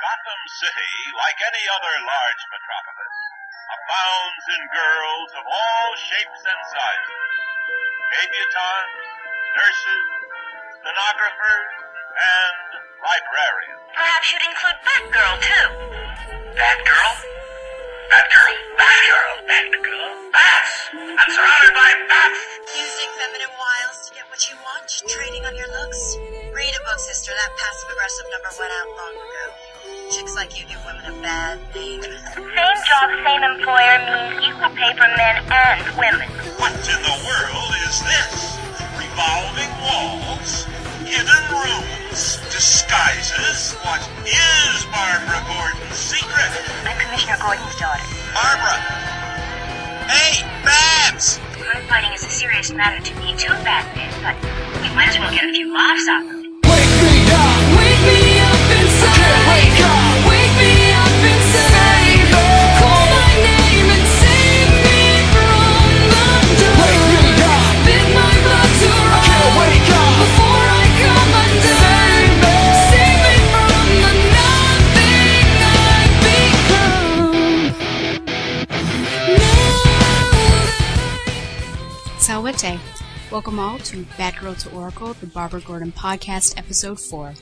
Gotham City, like any other large metropolis, abounds in girls of all shapes and sizes. Debutantes, nurses, stenographers, and librarians. Perhaps you'd include Batgirl, too. Batgirl? Batgirl? Batgirl? Batgirl? Bats! I'm surrounded by bats! Using feminine wiles to get what you want, trading on your looks. Read a book, sister. That passive-aggressive number went out long ago. Chicks like you give women a bad name. Same job, same employer means equal pay for men and women. What in the world is this? Revolving walls, hidden rooms, disguises. What is Barbara Gordon's secret? I'm Commissioner Gordon's daughter. Barbara! Hey, Babs! Crime fighting is a serious matter to me too, Batman, but we might as well get a few laughs out Welcome all to Batgirl to Oracle, the Barbara Gordon podcast, episode 4.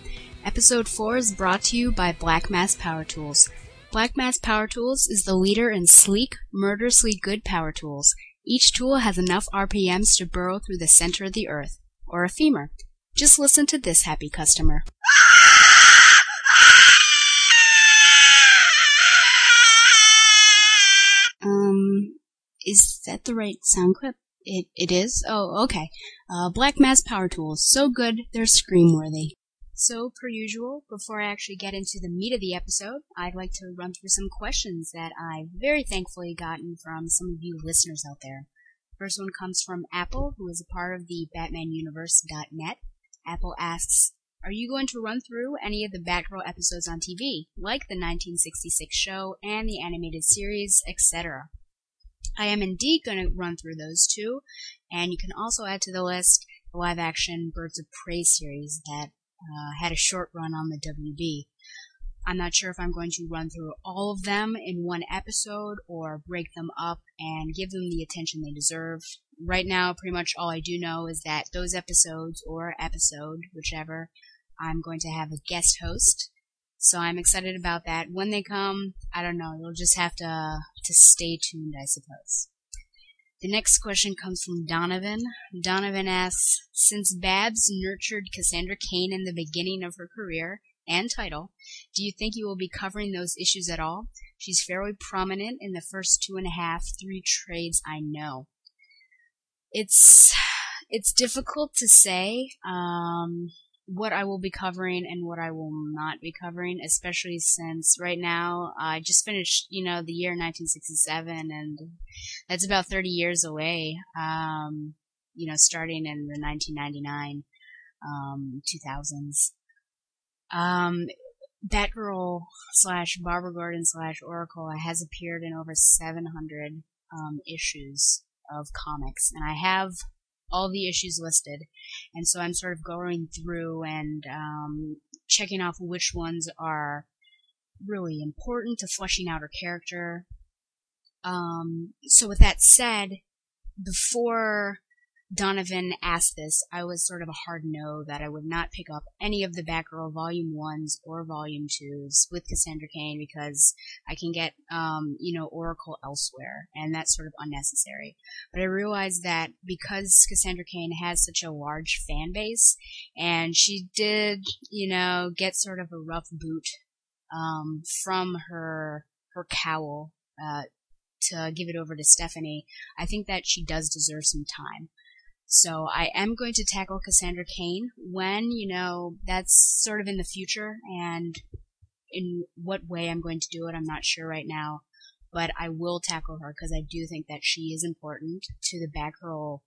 Episode 4 is brought to you by Black Mass Power Tools. Black Mass Power Tools is the leader in sleek, murderously good power tools. Each tool has enough RPMs to burrow through the center of the earth, or a femur. Just listen to this happy customer. Um, is that the right sound clip? It it is. Oh, okay. Uh, Black Mass Power Tools, so good they're scream worthy. So, per usual, before I actually get into the meat of the episode, I'd like to run through some questions that I've very thankfully gotten from some of you listeners out there. First one comes from Apple, who is a part of the BatmanUniverse.net. Apple asks, Are you going to run through any of the Batgirl episodes on TV, like the 1966 show and the animated series, etc.? I am indeed going to run through those two, and you can also add to the list the live action Birds of Prey series that uh, had a short run on the WB. I'm not sure if I'm going to run through all of them in one episode or break them up and give them the attention they deserve. Right now, pretty much all I do know is that those episodes, or episode, whichever, I'm going to have a guest host. So I'm excited about that. When they come, I don't know. You'll just have to to stay tuned, I suppose. The next question comes from Donovan. Donovan asks, since Babs nurtured Cassandra Cain in the beginning of her career and title, do you think you will be covering those issues at all? She's fairly prominent in the first two and a half, three trades I know. It's it's difficult to say. Um, what I will be covering and what I will not be covering, especially since right now I just finished, you know, the year 1967, and that's about 30 years away. Um, you know, starting in the 1999, um, 2000s. Um, Batgirl slash Barbara Gordon slash Oracle has appeared in over 700 um, issues of comics, and I have all the issues listed. And so I'm sort of going through and um, checking off which ones are really important to fleshing out her character. Um, so with that said, before Donovan asked this, I was sort of a hard no that I would not pick up any of the Batgirl Volume 1s or Volume 2s with Cassandra Cain because I can get, um, you know, Oracle elsewhere, and that's sort of unnecessary. But I realized that because Cassandra Cain has such a large fan base, and she did, you know, get sort of a rough boot um, from her her cowl uh, to give it over to Stephanie, I think that she does deserve some time. So I am going to tackle Cassandra Cain when, you know, that's sort of in the future and in what way I'm going to do it, I'm not sure right now. But I will tackle her because I do think that she is important to the Batgirl,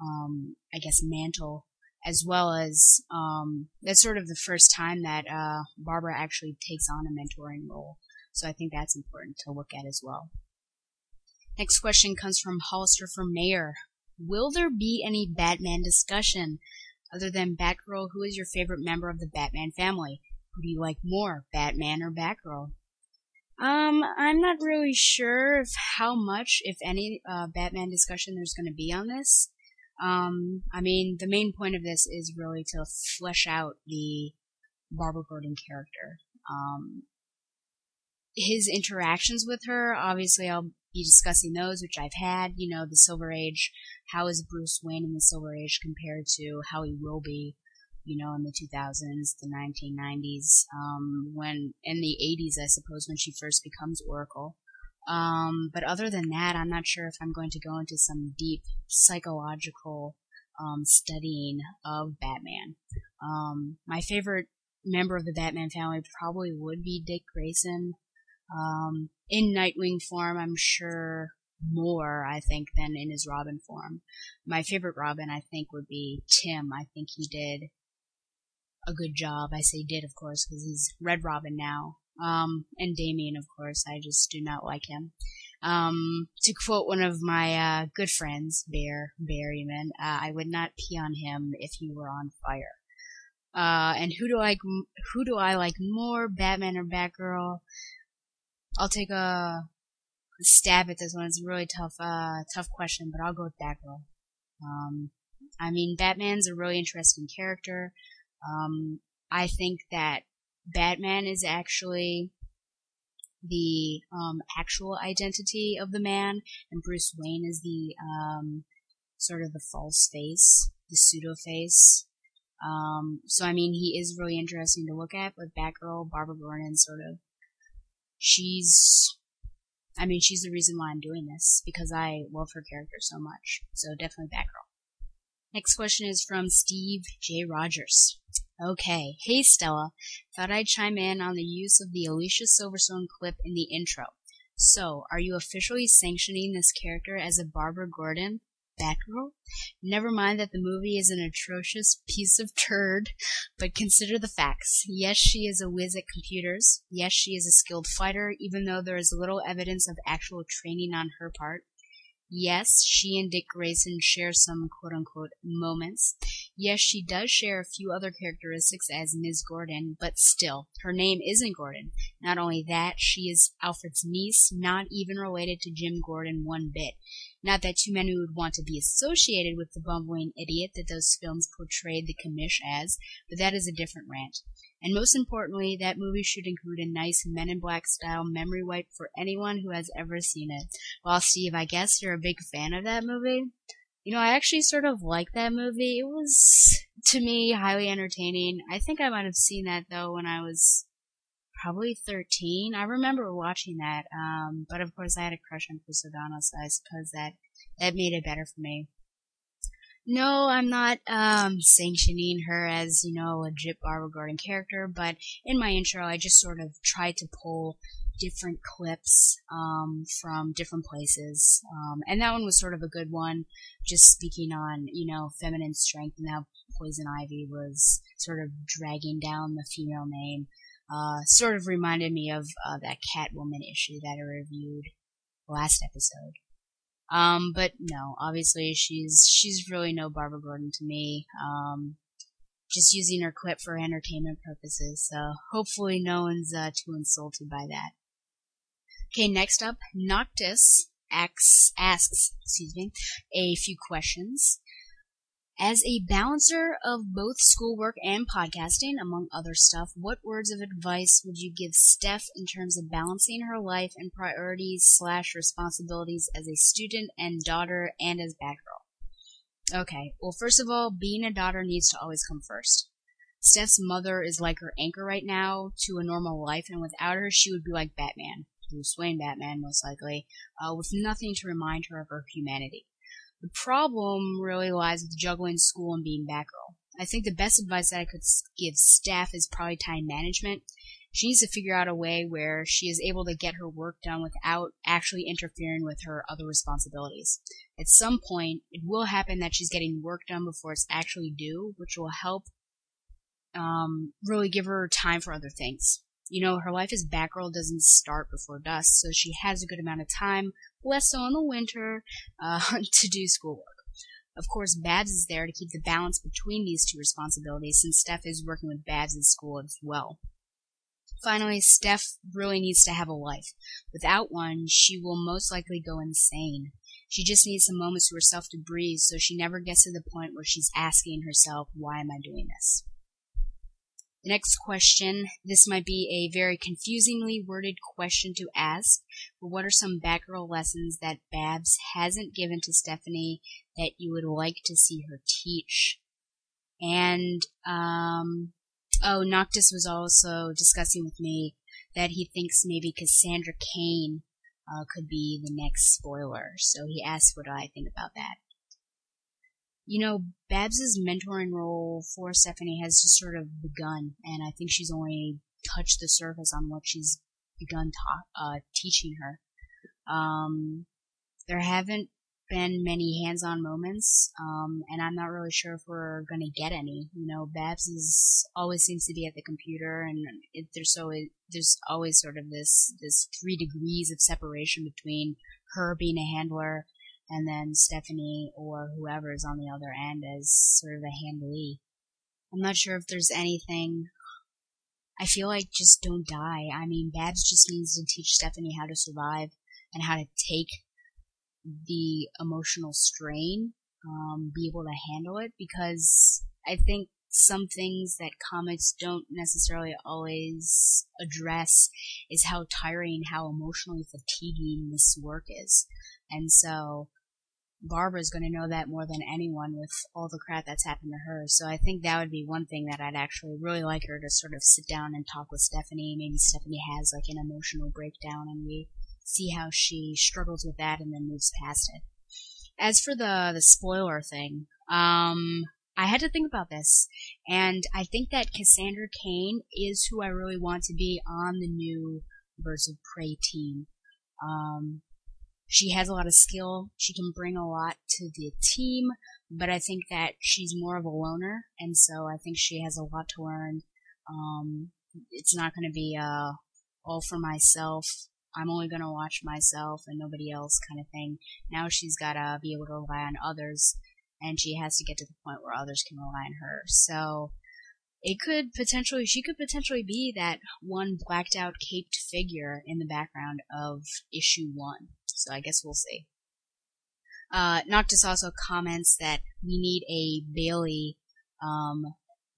um, I guess, mantle, as well as um, that's sort of the first time that uh, Barbara actually takes on a mentoring role. So I think that's important to look at as well. Next question comes from Hollister for Mayor. Will there be any Batman discussion? Other than Batgirl, who is your favorite member of the Batman family? Who do you like more, Batman or Batgirl? Um, I'm not really sure of how much, if any, uh, Batman discussion there's going to be on this. Um, I mean, the main point of this is really to flesh out the Barbara Gordon character. Um, his interactions with her, obviously, I'll be discussing those, which I've had. You know, the Silver Age. How is Bruce Wayne in the Silver Age compared to how he will be, you know, in the 2000s, the 1990s, um, when in the 80s, I suppose, when she first becomes Oracle. Um, but other than that, I'm not sure if I'm going to go into some deep psychological um, studying of Batman. Um, my favorite member of the Batman family probably would be Dick Grayson. In Nightwing form, I'm sure more, I think, than in his Robin form. My favorite Robin, I think, would be Tim. I think he did a good job. I say did, of course, because he's Red Robin now. Um, and Damian, of course, I just do not like him. Um, to quote one of my uh, good friends, Bear Berryman, uh, I would not pee on him if he were on fire. Uh, and who do I who do I like more, Batman or Batgirl? I'll take a stab at this one. It's a really tough, uh, tough question, but I'll go with Batgirl. Um, I mean, Batman's a really interesting character. Um, I think that Batman is actually the um, actual identity of the man, and Bruce Wayne is the um, sort of the false face, the pseudo face. Um, so I mean, he is really interesting to look at. But Batgirl, Barbara Gordon, sort of, she's, I mean, she's the reason why I'm doing this because I love her character so much. So definitely Batgirl. Next question is from Steve J. Rogers. Okay. Hey Stella. Thought I'd chime in on the use of the Alicia Silverstone clip in the intro. So, are you officially sanctioning this character as a Barbara Gordon? Batgirl? Never mind that the movie is an atrocious piece of turd, but consider the facts. Yes, she is a whiz at computers. Yes, she is a skilled fighter, even though there is little evidence of actual training on her part. Yes, she and Dick Grayson share some quote unquote moments. Yes, she does share a few other characteristics as Ms. Gordon, but still, her name isn't Gordon. Not only that, she is Alfred's niece, not even related to Jim Gordon one bit. Not that too many would want to be associated with the bumbling idiot that those films portrayed the commish as, but that is a different rant. And most importantly, that movie should include a nice Men in Black style memory wipe for anyone who has ever seen it. Well, Steve, I guess you're a big fan of that movie. You know, I actually sort of like that movie. It was, to me, highly entertaining. I think I might have seen that, though, when I was probably 13. I remember watching that, um, but of course I had a crush on Chris O'Donnell, so I suppose that, that made it better for me. No, I'm not um, sanctioning her as, you know, a legit Barbara Gordon character, but in my intro, I just sort of tried to pull different clips um, from different places, um, and that one was sort of a good one, just speaking on, you know, feminine strength and how Poison Ivy was sort of dragging down the female name. Uh, sort of reminded me of uh, that Catwoman issue that I reviewed last episode. Um, but no, obviously she's she's really no Barbara Gordon to me. Um, just using her clip for entertainment purposes. So hopefully no one's uh, too insulted by that. Okay, next up, Noctis asks, asks, excuse me, a few questions. As a balancer of both schoolwork and podcasting, among other stuff, what words of advice would you give Steph in terms of balancing her life and priorities slash responsibilities as a student and daughter and as Batgirl? Okay, well, first of all, being a daughter needs to always come first. Steph's mother is like her anchor right now to a normal life, and without her, she would be like Batman, Bruce Wayne Batman, most likely, uh, with nothing to remind her of her humanity. The problem really lies with juggling school and being Batgirl. I think the best advice that I could give Steph is probably time management. She needs to figure out a way where she is able to get her work done without actually interfering with her other responsibilities. At some point, it will happen that she's getting work done before it's actually due, which will help um, really give her time for other things. You know, her life as Batgirl doesn't start before dusk, so she has a good amount of time, less so in the winter, uh, to do schoolwork. Of course, Babs is there to keep the balance between these two responsibilities since Steph is working with Babs in school as well. Finally, Steph really needs to have a life. Without one, she will most likely go insane. She just needs some moments to herself to breathe so she never gets to the point where she's asking herself, why am I doing this? Next question, this might be a very confusingly worded question to ask, but what are some Batgirl lessons that Babs hasn't given to Stephanie that you would like to see her teach? And, um, oh, Noctis was also discussing with me that he thinks maybe Cassandra Cain uh, could be the next spoiler. So he asked what I think about that. You know, Babs's mentoring role for Stephanie has just sort of begun, and I think she's only touched the surface on what she's begun ta- uh, teaching her. Um, there haven't been many hands-on moments, um, and I'm not really sure if we're gonna get any. You know, Babs is always seems to be at the computer, and it, there's so there's always sort of this this three degrees of separation between her being a handler and then Stephanie or whoever is on the other end as sort of a handlee. I'm not sure if there's anything. I feel like just don't die. I mean, Babs just needs to teach Stephanie how to survive and how to take the emotional strain, um, be able to handle it because I think some things that comics don't necessarily always address is how tiring, how emotionally fatiguing this work is. And so Barbara's going to know that more than anyone with all the crap that's happened to her. So I think that would be one thing that I'd actually really like her to sort of sit down and talk with Stephanie. Maybe Stephanie has like an emotional breakdown and we see how she struggles with that and then moves past it. As for the the spoiler thing, um, I had to think about this, and I think that Cassandra Cain is who I really want to be on the new Birds of Prey team. Um, she has a lot of skill. She can bring a lot to the team, but I think that she's more of a loner, and so I think she has a lot to learn. Um, it's not going to be uh, all for myself. I'm only going to watch myself and nobody else kind of thing. Now she's got to be able to rely on others, and she has to get to the point where others can rely on her. So it could potentially, she could potentially be that one blacked out caped figure in the background of issue one. So I guess we'll see. Uh, Noctis also comments that we need a Bailey, um,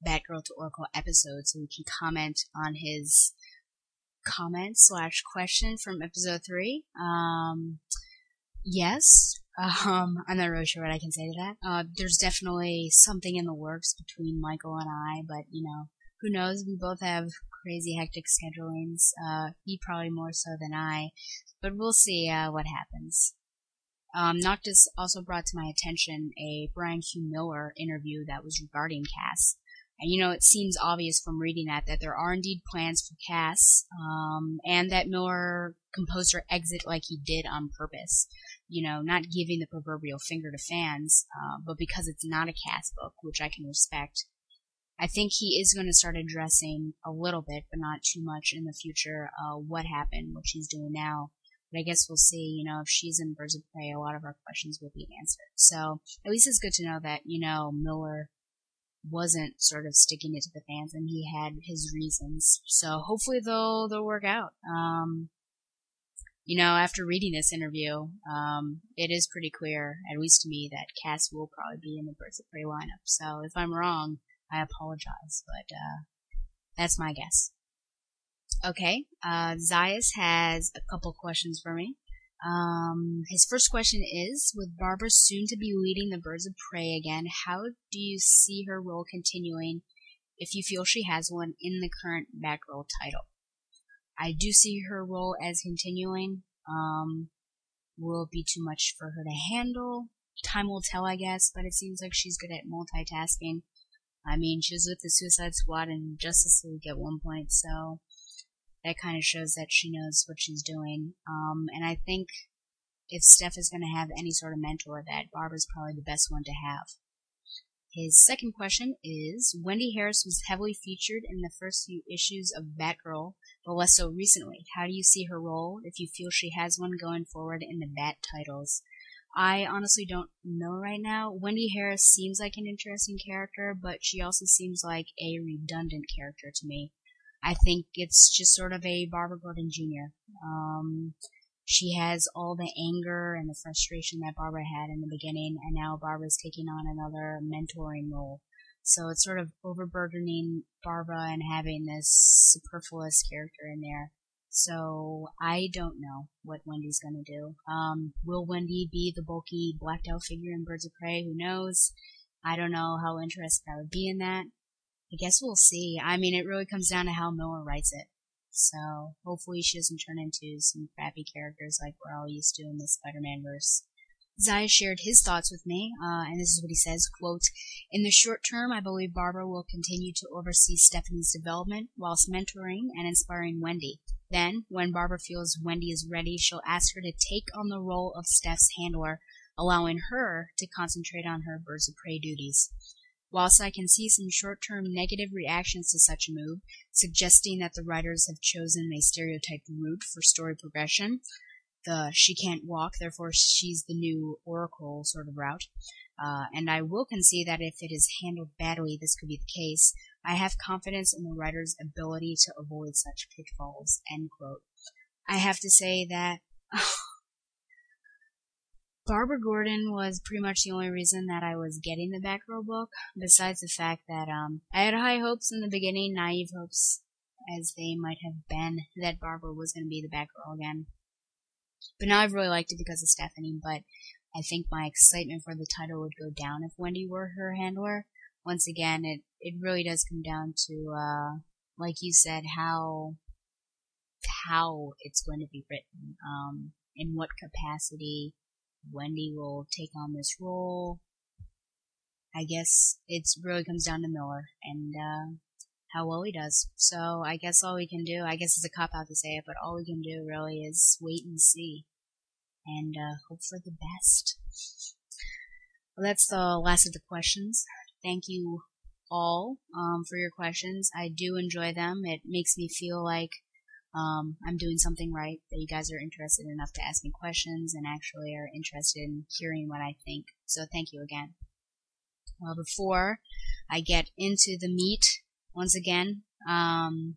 Batgirl to Oracle episode so we can comment on his comment slash question from episode three. Um, yes. Um, I'm not really sure what I can say to that. Uh, there's definitely something in the works between Michael and I, but you know, who knows? We both have crazy hectic schedulings. Uh, he probably more so than I, but we'll see uh, what happens. Um, Noctis also brought to my attention a Brian Q. Miller interview that was regarding Cass. And you know, it seems obvious from reading that that there are indeed plans for Cass, um, and that Miller composed her exit like he did on purpose. You know, not giving the proverbial finger to fans, uh, but because it's not a Cass book, which I can respect. I think he is going to start addressing a little bit, but not too much in the future, uh, what happened, what she's doing now. But I guess we'll see, you know, if she's in Birds of Prey, a lot of our questions will be answered. So at least it's good to know that, you know, Miller wasn't sort of sticking it to the fans and he had his reasons. So hopefully they'll they'll work out. Um you know, after reading this interview, um, it is pretty clear, at least to me, that Cass will probably be in the Birds of Prey lineup. So if I'm wrong, I apologize, but uh, that's my guess. Okay, uh, Zayas has a couple questions for me. Um, his first question is, with Barbara soon to be leading the Birds of Prey again, how do you see her role continuing if you feel she has one in the current Batgirl title? I do see her role as continuing. Um, will it be too much for her to handle? Time will tell, I guess, but it seems like she's good at multitasking. I mean, she was with the Suicide Squad and Justice League at one point, so that kind of shows that she knows what she's doing. Um, and I think if Steph is going to have any sort of mentor, that Barbara's probably the best one to have. His second question is Wendy Harris was heavily featured in the first few issues of Batgirl, but less so recently. How do you see her role if you feel she has one going forward in the Bat titles? I honestly don't know right now. Wendy Harris seems like an interesting character, but she also seems like a redundant character to me. I think it's just sort of a Barbara Gordon Jr. Um, she has all the anger and the frustration that Barbara had in the beginning, and now Barbara's taking on another mentoring role. So it's sort of overburdening Barbara and having this superfluous character in there. So I don't know what Wendy's gonna do. Um, will Wendy be the bulky blacked out figure in Birds of Prey? Who knows? I don't know how interested I would be in that. I guess we'll see. I mean, it really comes down to how Miller writes it. So hopefully she doesn't turn into some crappy characters like we're all used to in the Spider-Man verse. Zaya shared his thoughts with me, uh, and this is what he says, quote, In the short term, I believe Barbara will continue to oversee Stephanie's development whilst mentoring and inspiring Wendy. Then, when Barbara feels Wendy is ready, she'll ask her to take on the role of Steph's handler, allowing her to concentrate on her Birds of Prey duties. Whilst I can see some short-term negative reactions to such a move, suggesting that the writers have chosen a stereotyped route for story progression, the she can't walk, therefore she's the new Oracle sort of route, uh, and I will concede that if it is handled badly, this could be the case. I have confidence in the writer's ability to avoid such pitfalls. End quote. I have to say that Barbara Gordon was pretty much the only reason that I was getting the Batgirl book, besides the fact that um, I had high hopes in the beginning, naive hopes as they might have been, that Barbara was going to be the Batgirl again. But now I've really liked it because of Stephanie, but I think my excitement for the title would go down if Wendy were her handler. Once again, it, it really does come down to, uh, like you said, how, how it's going to be written, um, in what capacity Wendy will take on this role. I guess it really comes down to Miller and uh, how well he does. So I guess all we can do, I guess it's a cop out to say it, but all we can do really is wait and see and uh, hope for the best. Well, that's the last of the questions. Thank you all um, for your questions. I do enjoy them. It makes me feel like um, I'm doing something right, that you guys are interested enough to ask me questions and actually are interested in hearing what I think. So thank you again. Well, before I get into the meat, once again, um,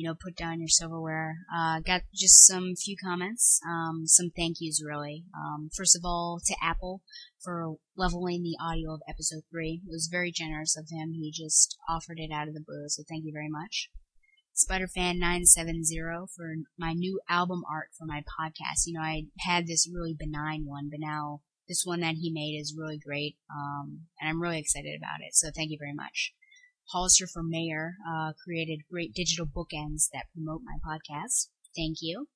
you know, put down your silverware. Uh, got just some few comments, um, some thank yous really. Um, first of all, to Apple for leveling the audio of episode three. It was very generous of him. He just offered it out of the blue, so thank you very much. Spiderfan970 for my new album art for my podcast. You know, I had this really benign one, but now this one that he made is really great, um, and I'm really excited about it. So thank you very much. Hollister for Mayor uh, created great digital bookends that promote my podcast. Thank you.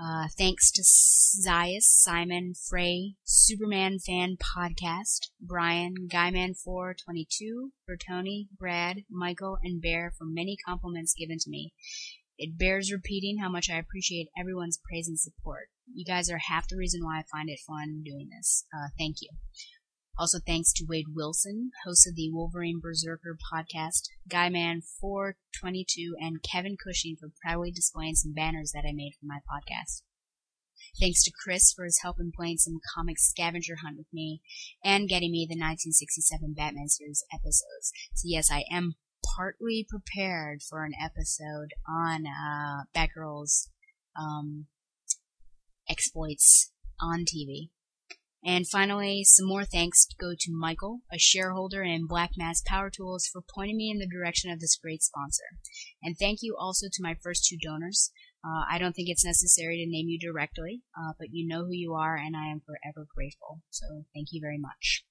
Uh, thanks to Zias, Simon, Frey, Superman Fan Podcast, Brian, Guyman422, Bertoni, Brad, Michael, and Bear for many compliments given to me. It bears repeating how much I appreciate everyone's praise and support. You guys are half the reason why I find it fun doing this. Uh, thank you. Also thanks to Wade Wilson, host of the Wolverine Berserker podcast, Guyman422, and Kevin Cushing for proudly displaying some banners that I made for my podcast. Thanks to Chris for his help in playing some comic scavenger hunt with me and getting me the 1967 Batman series episodes. So yes, I am partly prepared for an episode on uh, Batgirl's um, exploits on TV. And finally, some more thanks go to Michael, a shareholder in Black Mass Power Tools, for pointing me in the direction of this great sponsor. And thank you also to my first two donors. Uh, I don't think it's necessary to name you directly, uh, but you know who you are, and I am forever grateful. So thank you very much.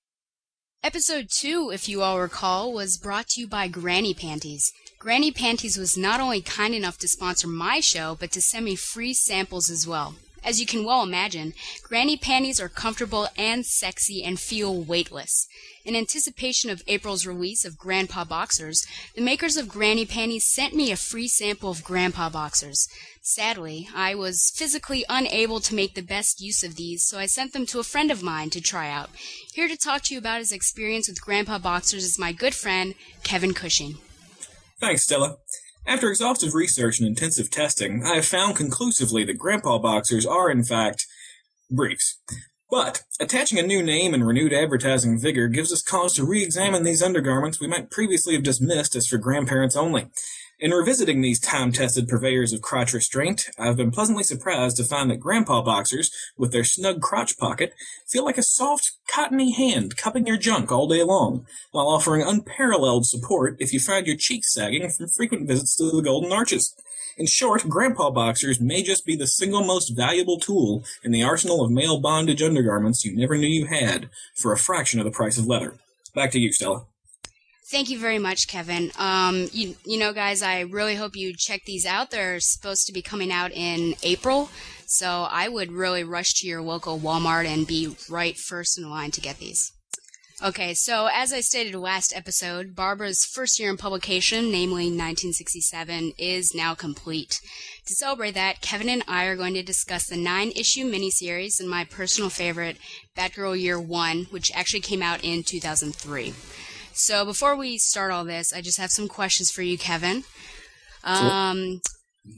Episode 2, if you all recall, was brought to you by Granny Panties. Granny Panties was not only kind enough to sponsor my show, but to send me free samples as well. As you can well imagine, granny panties are comfortable and sexy and feel weightless. In anticipation of April's release of Grandpa Boxers, the makers of granny panties sent me a free sample of Grandpa Boxers. Sadly, I was physically unable to make the best use of these, so I sent them to a friend of mine to try out. Here to talk to you about his experience with Grandpa Boxers is my good friend, Kevin Cushing. Thanks, Stella. After exhaustive research and intensive testing, I have found conclusively that Grandpa Boxers are, in fact, briefs. But attaching a new name and renewed advertising vigor gives us cause to re examine these undergarments we might previously have dismissed as for grandparents only. In revisiting these time-tested purveyors of crotch restraint, I've been pleasantly surprised to find that grandpa boxers, with their snug crotch pocket, feel like a soft, cottony hand cupping your junk all day long, while offering unparalleled support if you find your cheeks sagging from frequent visits to the Golden Arches. In short, grandpa boxers may just be the single most valuable tool in the arsenal of male bondage undergarments you never knew you had, for a fraction of the price of leather. Back to you, Stella. Thank you very much, Kevin. Um, you, you know, guys, I really hope you check these out. They're supposed to be coming out in April, so I would really rush to your local Walmart and be right first in line to get these. Okay, so as I stated last episode, Barbara's first year in publication, namely 1967, is now complete. To celebrate that, Kevin and I are going to discuss the nine issue miniseries and my personal favorite, Batgirl Year One, which actually came out in 2003. So before we start all this, I just have some questions for you, Kevin. Um,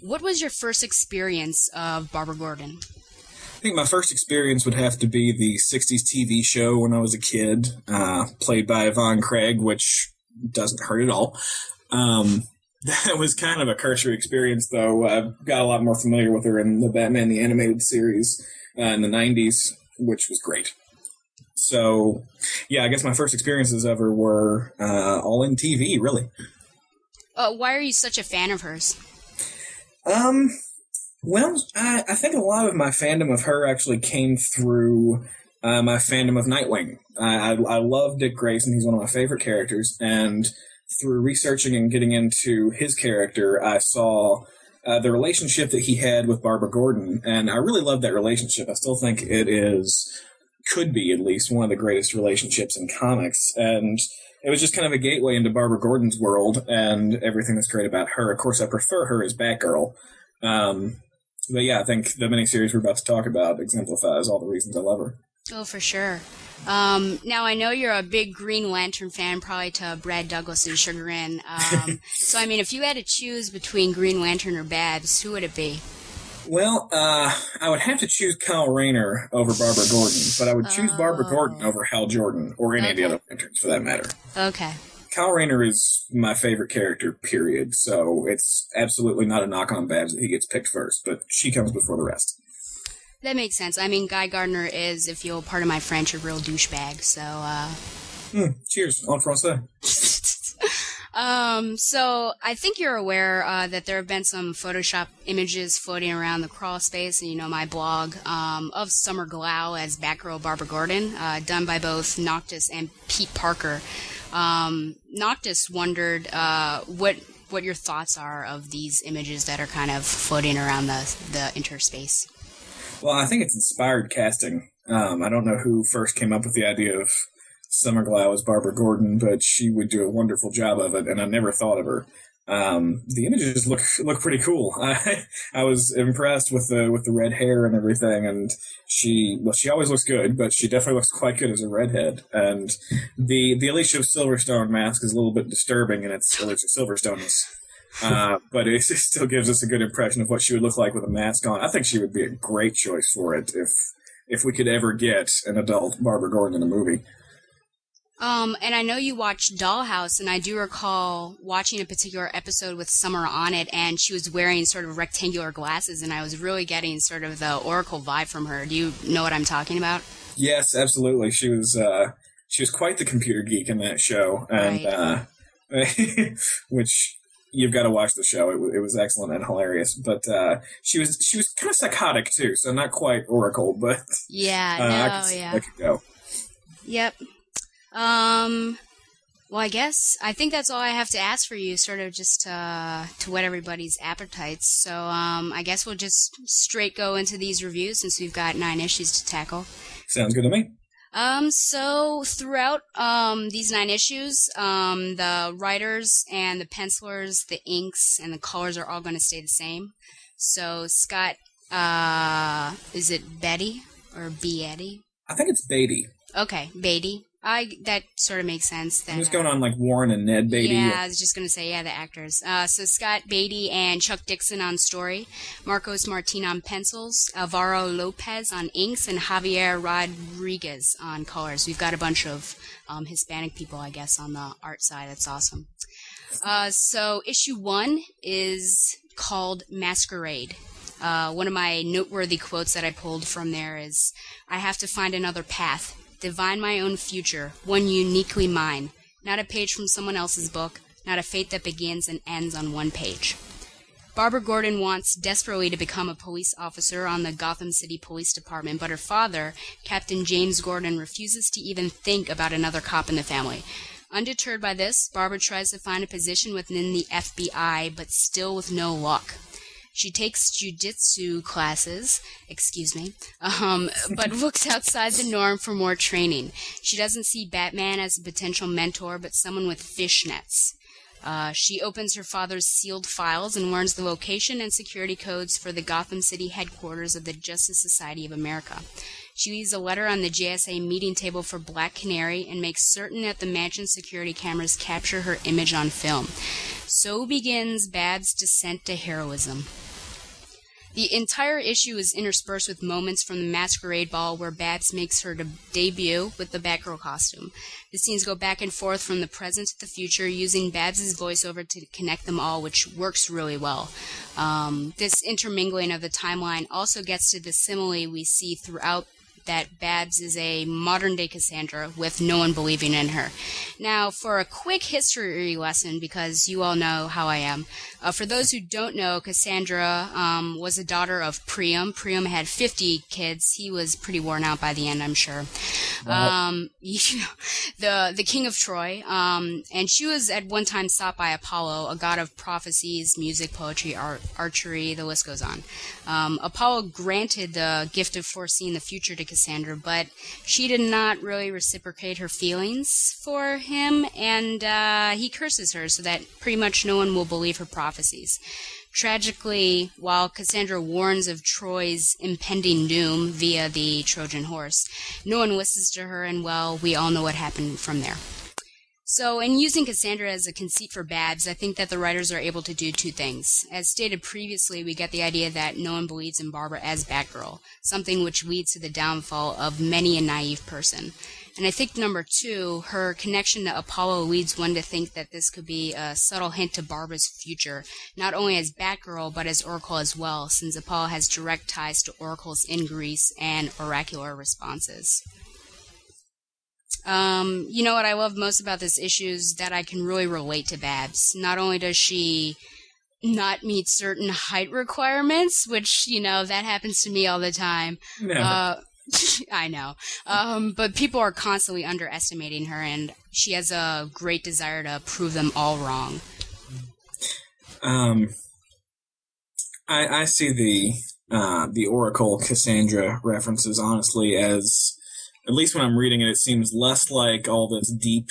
what was your first experience of Barbara Gordon? I think my first experience would have to be the 60s TV show when I was a kid, uh, played by Yvonne Craig, which doesn't hurt at all. Um, that was kind of a cursory experience, though. I got a lot more familiar with her in the Batman the Animated Series uh, in the 90s, which was great. So, yeah, I guess my first experiences ever were uh, all in TV, really. Uh, why are you such a fan of hers? Um, well, I, I think a lot of my fandom of her actually came through uh, my fandom of Nightwing. I, I, I love Dick Grayson. He's one of my favorite characters. And through researching and getting into his character, I saw uh, the relationship that he had with Barbara Gordon. And I really love that relationship. I still think it is, could be at least, one of the greatest relationships in comics. And it was just kind of a gateway into Barbara Gordon's world and everything that's great about her. Of course, I prefer her as Batgirl. Um, but yeah, I think the miniseries we're about to talk about exemplifies all the reasons I love her. Oh, for sure. Um, now I know you're a big Green Lantern fan, probably to Brad Douglas's chagrin. Um, so I mean, if you had to choose between Green Lantern or Babs, who would it be? Well, uh, I would have to choose Kyle Rayner over Barbara Gordon, but I would choose Barbara Gordon over Hal Jordan or any of the other Lanterns for that matter. Okay. Kyle Rayner is my favorite character, period. So it's absolutely not a knock on Babs that he gets picked first, but she comes before the rest. That makes sense. I mean, Guy Gardner is, if you'll pardon my French, a real douchebag. So, uh, Hmm, cheers, en français. um, so I think you're aware uh, that there have been some Photoshop images floating around the Crawlspace, and you know my blog um, of Summer Glau as Batgirl Barbara Gordon, uh, done by both Noctis and Pete Parker. Um, Noctis wondered uh, what what your thoughts are of these images that are kind of floating around the the interspace. Well, I think it's inspired casting. Um, I don't know who first came up with the idea of Summer Glau as Barbara Gordon, but she would do a wonderful job of it, and I never thought of her. Um, the images look look pretty cool. I I was impressed with the with the red hair and everything, and she well she always looks good, but she definitely looks quite good as a redhead. And the the Alicia Silverstone mask is a little bit disturbing, and it's Alicia Silverstone's. Uh, but it still gives us a good impression of what she would look like with a mask on. I think she would be a great choice for it if if we could ever get an adult Barbara Gordon in a movie. Um, and I know you watched Dollhouse, and I do recall watching a particular episode with Summer on it, and she was wearing sort of rectangular glasses, and I was really getting sort of the Oracle vibe from her. Do you know what I'm talking about? Yes, absolutely. She was uh, she was quite the computer geek in that show, and uh, which you've got to watch the show. It, it was excellent and hilarious. But uh, she was she was kind of psychotic too, so not quite Oracle, but Yeah, uh, I no, yeah. that could go. Yep. Um, well, I guess I think that's all I have to ask for you, sort of just uh, to whet everybody's appetites. So um, I guess we'll just straight go into these reviews since we've got nine issues to tackle. Sounds good to me. Um, so throughout um, these nine issues, um, the writers and the pencilers, the inks and the colors are all going to stay the same. So Scott, uh, is it Betty or B Eddie? I think it's Beatty. Okay, Beatty. I that sort of makes sense. That, Who's uh, going on like Warren and Ned Beatty? Yeah, I was just gonna say yeah, the actors. Uh, so Scott Beatty and Chuck Dixon on story, Marcos Martin on pencils, Alvaro Lopez on inks, and Javier Rodriguez on colors. We've got a bunch of um, Hispanic people, I guess, on the art side. That's awesome. Uh, so issue one is called Masquerade. Uh, one of my noteworthy quotes that I pulled from there is, "I have to find another path, divine my own future, one uniquely mine, not a page from someone else's book, not a fate that begins and ends on one page." Barbara Gordon wants desperately to become a police officer on the Gotham City Police Department, but her father, Captain James Gordon, refuses to even think about another cop in the family. Undeterred by this, Barbara tries to find a position within the FBI, but still with no luck. She takes jujitsu classes, excuse me, um, but looks outside the norm for more training. She doesn't see Batman as a potential mentor, but someone with fishnets. Uh, she opens her father's sealed files and learns the location and security codes for the Gotham City headquarters of the Justice Society of America. She leaves a letter on the JSA meeting table for Black Canary and makes certain that the mansion security cameras capture her image on film. So begins Bab's descent to heroism. The entire issue is interspersed with moments from the masquerade ball where Babs makes her de- debut with the Batgirl costume. The scenes go back and forth from the present to the future, using Babs' voiceover to connect them all, which works really well. Um, this intermingling of the timeline also gets to the simile we see throughout that Babs is a modern day Cassandra with no one believing in her. Now, for a quick history lesson, because you all know how I am, uh, for those who don't know, Cassandra um, was a daughter of Priam. Priam had 50 kids. He was pretty worn out by the end, I'm sure. Um, the the king of Troy, um, and she was at one time sought by Apollo, a god of prophecies, music, poetry, art, archery. The list goes on. Um, Apollo granted the gift of foreseeing the future to Cassandra, but she did not really reciprocate her feelings for him, and uh, he curses her so that pretty much no one will believe her prophecies. Tragically, while Cassandra warns of Troy's impending doom via the Trojan horse, no one listens to her, and well, we all know what happened from there. So, in using Cassandra as a conceit for Babs, I think that the writers are able to do two things. As stated previously, we get the idea that no one believes in Barbara as Batgirl, something which leads to the downfall of many a naive person. And I think number two, her connection to Apollo leads one to think that this could be a subtle hint to Barbara's future, not only as Batgirl, but as Oracle as well, since Apollo has direct ties to Oracles in Greece and oracular responses. Um, you know what I love most about this issue is that I can really relate to Babs. Not only does she not meet certain height requirements, which, you know, that happens to me all the time. Never. Uh, I know. Um, but people are constantly underestimating her, and she has a great desire to prove them all wrong. Um, I, I see the uh, the Oracle Cassandra references honestly as at least when I'm reading it, it seems less like all this deep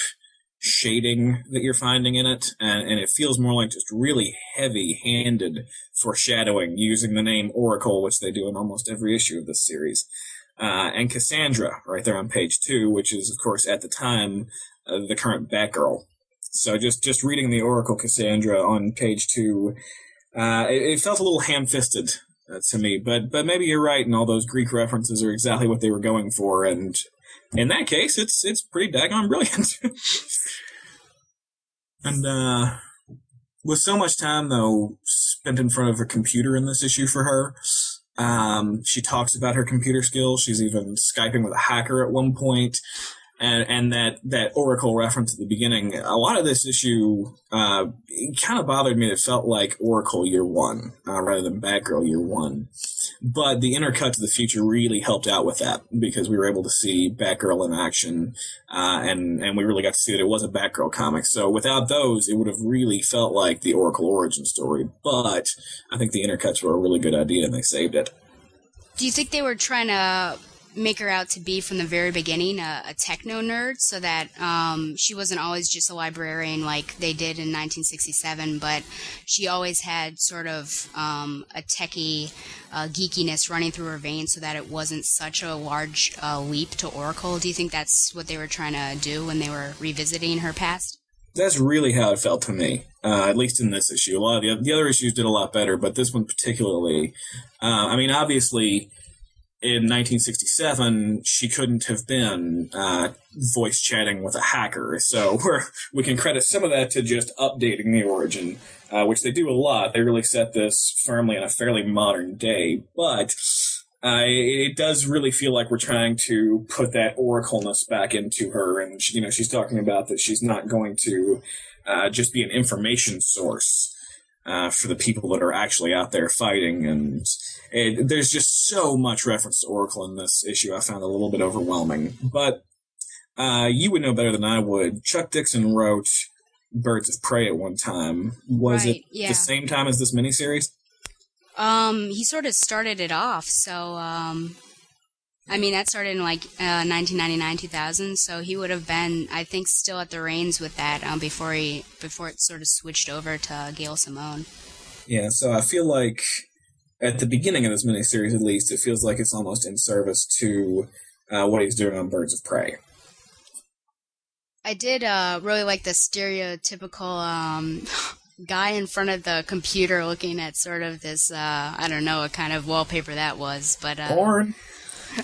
shading that you're finding in it, and, and it feels more like just really heavy-handed foreshadowing using the name Oracle, which they do in almost every issue of this series. Uh, and Cassandra, right there on page two, which is, of course, at the time, uh, the current Batgirl. So just, just reading the Oracle Cassandra on page two, uh, it, it felt a little ham-fisted uh, to me, but, but maybe you're right, and all those Greek references are exactly what they were going for, and in that case, it's, it's pretty daggone brilliant. and, uh, with so much time, though, spent in front of a computer in this issue for her, um, she talks about her computer skills. She's even Skyping with a hacker at one point. And, and that, that Oracle reference at the beginning, a lot of this issue, uh, kind of bothered me. It felt like Oracle year one, uh, rather than Batgirl year one. But the intercut to the future really helped out with that because we were able to see Batgirl in action, uh, and, and we really got to see that it was a Batgirl comic. So without those, it would have really felt like the Oracle origin story. But I think the intercuts were a really good idea and they saved it. Do you think they were trying to make her out to be from the very beginning a, a techno nerd so that um, she wasn't always just a librarian like they did in 1967, but she always had sort of um, a techie uh, geekiness running through her veins so that it wasn't such a large uh, leap to Oracle? Do you think that's what they were trying to do when they were revisiting her past? That's really how it felt to me, uh, at least in this issue. A lot of the, the other issues did a lot better, but this one particularly. Uh, I mean, obviously, in 1967, she couldn't have been uh, voice chatting with a hacker. So we can credit some of that to just updating the origin, uh, which they do a lot. They really set this firmly in a fairly modern day, but uh, it does really feel like we're trying to put that oracleness back into her, and she, you know she's talking about that she's not going to uh, just be an information source uh, for the people that are actually out there fighting, and it, there's just so much reference to Oracle in this issue. I found a little bit overwhelming, but uh, you would know better than I would. Chuck Dixon wrote Birds of Prey at one time. Was Right, it yeah. the same time as this miniseries? Um, he sort of started it off. So, um, I mean, that started in like uh, 1999, 2000. So he would have been, I think, still at the reins with that um, before he before it sort of switched over to Gail Simone. Yeah, so I feel like at the beginning of this miniseries, at least, it feels like it's almost in service to uh, what he's doing on Birds of Prey. I did uh, really like the stereotypical um, guy in front of the computer looking at sort of this, uh, I don't know what kind of wallpaper that was, but uh, Porn.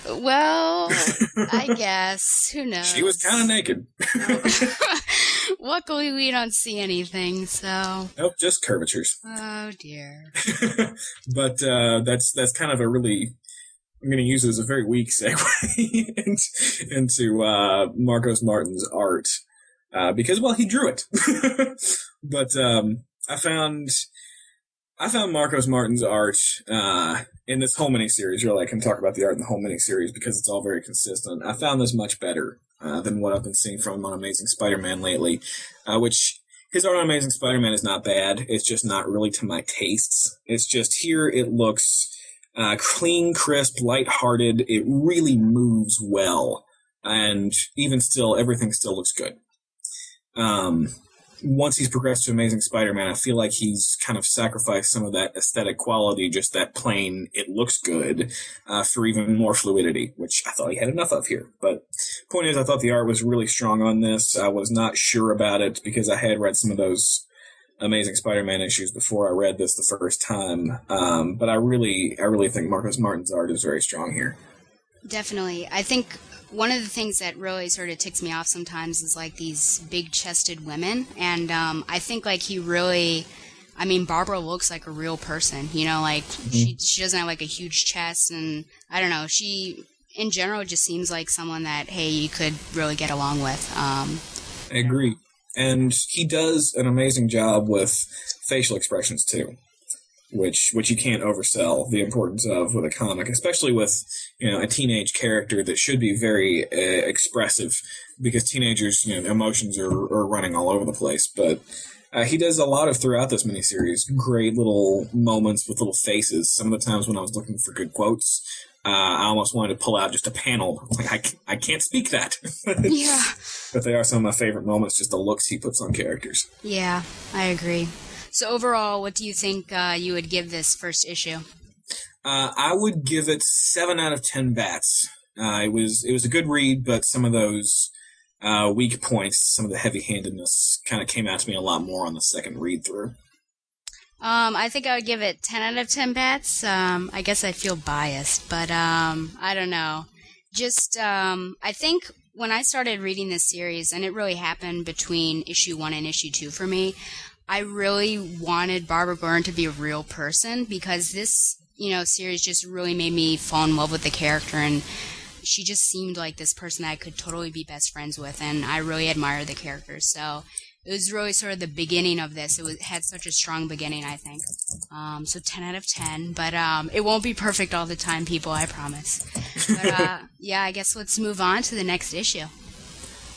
well, I guess who knows. She was kind of naked. Luckily, we don't see anything, so nope, just curvatures. oh dear. but uh, that's that's kind of a really I'm going to use it as a very weak segue into, into uh, Marcos Martin's art uh, because well he drew it, but um, I found I found Marcos Martin's art uh, in this whole mini series. Really, I can talk about the art in the whole mini series because it's all very consistent. I found this much better uh, than what I've been seeing from him on Amazing Spider-Man lately, uh, which his art on Amazing Spider-Man is not bad. It's just not really to my tastes. It's just here it looks uh, clean, crisp, lighthearted. It really moves well, and even still, everything still looks good. Um, once he's progressed to Amazing Spider-Man, I feel like he's kind of sacrificed some of that aesthetic quality, just that plain, it looks good, uh, for even more fluidity, which I thought he had enough of here. But point is, I thought the art was really strong on this. I was not sure about it because I had read some of those Amazing Spider-Man issues before I read this the first time. Um, but I really, I really think Marcos Martin's art is very strong here. Definitely. I think one of the things that really sort of ticks me off sometimes is like these big chested women. And um, I think like he really, I mean, Barbara looks like a real person, you know, like she, she doesn't have like a huge chest. And I don't know, she in general just seems like someone that, hey, you could really get along with. Um, I agree. And he does an amazing job with facial expressions too, which which you can't oversell the importance of with a comic, especially with you know a teenage character that should be very uh, expressive because teenagers you know emotions are, are running all over the place. But uh, he does a lot of throughout this miniseries great little moments with little faces. Some of the times when I was looking for good quotes, uh, I almost wanted to pull out just a panel. Like I, I can't speak that. yeah. But they are some of my favorite moments, just the looks he puts on characters. Yeah, I agree. So overall, what do you think uh, you would give this first issue? Uh, I would give it seven out of ten bats. Uh, it was it was a good read, but some of those uh, weak points, some of the heavy-handedness, kind of came out to me a lot more on the second read through. Um, I think I would give it 10 out of 10 bats. Um, I guess I feel biased, but um, I don't know. Just, um, I think when I started reading this series, and it really happened between issue one and issue two for me, I really wanted Barbara Gordon to be a real person because this, you know, series just really made me fall in love with the character and she just seemed like this person that I could totally be best friends with, and I really admire the character. So it was really sort of the beginning of this. It was had such a strong beginning, I think. Um, so 10 out of 10, but um, it won't be perfect all the time, people. I promise. But uh, yeah, I guess let's move on to the next issue.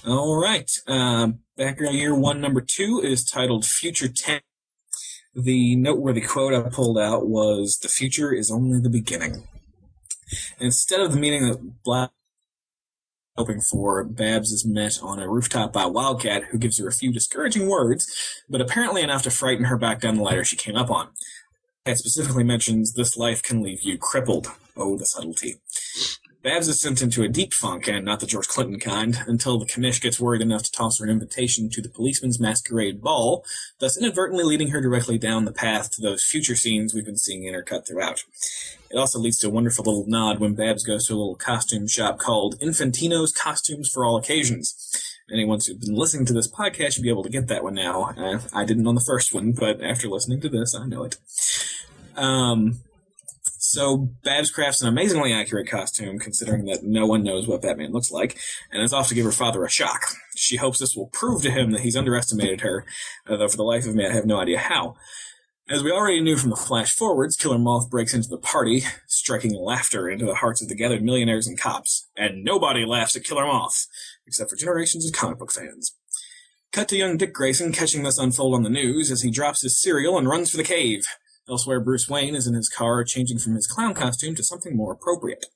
All right, uh, Batgirl Year One, Number Two is titled "Future Tense. The noteworthy quote I pulled out was, "The future is only the beginning." Instead of the meeting that Black hoping for, Babs is met on a rooftop by Wildcat, who gives her a few discouraging words, but apparently enough to frighten her back down the ladder she came up on. It specifically mentions, "This life can leave you crippled." Oh, the subtlety. Babs is sent into a deep funk, and not the George Clinton kind, until the commish gets worried enough to toss her an invitation to the policeman's masquerade ball, thus inadvertently leading her directly down the path to those future scenes we've been seeing intercut throughout. It also leads to a wonderful little nod when Babs goes to a little costume shop called Infantino's Costumes for All Occasions. Anyone who's been listening to this podcast should be able to get that one now. Uh, I didn't on the first one, but after listening to this, I know it. Um, so Babs crafts an amazingly accurate costume, considering that no one knows what Batman looks like, and is off to give her father a shock. She hopes this will prove to him that he's underestimated her, though for the life of me I have no idea how. As we already knew from the flash forwards, Killer Moth breaks into the party, striking laughter into the hearts of the gathered millionaires and cops. And nobody laughs at Killer Moth, except for generations of comic book fans. Cut to young Dick Grayson catching this unfold on the news as he drops his cereal and runs for the cave. Elsewhere, Bruce Wayne is in his car, changing from his clown costume to something more appropriate.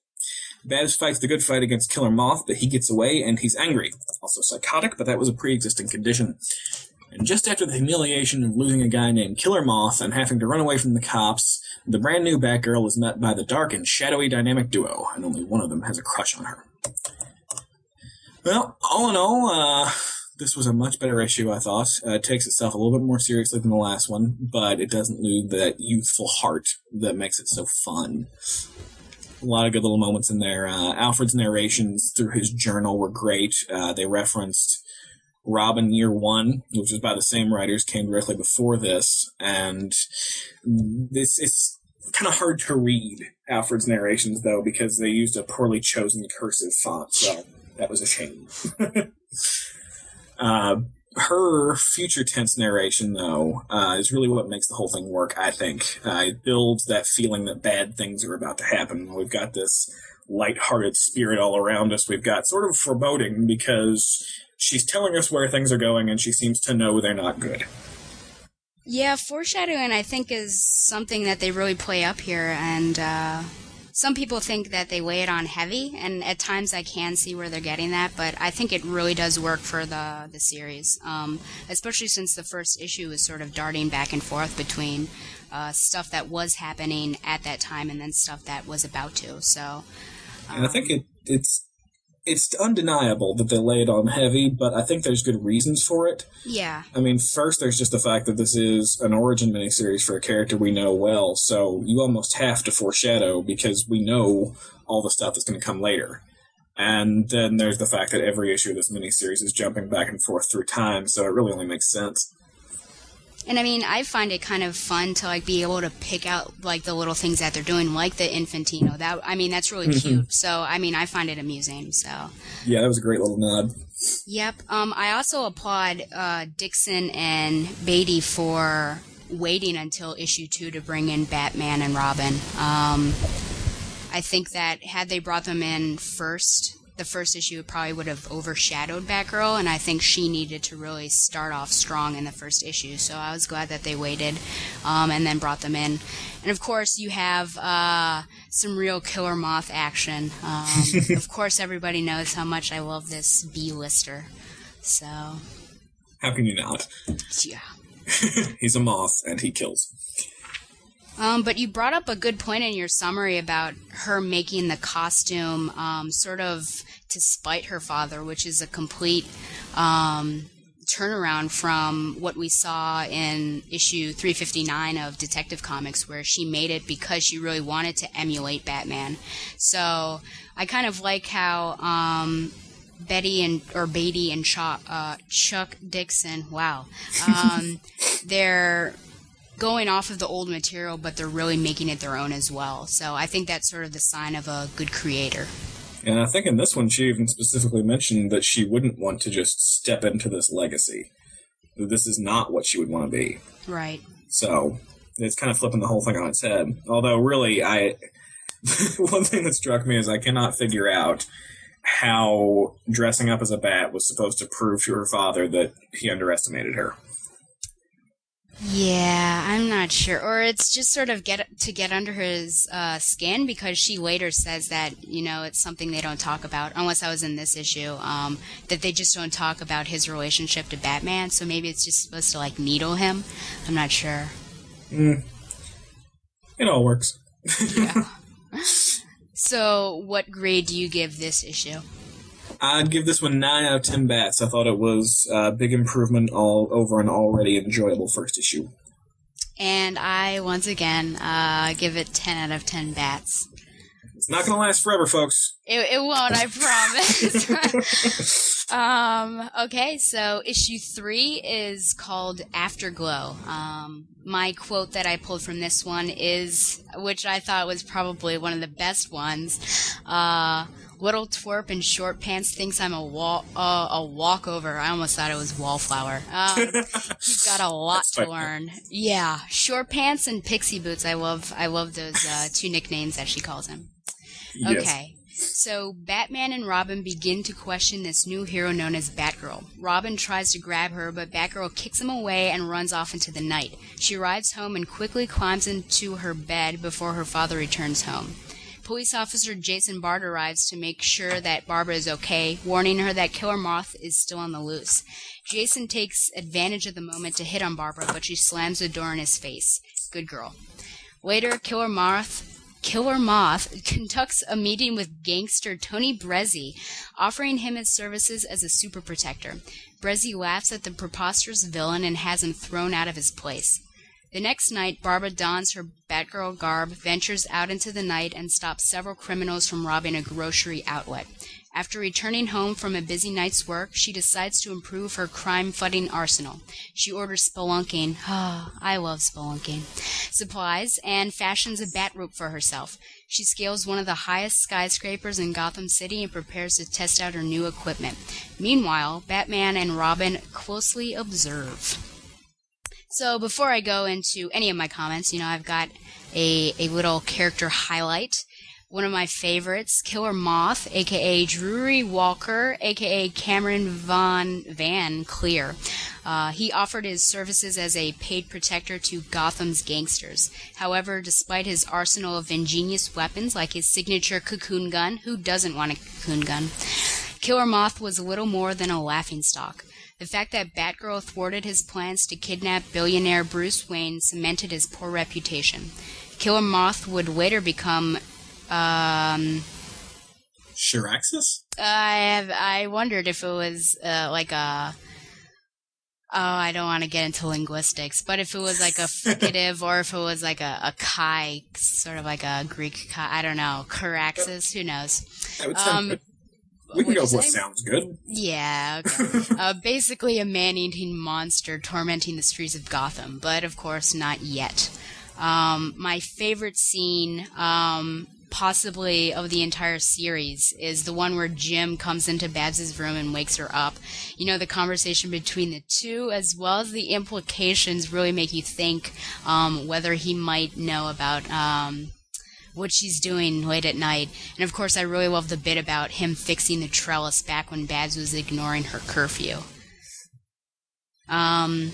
Babs fights the good fight against Killer Moth, but he gets away and he's angry. Also psychotic, but that was a pre-existing condition. And just after the humiliation of losing a guy named Killer Moth and having to run away from the cops, the brand new Batgirl is met by the dark and shadowy dynamic duo, and only one of them has a crush on her. Well, all in all, uh, this was a much better issue, I thought. Uh, it takes itself a little bit more seriously than the last one, but it doesn't lose that youthful heart that makes it so fun. A lot of good little moments in there. Uh, Alfred's narrations through his journal were great. Uh, they referenced Robin Year One, which was by the same writers, came directly before this, and this it's kind of hard to read Alfred's narrations though because they used a poorly chosen cursive font, so that was a shame. uh, her future tense narration, though, uh, is really what makes the whole thing work. I think uh, it builds that feeling that bad things are about to happen. We've got this light-hearted spirit all around us. We've got sort of foreboding because she's telling us where things are going, and she seems to know they're not good. Yeah, foreshadowing I think is something that they really play up here, and uh, some people think that they weigh it on heavy, and at times I can see where they're getting that, but I think it really does work for the the series, um, especially since the first issue is sort of darting back and forth between uh, stuff that was happening at that time and then stuff that was about to. So, And I think it it's it's undeniable that they lay it on heavy, but I think there's good reasons for it. yeah, I mean, first, there's just the fact that this is an origin miniseries for a character we know well, so you almost have to foreshadow because we know all the stuff that's going to come later. And then there's the fact that every issue of this miniseries is jumping back and forth through time, so it really only makes sense. And I mean, I find it kind of fun to like be able to pick out like the little things that they're doing, like the Infantino. That I mean, that's really cute. So I mean, I find it amusing. So Yeah, that was a great little nod. yep. Um, I also applaud uh, Dixon and Beatty for waiting until issue two to bring in Batman and Robin. Um, I think that had they brought them in first, the first issue probably would have overshadowed Batgirl, and I think she needed to really start off strong in the first issue. So I was glad that they waited um, and then brought them in. And of course, you have uh, some real Killer Moth action. Um, of course, everybody knows how much I love this B-lister. So, How can you not? yeah. He's a moth, and he kills. Um, but you brought up a good point in your summary about her making the costume um, sort of to spite her father, which is a complete um, turnaround from what we saw in issue 359 of Detective Comics, where she made it because she really wanted to emulate Batman. So I kind of like how. Um, Betty and or Beatty and Chuck, uh, Chuck Dixon. Wow, um, they're going off of the old material, but they're really making it their own as well. So I think that's sort of the sign of a good creator. And I think in this one, she even specifically mentioned that she wouldn't want to just step into this legacy. That This is not what she would want to be. Right. So it's kind of flipping the whole thing on its head. Although, really, I one thing that struck me is I cannot figure out how dressing up as a bat was supposed to prove to her father that he underestimated her. Yeah, I'm not sure. Or it's just sort of get to get under his uh, skin because she later says that you know it's something they don't talk about unless I was in this issue um, that they just don't talk about his relationship to Batman. So maybe it's just supposed to like needle him. I'm not sure. It all works. Yeah. So, what grade do you give this issue? I'd give this one nine out of ten bats. I thought it was a big improvement all over an already enjoyable first issue. And I, once again, uh, give it 10 out of 10 bats. It's not going to last forever, folks. It, it won't, I promise. um, okay, so issue three is called Afterglow. Um, my quote that I pulled from this one is, which I thought was probably one of the best ones. Uh, little twerp in short pants thinks I'm a wall, uh, a walkover. I almost thought it was wallflower. Um, he's got a lot That's to typo. learn. Yeah, short pants and pixie boots. I love, I love those uh, two nicknames that she calls him. Yes. Okay. So Batman and Robin begin to question this new hero known as Batgirl. Robin tries to grab her, but Batgirl kicks him away and runs off into the night. She arrives home and quickly climbs into her bed before her father returns home. Police officer Jason Bard arrives to make sure that Barbara is okay, warning her that Killer Moth is still on the loose. Jason takes advantage of the moment to hit on Barbara, but she slams the door in his face. Good girl. Later, Killer Moth Killer Moth conducts a meeting with gangster Tony Brezzi, offering him his services as a super protector. Brezzi laughs at the preposterous villain and has him thrown out of his place. The next night, Barbara dons her Batgirl garb, ventures out into the night, and stops several criminals from robbing a grocery outlet. After returning home from a busy night's work, she decides to improve her crime-fighting arsenal. She orders spelunking. Ah, I love spelunking. Supplies and fashions a bat rope for herself. She scales one of the highest skyscrapers in Gotham City and prepares to test out her new equipment. Meanwhile, Batman and Robin closely observe. So before I go into any of my comments, you know, I've got a, a little character highlight. One of my favorites, Killer Moth, aka Drury Walker, aka Cameron Von Van Cleer. Uh, he offered his services as a paid protector to Gotham's gangsters. However, despite his arsenal of ingenious weapons like his signature cocoon gun, who doesn't want a cocoon gun? Killer Moth was little more than a laughingstock. The fact that Batgirl thwarted his plans to kidnap billionaire Bruce Wayne cemented his poor reputation. Killer Moth would later become um Shiraxis? I have I wondered if it was uh, like a Oh, I don't want to get into linguistics, but if it was like a fricative or if it was like a, a chi, sort of like a Greek chi, I don't know, Caraxis, who knows? That would sound Um. We can go with what sounds good. Yeah, okay. uh, basically a man-eating monster tormenting the streets of Gotham, but of course not yet. Um, my favorite scene, um, possibly of the entire series, is the one where Jim comes into Babs's room and wakes her up. You know, the conversation between the two, as well as the implications, really make you think um, whether he might know about um, what she's doing late at night. And of course, I really love the bit about him fixing the trellis back when Babs was ignoring her curfew. Um,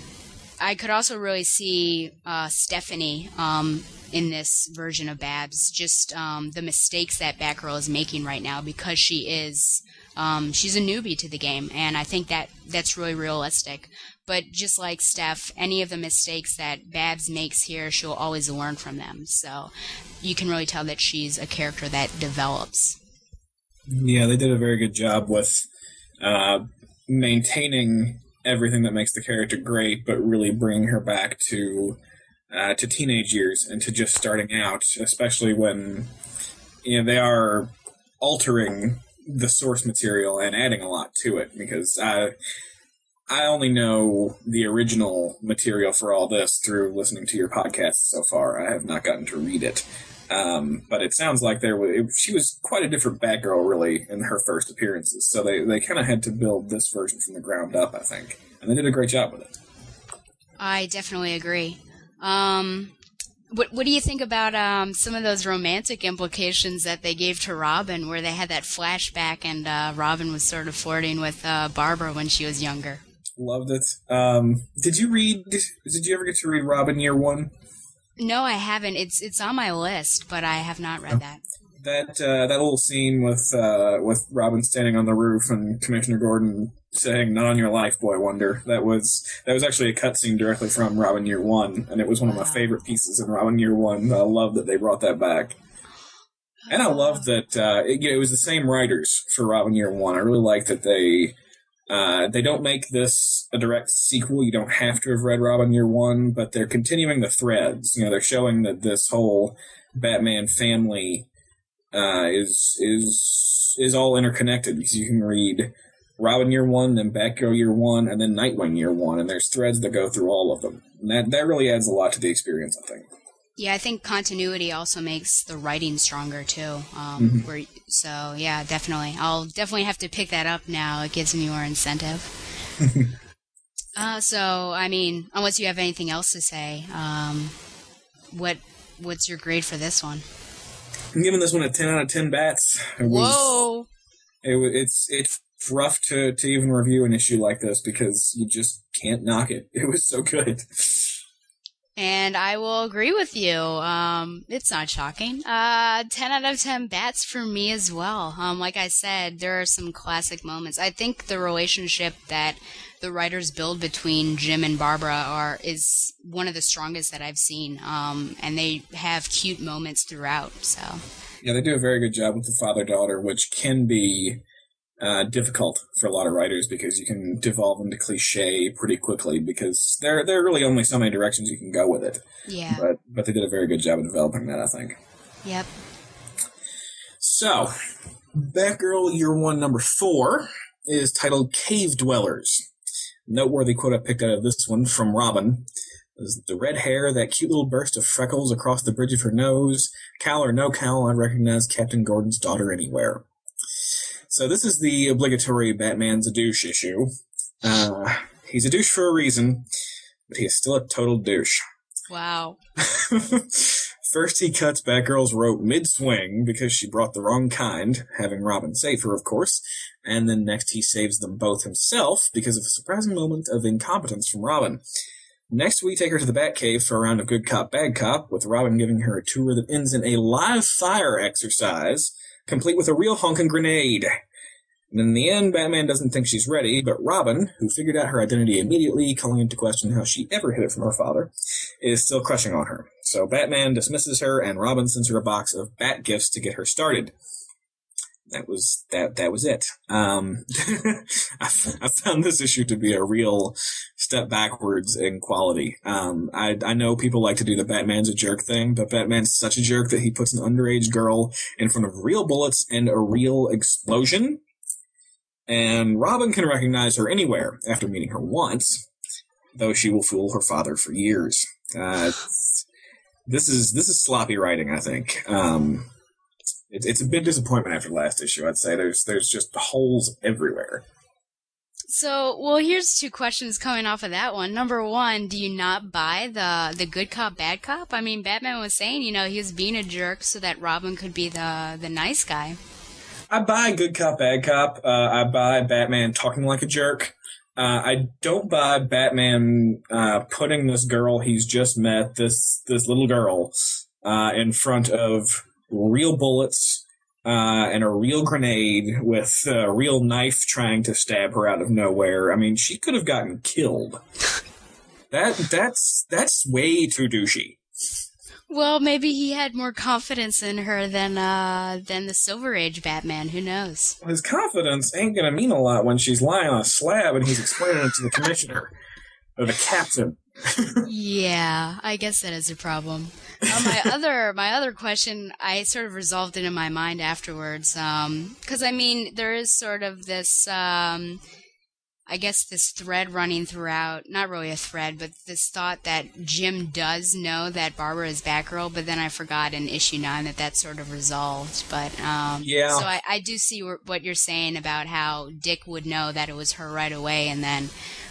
I could also really see uh, Stephanie um, in this version of Babs, just um, the mistakes that Batgirl is making right now because she is um, she's a newbie to the game, and I think that that's really realistic. But just like Steph, any of the mistakes that Babs makes here, she'll always learn from them. So you can really tell that she's a character that develops. Yeah, they did a very good job with uh, maintaining everything that makes the character great, but really bringing her back to uh, to teenage years and to just starting out, especially when you know they are altering the source material and adding a lot to it. Because I I only know the original material for all this through listening to your podcast so far. I have not gotten to read it. Um, but it sounds like there was, it, she was quite a different Batgirl, really, in her first appearances. So they, they kind of had to build this version from the ground up, I think, and they did a great job with it. I definitely agree. Um, what What do you think about um, some of those romantic implications that they gave to Robin, where they had that flashback and uh, Robin was sort of flirting with uh, Barbara when she was younger? Loved it. Um, did you read? Did you ever get to read Robin Year One? No, I haven't. It's it's on my list, but I have not read that. That uh, that little scene with uh, with Robin standing on the roof and Commissioner Gordon saying "Not on your life, boy wonder." That was that was actually a cutscene directly from Robin Year One, and it was one of my favorite pieces in Robin Year One. I love that they brought that back. And I love that uh, it, you know, it was the same writers for Robin Year One. I really like that they uh, they don't make this a direct sequel. You don't have to have read Robin Year One, but they're continuing the threads. You know, they're showing that this whole Batman family uh, is is is all interconnected because you can read Robin Year One, then Batgirl Year One, and then Nightwing Year One, and there's threads that go through all of them. And that that really adds a lot to the experience, I think. Yeah, I think continuity also makes the writing stronger too. Um, Mhm. where, so yeah, definitely. I'll definitely have to pick that up now. It gives me more incentive. uh, so I mean, unless you have anything else to say, um, what what's your grade for this one? I'm giving this one a ten out of ten bats. It was, Whoa! It, it's it's rough to to even review an issue like this because you just can't knock it. It was so good. And I will agree with you. Um, it's not shocking. Uh, 10 out of 10 bats for me as well. Um, like I said, there are some classic moments. I think the relationship that the writers build between Jim and Barbara are, is one of the strongest that I've seen. Um, and they have cute moments throughout, so. Yeah, they do a very good job with the father daughter, which can be uh, difficult for a lot of writers because you can devolve into cliche pretty quickly because there there are really only so many directions you can go with it. Yeah. But but they did a very good job of developing that, I think. Yep. So, Batgirl Year One Number Four is titled Cave Dwellers. Noteworthy quote I picked out of this one from Robin is the red hair, that cute little burst of freckles across the bridge of her nose. Cowl or no cowl, I'd recognize Captain Gordon's daughter anywhere. So this is the obligatory Batman's a douche issue. Uh, he's a douche for a reason, but he is still a total douche. Wow. First, he cuts Batgirl's rope mid swing because she brought the wrong kind, having Robin save her, of course. And then next, he saves them both himself because of a surprising moment of incompetence from Robin. Next, we take her to the Batcave for a round of good cop, bad cop, with Robin giving her a tour that ends in a live fire exercise, complete with a real honking grenade. And in the end, Batman doesn't think she's ready, but Robin, who figured out her identity immediately, calling into question how she ever hid it from her father, is still crushing on her. So Batman dismisses her, and Robin sends her a box of bat gifts to get her started. That was that. That was it. Um, I, found this issue to be a real step backwards in quality. Um, I, I know people like to do the Batman's a jerk thing, but Batman's such a jerk that he puts an underage girl in front of real bullets and a real explosion. And Robin can recognize her anywhere after meeting her once, though she will fool her father for years. Uh, this is this is sloppy writing, I think. Um, it, it's a big disappointment after the last issue. I'd say there's there's just holes everywhere. So, well, here's two questions coming off of that one. Number one, do you not buy the the good cop, bad cop? I mean, Batman was saying, you know, he was being a jerk so that Robin could be the the nice guy. I buy good cop, bad cop. Uh, I buy Batman talking like a jerk. Uh, I don't buy Batman uh, putting this girl he's just met, this this little girl, uh, in front of real bullets uh, and a real grenade with a real knife trying to stab her out of nowhere. I mean, she could have gotten killed. That that's that's way too douchey. Well, maybe he had more confidence in her than uh than the Silver Age Batman. Who knows? His confidence ain't gonna mean a lot when she's lying on a slab and he's explaining it to the commissioner or the captain. yeah, I guess that is a problem. Uh, my other my other question, I sort of resolved it in my mind afterwards. Because I mean, there is sort of this, um, I guess, this thread running throughout. Not really a thread, but this thought that Jim does know that Barbara is Batgirl. But then I forgot in issue nine that that sort of resolved. But um, Yeah. So I, I do see what you're saying about how Dick would know that it was her right away, and then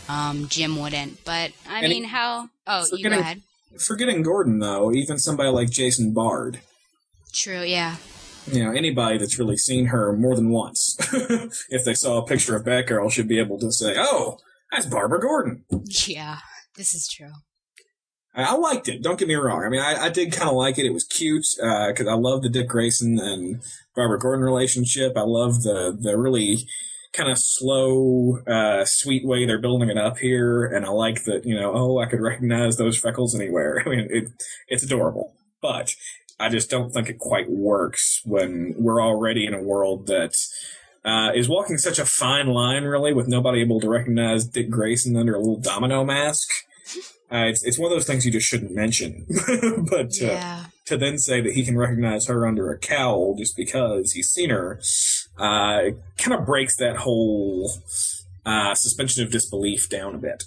um, Jim wouldn't. But I And mean, how? Oh, you go ahead. Forgetting Gordon though, even somebody like Jason Bard, True. Yeah. you know, anybody that's really seen her more than once, if they saw a picture of Batgirl, should be able to say, "Oh, that's Barbara Gordon." Yeah. This is true. I, I liked it. Don't get me wrong. I mean, I, I did kind of like it. It was cute uh, because I love the Dick Grayson and Barbara Gordon relationship. I love the the really kind of slow, uh, sweet way they're building it up here, and I like that. You know, oh, I could recognize those freckles anywhere. I mean, it it's adorable. But I just don't think it quite works when we're already in a world that uh, is walking such a fine line, really, with nobody able to recognize Dick Grayson under a little domino mask. Uh, it's, it's one of those things you just shouldn't mention. but Yeah. to then say that he can recognize her under a cowl just because he's seen her, uh, kind of breaks that whole uh, suspension of disbelief down a bit.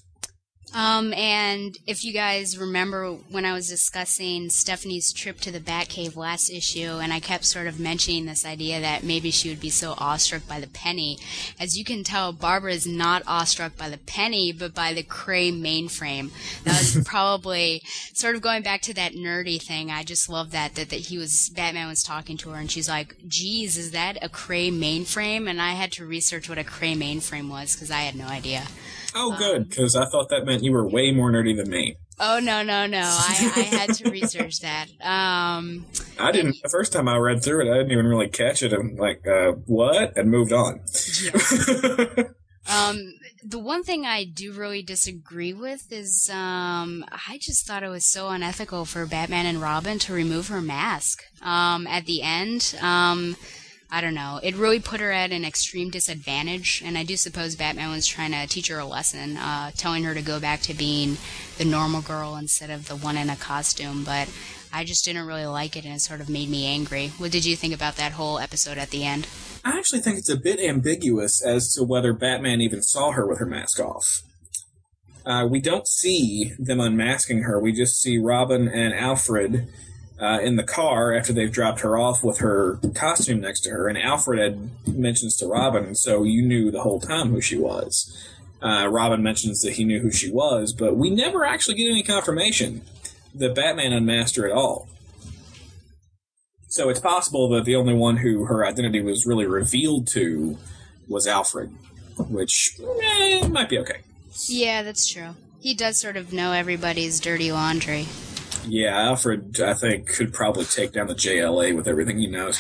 Um, and if you guys remember when I was discussing Stephanie's trip to the Batcave last issue, and I kept sort of mentioning this idea that maybe she would be so awestruck by the penny, as you can tell, Barbara is not awestruck by the penny, but by the Cray mainframe. That was probably sort of going back to that nerdy thing. I just love that, that that he was Batman was talking to her, and she's like, "Geez, is that a Cray mainframe?" And I had to research what a Cray mainframe was because I had no idea. Oh, good, because I thought that meant you were way more nerdy than me. Oh no no no! I, I had to research that. Um, I didn't. The first time I read through it, I didn't even really catch it. I'm like, uh, what? And moved on. um, the one thing I do really disagree with is um, I just thought it was so unethical for Batman and Robin to remove her mask um, at the end. Um, I don't know. It really put her at an extreme disadvantage, and I do suppose Batman was trying to teach her a lesson, uh, telling her to go back to being the normal girl instead of the one in a costume. But I just didn't really like it, and it sort of made me angry. What did you think about that whole episode at the end? I actually think it's a bit ambiguous as to whether Batman even saw her with her mask off. Uh, we don't see them unmasking her. We just see Robin and Alfred uh, in the car after they've dropped her off with her costume next to her. And Alfred had mentions to Robin, so you knew the whole time who she was. Uh, Robin mentions that he knew who she was, but we never actually get any confirmation that Batman unmasked her at all. So it's possible that the only one who her identity was really revealed to was Alfred, which eh, might be okay. Yeah, that's true. He does sort of know everybody's dirty laundry. Yeah, Alfred, I think, could probably take down the JLA with everything he knows.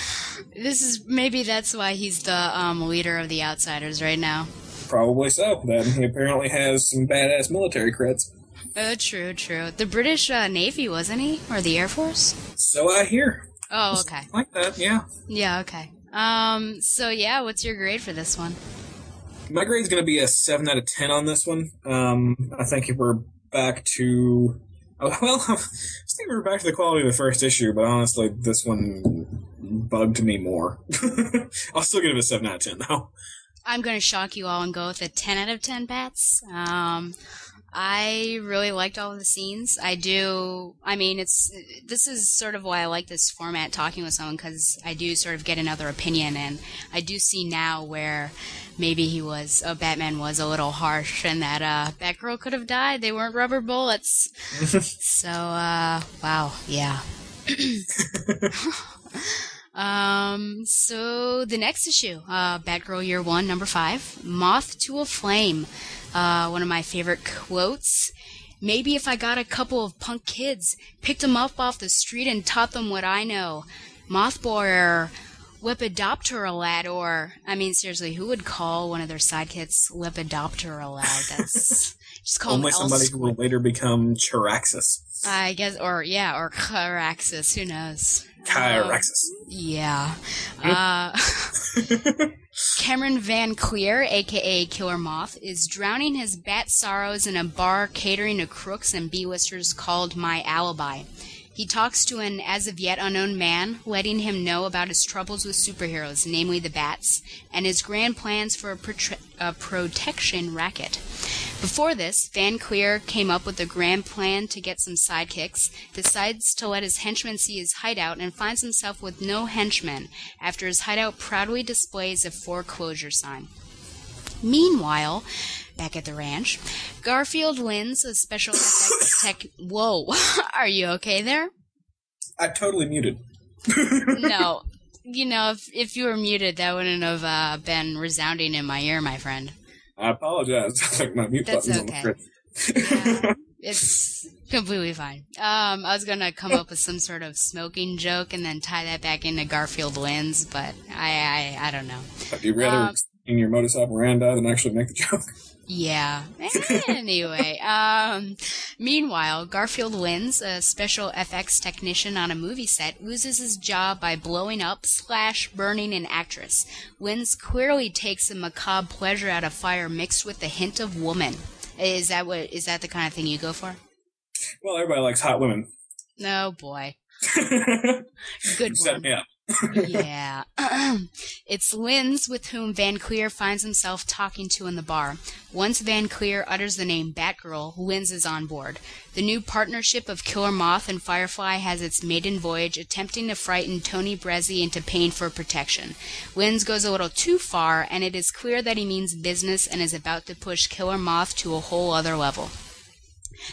This is maybe that's why he's the um, leader of the Outsiders right now. Probably so. Then he apparently has some badass military creds. Oh, true, true. The British uh, Navy, wasn't he, or the Air Force? So I hear. Oh, okay. Like that, yeah. Yeah, okay. Um, so yeah, what's your grade for this one? My grade's going to be a 7 out of 10 on this one. Um, I think if we're back to. Well, I think we're back to the quality of the first issue, but honestly, this one bugged me more. I'll still give it a 7 out of 10, though. I'm going to shock you all and go with a 10 out of 10 bats. Um, I really liked all of the scenes. I do. I mean, it's this is sort of why I like this format, talking with someone, because I do sort of get another opinion, and I do see now where maybe he was, uh, Batman was a little harsh, and that uh, Batgirl could have died. They weren't rubber bullets. so, uh, wow, yeah. Um, so the next issue, uh, Batgirl Year One, number five, Moth to a Flame. Uh, one of my favorite quotes. Maybe if I got a couple of punk kids, picked them up off the street and taught them what I know. Mothboy or Lepidoptera lad, or, I mean, seriously, who would call one of their sidekicks Lepidoptera lad? That's, just call Only somebody who will later become Chiraxus. I guess, or, yeah, or Caraxus, who knows? Chiraxus. Yeah. Uh, Cameron Van Cleer, aka Killer Moth, is drowning his bat sorrows in a bar catering to crooks and B-listers called My Alibi. He talks to an as of yet unknown man, letting him know about his troubles with superheroes, namely the bats, and his grand plans for a, a protection racket. Before this, Van Cleer came up with a grand plan to get some sidekicks, decides to let his henchmen see his hideout, and finds himself with no henchmen after his hideout proudly displays a foreclosure sign. Meanwhile, back at the ranch, Garfield Lynns a special effects tech. Whoa, are you okay there? I totally muted. No. You know, if if you were muted, that wouldn't have uh, been resounding in my ear, my friend. I apologize. My mute That's button's okay. on the fritz. It's completely fine. Um, I was gonna come up with some sort of smoking joke and then tie that back into Garfield Lynns, but I I, I don't know. Would you rather Um, in your modus operandi than actually make the joke? Yeah. Anyway, um, meanwhile, Garfield Lynns, a special FX technician on a movie set, loses his job by blowing up slash burning an actress. Lynns clearly takes a macabre pleasure out of fire mixed with a hint of woman. Is that what? Is that the kind of thing you go for? Well, everybody likes hot women. No, boy. Good Set me up. Yeah. it's Lynns with whom Van Cleer finds himself talking to in the bar. Once Van Cleer utters the name Batgirl, Lynns is on board. The new partnership of Killer Moth and Firefly has its maiden voyage, attempting to frighten Tony Brezzi into paying for protection. Lynns goes a little too far, and it is clear that he means business and is about to push Killer Moth to a whole other level.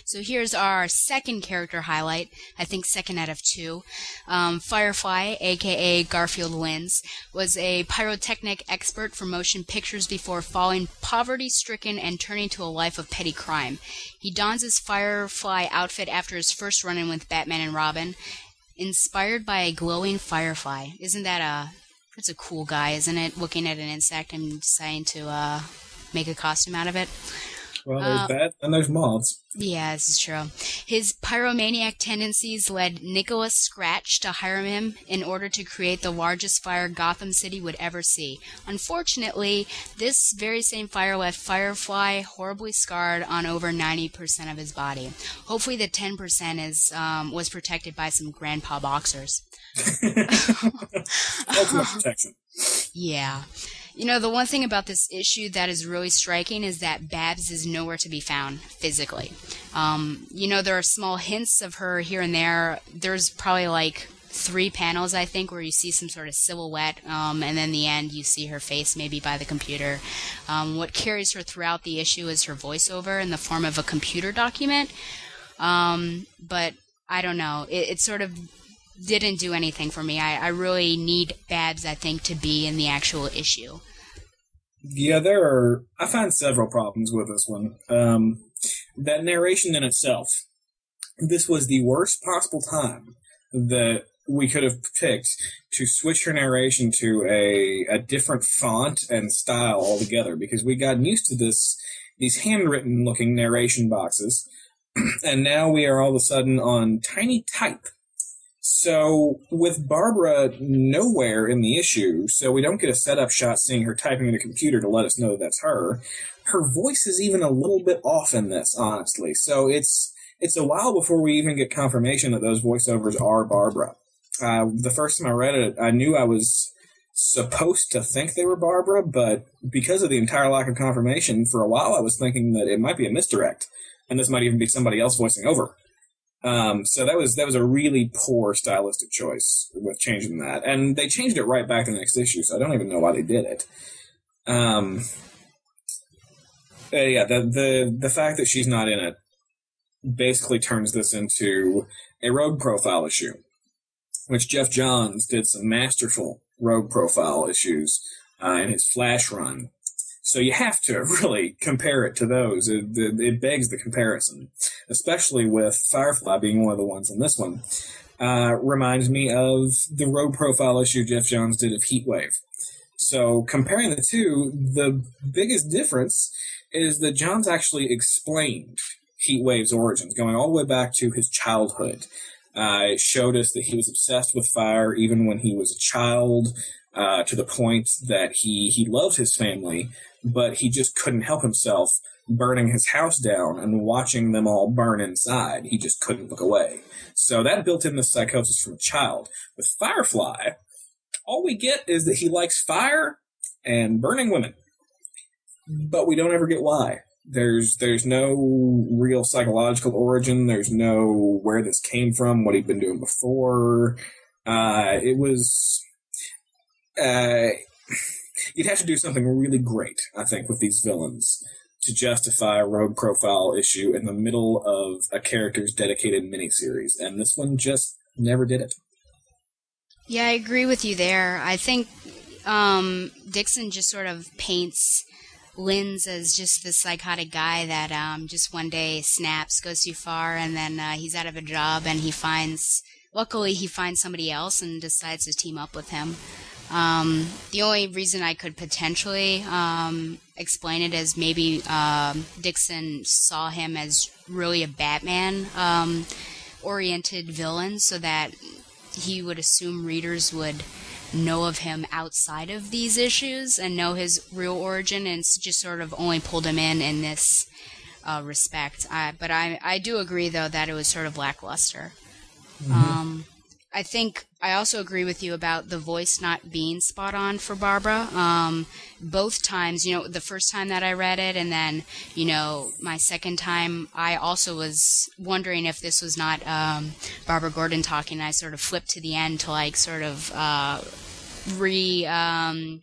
So here's our second character highlight. I think second out of two. Um, Firefly, aka Garfield Lynns, was a pyrotechnic expert for motion pictures before falling poverty stricken and turning to a life of petty crime. He dons his Firefly outfit after his first run in with Batman and Robin, inspired by a glowing firefly. Isn't that a that's a cool guy, isn't it? Looking at an insect and deciding to uh, make a costume out of it. Well, there's Uh, and there's moths. Yeah, this is true. His pyromaniac tendencies led Nicholas Scratch to hire him in order to create the largest fire Gotham City would ever see. Unfortunately, this very same fire left Firefly horribly scarred on over 90% of his body. Hopefully, the 10% is um, was protected by some grandpa boxers. Ultimate protection. Yeah. You know, the one thing about this issue that is really striking is that Babs is nowhere to be found physically. Um, you know, there are small hints of her here and there. There's probably like three panels, I think, where you see some sort of silhouette, um, and then the end you see her face maybe by the computer. Um, what carries her throughout the issue is her voiceover in the form of a computer document. Um, but I don't know. It, it sort of didn't do anything for me. I, I really need Babs, I think, to be in the actual issue. Yeah, there are. I find several problems with this one. Um, that narration in itself. This was the worst possible time that we could have picked to switch her narration to a, a different font and style altogether because we gotten used to this these handwritten looking narration boxes and now we are all of a sudden on tiny type so with Barbara nowhere in the issue, so we don't get a setup shot seeing her typing in a computer to let us know that's her. Her voice is even a little bit off in this, honestly. So it's it's a while before we even get confirmation that those voiceovers are Barbara. Uh, the first time I read it, I knew I was supposed to think they were Barbara, but because of the entire lack of confirmation, for a while I was thinking that it might be a misdirect, and this might even be somebody else voicing over. Um, so that was that was a really poor stylistic choice with changing that, and they changed it right back in the next issue. So I don't even know why they did it. Um, uh, yeah, the the the fact that she's not in it basically turns this into a rogue profile issue, which Geoff Johns did some masterful rogue profile issues uh, in his Flash run. So you have to really compare it to those. It, it, it begs the comparison, especially with Firefly being one of the ones in this one. Uh, reminds me of the rogue profile issue Geoff Johns did of Heatwave. So comparing the two, the biggest difference is that Johns actually explained Heatwave's origins, going all the way back to his childhood. Uh, it showed us that he was obsessed with fire even when he was a child, uh, to the point that he, he loved his family, but he just couldn't help himself burning his house down and watching them all burn inside. He just couldn't look away. So that built in the psychosis from a child. With Firefly, all we get is that he likes fire and burning women. But we don't ever get why. There's there's no real psychological origin. There's no where this came from, what he'd been doing before. Uh, it was uh, you'd have to do something really great, I think, with these villains to justify a rogue profile issue in the middle of a character's dedicated miniseries, and this one just never did it. Yeah, I agree with you there. I think um, Dixon just sort of paints Lynns as just the psychotic guy that um, just one day snaps, goes too far, and then uh, he's out of a job, and he finds. Luckily, he finds somebody else and decides to team up with him. Um, the only reason I could potentially um, explain it is maybe um, Dixon saw him as really a Batman um, oriented villain, so that he would assume readers would know of him outside of these issues and know his real origin, and just sort of only pulled him in in this uh, respect. I, but I I do agree though that it was sort of lackluster. Um, I think I also agree with you about the voice not being spot on for Barbara. Um, both times, you know, the first time that I read it, and then, you know, my second time, I also was wondering if this was not um, Barbara Gordon talking. I sort of flipped to the end to like sort of uh, re. Um,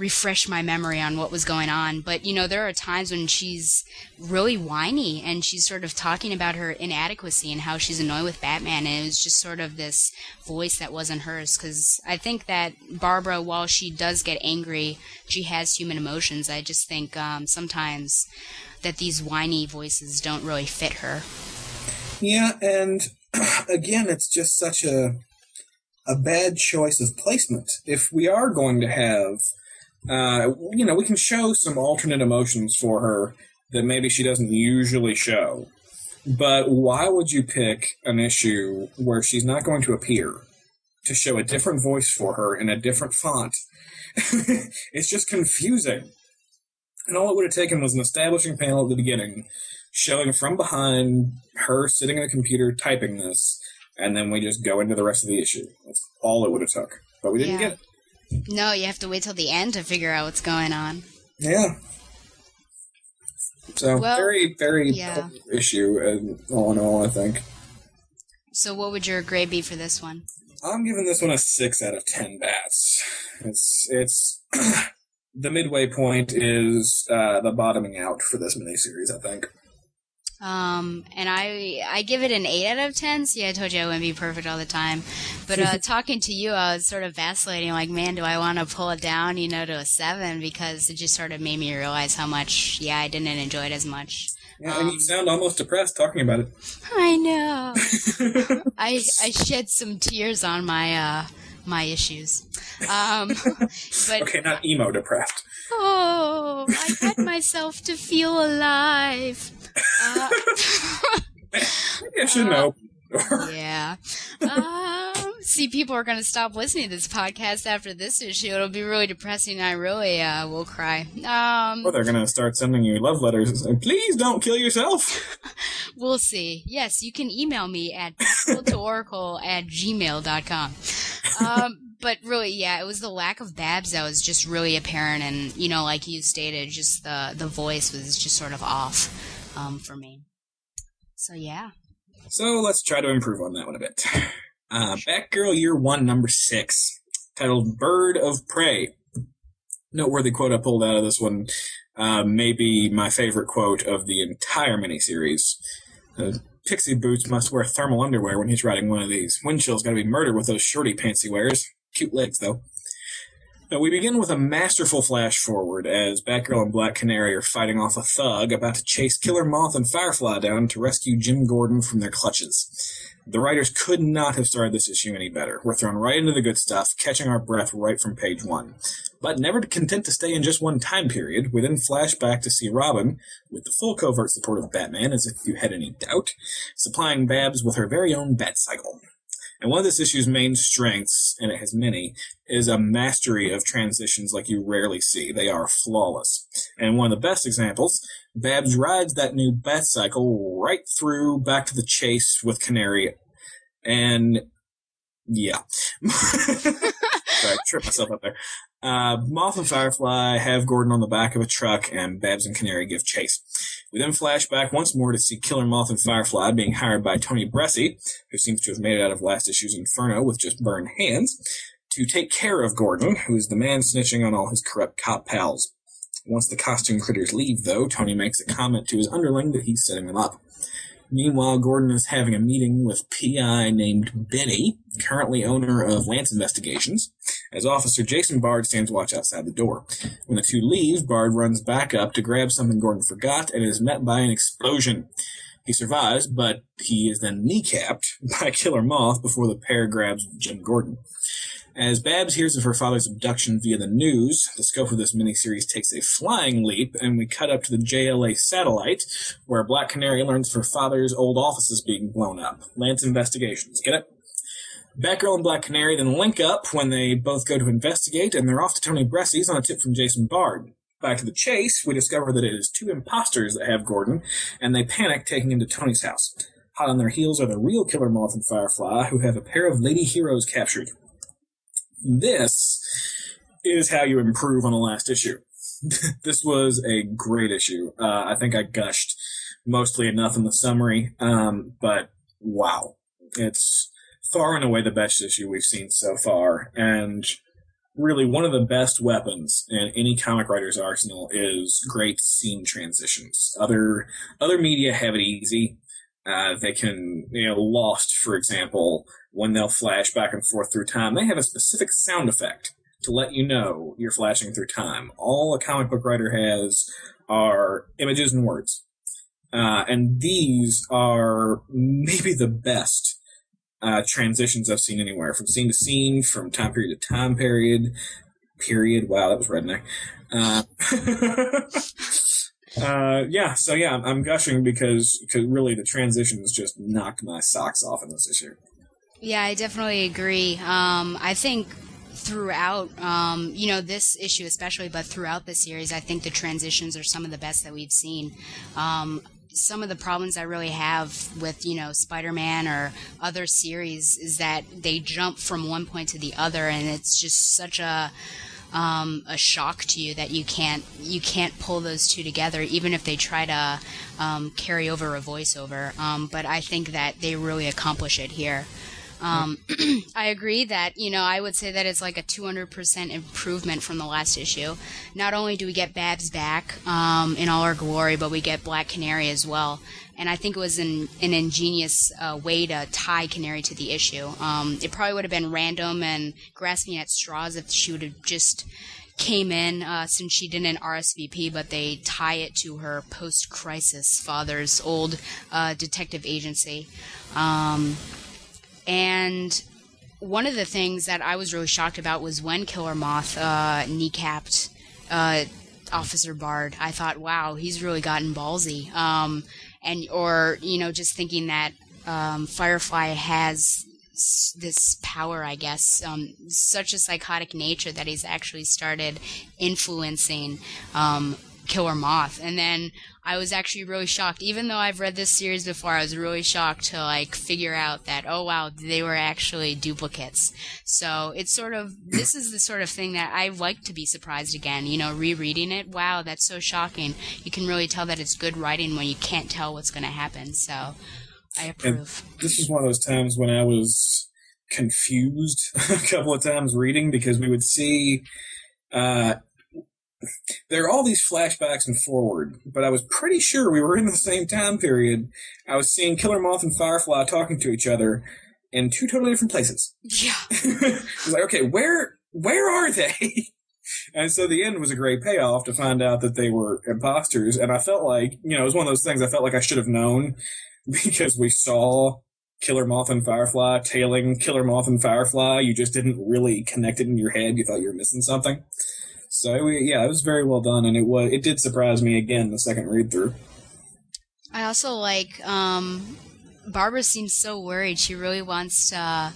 refresh my memory on what was going on. But you know, there are times when she's really whiny and she's sort of talking about her inadequacy and how she's annoyed with Batman, and it was just sort of this voice that wasn't hers. Because I think that Barbara, while she does get angry, she has human emotions. I just think um, sometimes that these whiny voices don't really fit her. Yeah, and again, it's just such a a bad choice of placement. If we are going to have, uh, you know, we can show some alternate emotions for her that maybe she doesn't usually show. But why would you pick an issue where she's not going to appear to show a different voice for her in a different font? it's just confusing. And all it would have taken was an establishing panel at the beginning showing from behind her sitting at a computer typing this, and then we just go into the rest of the issue. That's all it would have took. But we didn't Yeah. get it. No, you have to wait till the end to figure out what's going on. Yeah. So Well, very, very yeah. issue, uh, all in all, I think. So, what would your grade be for this one? I'm giving this one a six out of ten bats. It's it's the midway point is uh, the bottoming out for this miniseries. I think. Um, and I I give it an eight out of ten. See, I told you I wouldn't be perfect all the time, but uh, talking to you, I was sort of vacillating. Like, man, do I want to pull it down, you know, to a seven because it just sort of made me realize how much, yeah, I didn't enjoy it as much. Yeah, and you Um, sound almost depressed talking about it. I know. I I shed some tears on my uh my issues. Um, but okay, not emo depressed. oh, I had myself to feel alive. Uh, should know. Yeah. Um, see, people are going to stop listening to this podcast after this issue. It'll be really depressing. I really uh, will cry. Um, they're gonna start sending you love letters and saying, "Please don't kill yourself." we'll see. Yes, you can email me at oracle at gmail.com. Um, but really, yeah, it was the lack of Babs that was just really apparent. And, you know, like you stated, just the, the voice was just sort of off um, for me. So, yeah. So let's try to improve on that one a bit. Uh, Batgirl Year One, Number Six, titled "Bird of Prey." Noteworthy quote I pulled out of this one, uh, maybe my favorite quote of the entire miniseries. Uh, Pixie Boots must wear thermal underwear when he's riding one of these. Windchill's got to be murdered with those shorty pants he wears. Cute legs, though. Now, we begin with a masterful flash forward as Batgirl and Black Canary are fighting off a thug about to chase Killer Moth and Firefly down to rescue Jim Gordon from their clutches. The writers could not have started this issue any better. We're thrown right into the good stuff, catching our breath right from page one. But never content to stay in just one time period, we then flash back to see Robin, with the full covert support of Batman, as if you had any doubt, supplying Babs with her very own Bat Cycle. And one of this issue's main strengths, and it has many, is a mastery of transitions like you rarely see. They are flawless. And one of the best examples, Babs rides that new bat cycle right through back to the chase with Canary. And yeah. Sorry, I tripped myself up there. Uh, Moth and Firefly have Gordon on the back of a truck, and Babs and Canary give chase. We then flash back once more to see Killer Moth and Firefly being hired by Tony Bressi, who seems to have made it out of last issue's Inferno with just burned hands, to take care of Gordon, who is the man snitching on all his corrupt cop pals. Once the costume critters leave, though, Tony makes a comment to his underling that he's setting them up. Meanwhile, Gordon is having a meeting with PI named Benny, currently owner of Lance Investigations, as Officer Jason Bard stands watch outside the door. When the two leave, Bard runs back up to grab something Gordon forgot and is met by an explosion. He survives, but he is then kneecapped by Killer Moth before the pair grabs Jim Gordon. As Babs hears of her father's abduction via the news, the scope of this miniseries takes a flying leap, and we cut up to the JLA satellite, where Black Canary learns her father's old office is being blown up. Lance investigations. Get it? Batgirl and Black Canary then link up when they both go to investigate, and they're off to Tony Bressi's on a tip from Jason Bard. Back to the chase, we discover that it is two imposters that have Gordon, and they panic taking him to Tony's house. Hot on their heels are the real Killer Moth and Firefly, who have a pair of lady heroes captured. This is how you improve on the last issue. this was a great issue. Uh, I think I gushed mostly enough in the summary, um, but wow. It's far and away the best issue we've seen so far, and really one of the best weapons in any comic writer's arsenal is great scene transitions. Other other media have it easy. Uh, they can, you know, Lost, for example, when they'll flash back and forth through time, they have a specific sound effect to let you know you're flashing through time. All a comic book writer has are images and words. Uh, and these are maybe the best uh, transitions I've seen anywhere, from scene to scene, from time period to time period. Period. Wow, that was redneck. Uh, uh, yeah, so yeah, I'm, gushing because because really the transitions just knocked my socks off in this issue. Yeah, I definitely agree. Um, I think throughout, um, you know, this issue especially, but throughout the series, I think the transitions are some of the best that we've seen. Um, some of the problems I really have with, you know, Spider-Man or other series is that they jump from one point to the other, and it's just such a um, a shock to you that you can't you can't pull those two together, even if they try to um, carry over a voiceover. Um, but I think that they really accomplish it here. Um, I agree that, you know, I would say that it's like a 200% improvement from the last issue. Not only do we get Babs back um, in all her glory, but we get Black Canary as well. And I think it was an, an ingenious uh, way to tie Canary to the issue. Um, it probably would have been random and grasping at straws if she would have just came in uh, since she didn't RSVP, but they tie it to her post-crisis father's old uh, detective agency. Um, and one of the things that I was really shocked about was when Killer Moth uh, kneecapped uh, Officer Bard. I thought, wow, he's really gotten ballsy. Um, and or you know, just thinking that um, Firefly has this power, I guess, um, such a psychotic nature that he's actually started influencing um, Killer Moth. And then I was actually really shocked, even though I've read this series before. I was really shocked to like figure out that oh wow, they were actually duplicates. So it's sort of this is the sort of thing that I like to be surprised again. You know, rereading it, wow, that's so shocking. You can really tell that it's good writing when you can't tell what's going to happen. So I And approve. this is one of those times when I was confused a couple of times reading because we would see uh, there are all these flashbacks and forward, but I was pretty sure we were in the same time period. I was seeing Killer Moth and Firefly talking to each other in two totally different places. Yeah. I was like, okay, where where are they? And so the end was a great payoff to find out that they were imposters. And I felt like, you know, it was one of those things I felt like I should have known because we saw Killer Moth and Firefly tailing Killer Moth and Firefly. You just didn't really connect it in your head. You thought you were missing something. So yeah, it was very well done, and it was it did surprise me again the second read through. I also like um, Barbara seems so worried. She really wants to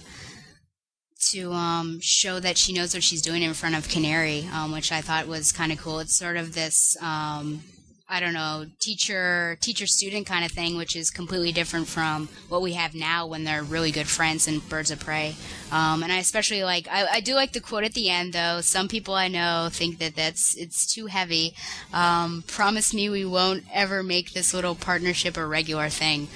to um, show that she knows what she's doing in front of Canary, um, which I thought was kind of cool. It's sort of this um, I don't know teacher teacher student kind of thing, which is completely different from what we have now when they're really good friends and Birds of Prey. Um, and I especially like I, I do like the quote at the end though. Some people I know think that that's it's too heavy. Um, promise me we won't ever make this little partnership a regular thing.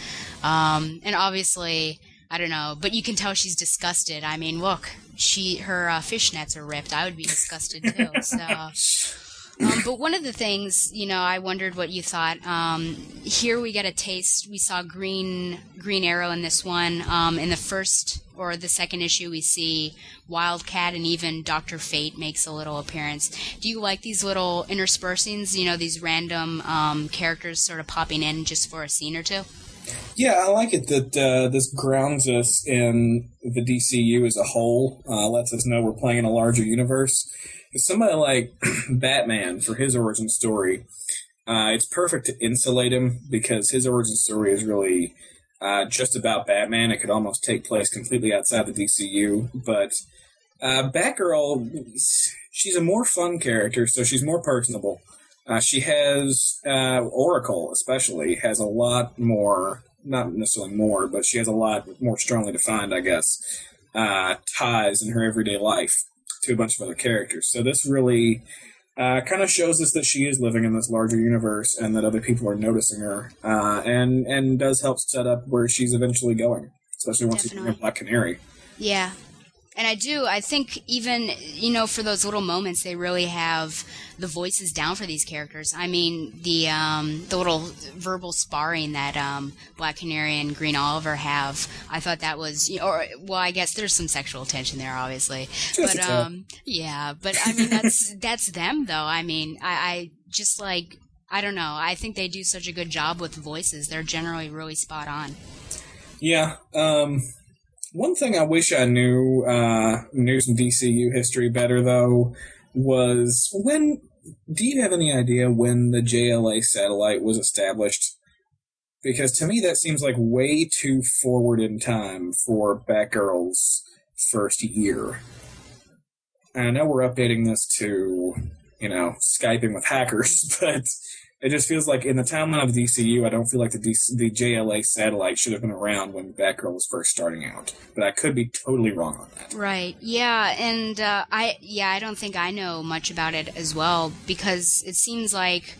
Um, and obviously, I don't know, but you can tell she's disgusted. I mean, look, she her uh, fishnets are ripped. I would be disgusted too. So. Um, but one of the things, you know, I wondered what you thought. Um, here we get a taste. We saw Green Green Arrow in this one. Um, in the first or the second issue, we see Wildcat and even Doctor Fate makes a little appearance. Do you like these little interspersings? You know, these random um, characters sort of popping in just for a scene or two. Yeah, I like it that uh, this grounds us in the DCU as a whole. Uh, lets us know we're playing in a larger universe. Somebody like Batman for his origin story, uh, it's perfect to insulate him because his origin story is really uh, just about Batman. It could almost take place completely outside the DCU, but uh, Batgirl, she's a more fun character, so she's more personable. Uh, she has uh, Oracle, especially, has a lot more, not necessarily more, but she has a lot more strongly defined, I guess, uh, ties in her everyday life to a bunch of other characters. So this really uh, kind of shows us that she is living in this larger universe and that other people are noticing her, uh, and and does help set up where she's eventually going, especially once Definitely. bring Black Canary. Yeah. And I do. I think even, you know, for those little moments, they really have the voices down for these characters. I mean, the um, the little verbal sparring that um, Black Canary and Green Oliver have, I thought that was, you know, or well, I guess there's some sexual tension there, obviously, a but um, yeah. But I mean, that's that's them, though. I mean, I, I just like, I don't know. I think they do such a good job with voices. They're generally really spot on. Yeah. Um, one thing I wish I knew uh, knew some DCU history better though was when. Do you have any idea when the JLA satellite was established? Because to me that seems like way too forward in time for Batgirl's first year. And I know we're updating this to, you know, Skyping with hackers, but it just feels like in the timeline of DCU, I don't feel like the DC, the JLA satellite should have been around when Batgirl was first starting out. But I could be totally wrong on that. Right. Yeah, and uh, I yeah I don't think I know much about it as well because it seems like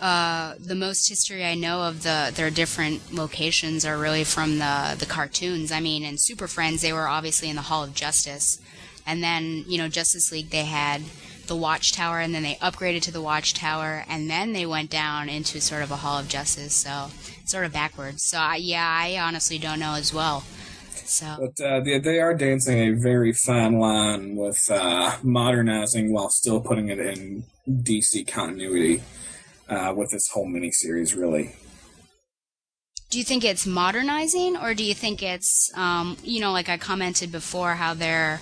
uh, the most history I know of the their different locations are really from the the cartoons. I mean, in Super Friends they were obviously in the Hall of Justice, and then you know Justice League they had the Watchtower, and then they upgraded to the Watchtower, and then they went down into sort of a Hall of Justice. So sort of backwards. So I, yeah, I honestly don't know as well. So But uh, they, they are dancing a very fine line with uh, modernizing while still putting it in DC continuity uh, with this whole miniseries, really. do you think it's modernizing or do you think it's um, you know like i commented before how they're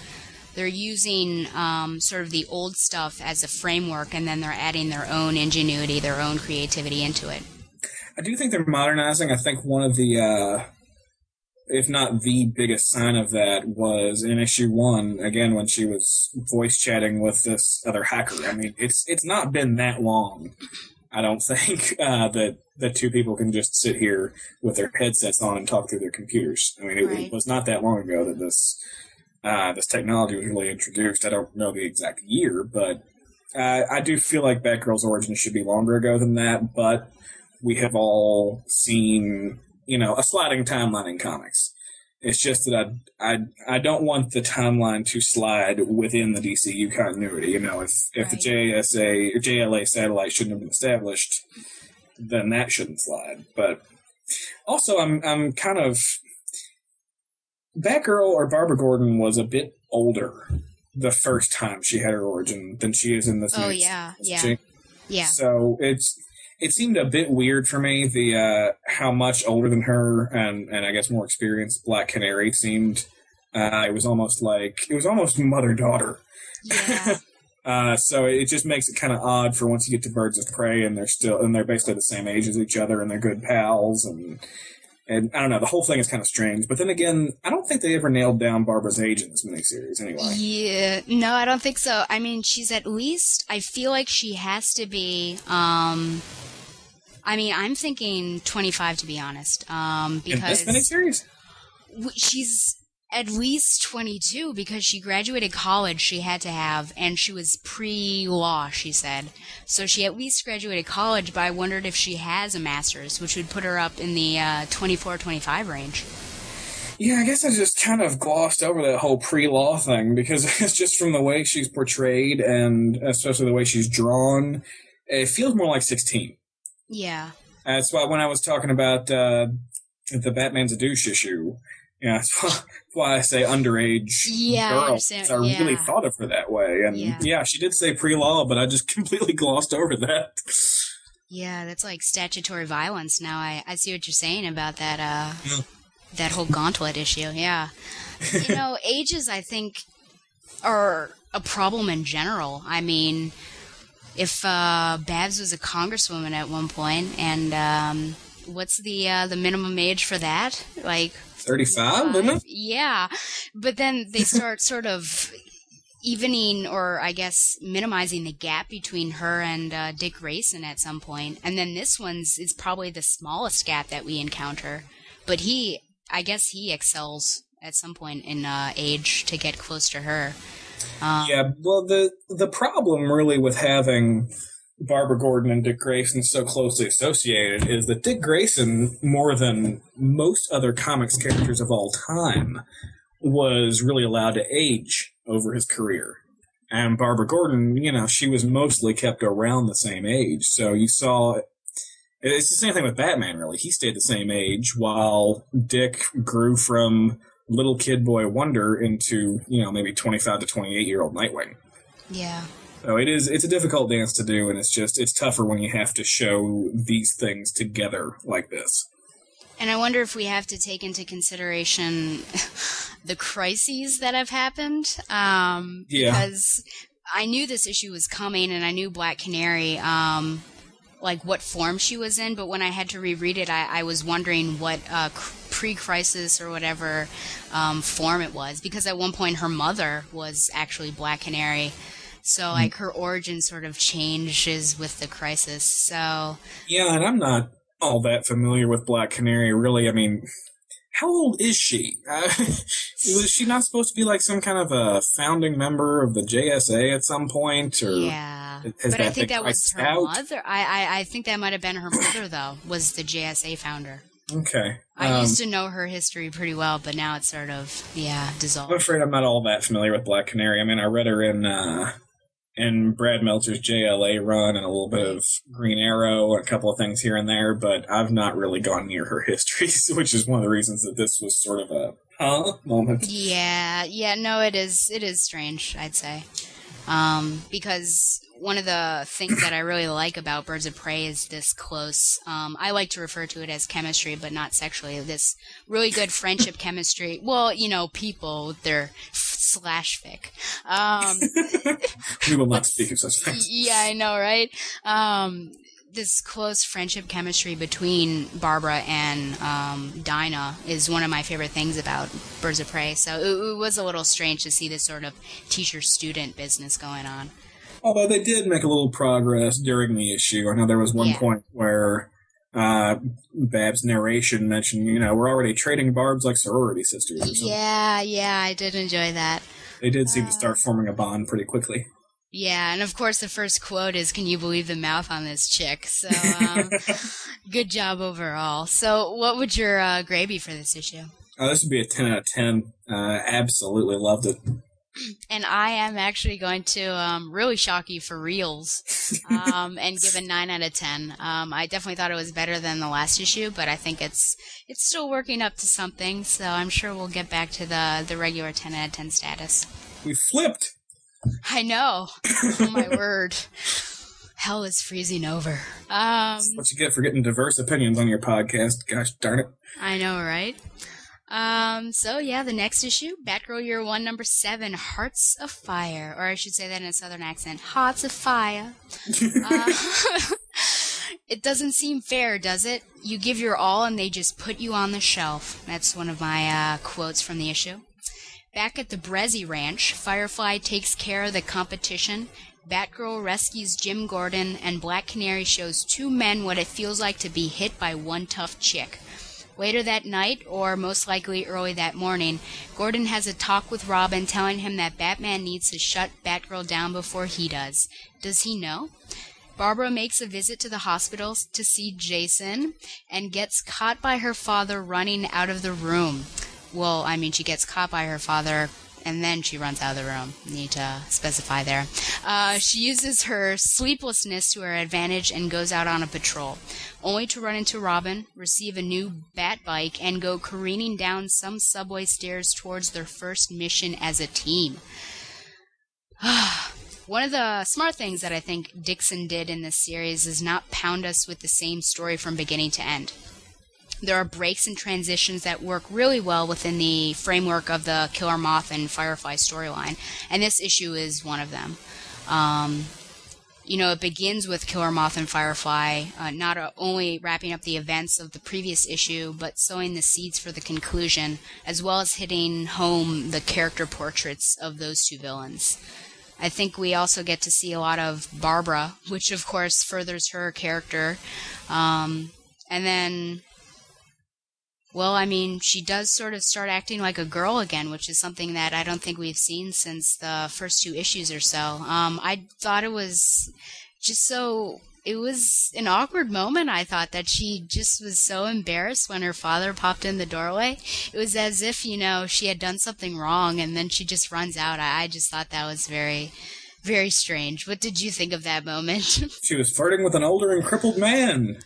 they're using um, sort of the old stuff as a framework and then they're adding their own ingenuity their own creativity into it I do think they're modernizing. I think one of the, uh, if not the biggest sign of that, was in issue one again when she was voice chatting with this other hacker. I mean, it's it's not been that long. I don't think uh, that that two people can just sit here with their headsets on and talk through their computers. I mean, it, Right. it was not that long ago that this uh, this technology was really introduced. I don't know the exact year, but uh, I do feel like Batgirl's origin should be longer ago than that. But we have all seen, you know, a sliding timeline in comics. It's just that I, I, I don't want the timeline to slide within the DCU continuity. You know, if, if the JSA or JLA satellite shouldn't have been established, then that shouldn't slide. But also, I'm, I'm kind of Batgirl or Barbara Gordon was a bit older the first time she had her origin than she is in this. Oh, new yeah, yeah. yeah So it's it seemed a bit weird for me the uh, how much older than her and and I guess more experienced Black Canary seemed. Uh, it was almost like it was almost mother daughter. yeah Uh, so it just makes it kind of odd for once you get to Birds of Prey and they're still and they're basically the same age as each other and they're good pals and and I don't know the whole thing is kind of strange. But then again, I don't think they ever nailed down Barbara's age in this miniseries anyway. yeah no i don't think so i mean she's at least i feel like she has to be um i mean i'm thinking 25 to be honest um In because this miniseries, she's at least 22 because she graduated college she had to have and she was pre-law she said. So she at least graduated college but i wondered if she has a master's which would put her up in the uh, 24 25 range. Yeah, I guess I just kind of glossed over that whole pre-law thing because it's just from the way she's portrayed and especially the way she's drawn, it feels more like 16. yeah. That's why when I was talking about uh, the Batman's a douche issue, yeah, that's why, that's why I say underage Yeah, I girl. understand. 'cause I really thought of her that way, and Yeah. yeah. she did say pre-law, but I just completely glossed over that. Yeah, that's like statutory violence. Now I, I see what you're saying about that uh Yeah. that whole gauntlet issue. Yeah. you know, ages I think are a problem in general. I mean, if uh Babs was a congresswoman at one point and um what's the uh the minimum age for that? Like 35, isn't it? yeah, but then they start sort of evening or I guess minimizing the gap between her and uh, Dick Grayson at some point, and then this one's is probably the smallest gap that we encounter. But he, I guess, he excels at some point in uh, age to get close to her. Um, Yeah, well, the the problem really with having Barbara Gordon and Dick Grayson so closely associated is that Dick Grayson, more than most other comics characters of all time, was really allowed to age over his career. And Barbara Gordon, you know, she was mostly kept around the same age. So you saw it's the same thing with Batman, really. He stayed the same age while Dick grew from little kid boy wonder into, you know, maybe 25 to 28 year old Nightwing. yeah. So it is, it's a difficult dance to do, and it's just, it's tougher when you have to show these things together like this. And I wonder if we have to take into consideration the crises that have happened. Um, Yeah. Because I knew this issue was coming, and I knew Black Canary, um, like what form she was in. But when I had to reread it, I, I was wondering what uh, pre-crisis or whatever um, form it was. Because at one point, her mother was actually Black Canary. So like her origin sort of changes with the crisis. So Yeah, and I'm not all that familiar with Black Canary, really. I mean, how old is she? Uh, was she not supposed to be like some kind of a founding member of the JSA at some point? Or Yeah, has but I think that was her out? mother. I, I I think that might have been her mother though. Was the JSA founder? Okay. I Um, used to know her history pretty well, but now it's sort of yeah dissolved. I'm afraid I'm not all that familiar with Black Canary. I mean, I read her in uh, in Brad Meltzer's JLA run and a little bit of Green Arrow, and a couple of things here and there, but I've not really gone near her history, which is one of the reasons that this was sort of a huh moment. Yeah, yeah, no, it is it is strange. I'd say, um, because one of the things that I really like about Birds of Prey is this close. Um, I like to refer to it as chemistry, but not sexually. This really good friendship chemistry. Well, you know, people their slash fic. Um, We will not speak of such things. yeah, I know, right? Um, this close friendship chemistry between Barbara and um, Dinah is one of my favorite things about Birds of Prey. So it, it was a little strange to see this sort of teacher-student business going on. Although they did make a little progress during the issue. I know there was one Yeah. point where uh, Bab's narration mentioned, you know, we're already trading barbs like sorority sisters. Or something. Yeah, yeah, I did enjoy that. They did seem to start forming a bond pretty quickly. Yeah, and of course the first quote is, "Can you believe the mouth on this chick?" So, um, good job overall. So, what would your uh, grade be for this issue? Uh, this would be a 10 out of 10. Uh, absolutely loved it. And I am actually going to um, really shock you for reals um, and give a nine out of ten. Um, I definitely thought it was better than the last issue, but I think it's it's still working up to something. So I'm sure we'll get back to the the regular ten out of ten status. We flipped. I know. oh my word. Hell is freezing over. Um, What you get for getting diverse opinions on your podcast. Gosh darn it. I know, right? Um, so yeah, the next issue, Batgirl Year One, Number Seven, Hearts of Fire, or I should say that in a Southern accent, Hearts of Fire. Uh, it doesn't seem fair, does it? You give your all and they just put you on the shelf. That's one of my uh, quotes from the issue. Back at the Bressi Ranch, Firefly takes care of the competition. Batgirl rescues Jim Gordon, and Black Canary shows two men what it feels like to be hit by one tough chick. Later that night, or most likely early that morning, Gordon has a talk with Robin telling him that Batman needs to shut Batgirl down before he does. Does he know? Barbara makes a visit to the hospital to see Jason and gets caught by her father running out of the room. Well, I mean, she gets caught by her father and then she runs out of the room. Need to specify there. Uh, she uses her sleeplessness to her advantage and goes out on a patrol, only to run into Robin, receive a new bat bike, and go careening down some subway stairs towards their first mission as a team. One of the smart things that I think Dixon did in this series is not pound us with the same story from beginning to end. There are breaks and transitions that work really well within the framework of the Killer Moth and Firefly storyline, and this issue is one of them. Um, you know, it begins with Killer Moth and Firefly, uh, not only wrapping up the events of the previous issue, but sowing the seeds for the conclusion, as well as hitting home the character portraits of those two villains. I think we also get to see a lot of Barbara, which of course furthers her character. Um, and then, well, I mean, she does sort of start acting like a girl again, which is something that I don't think we've seen since the first two issues or so. Um, I thought it was just so. It was an awkward moment. I thought that she just was so embarrassed when her father popped in the doorway. It was as if, you know, she had done something wrong and then she just runs out. I, I just thought that was very, very strange. What did you think of that moment? She was flirting with an older and crippled man.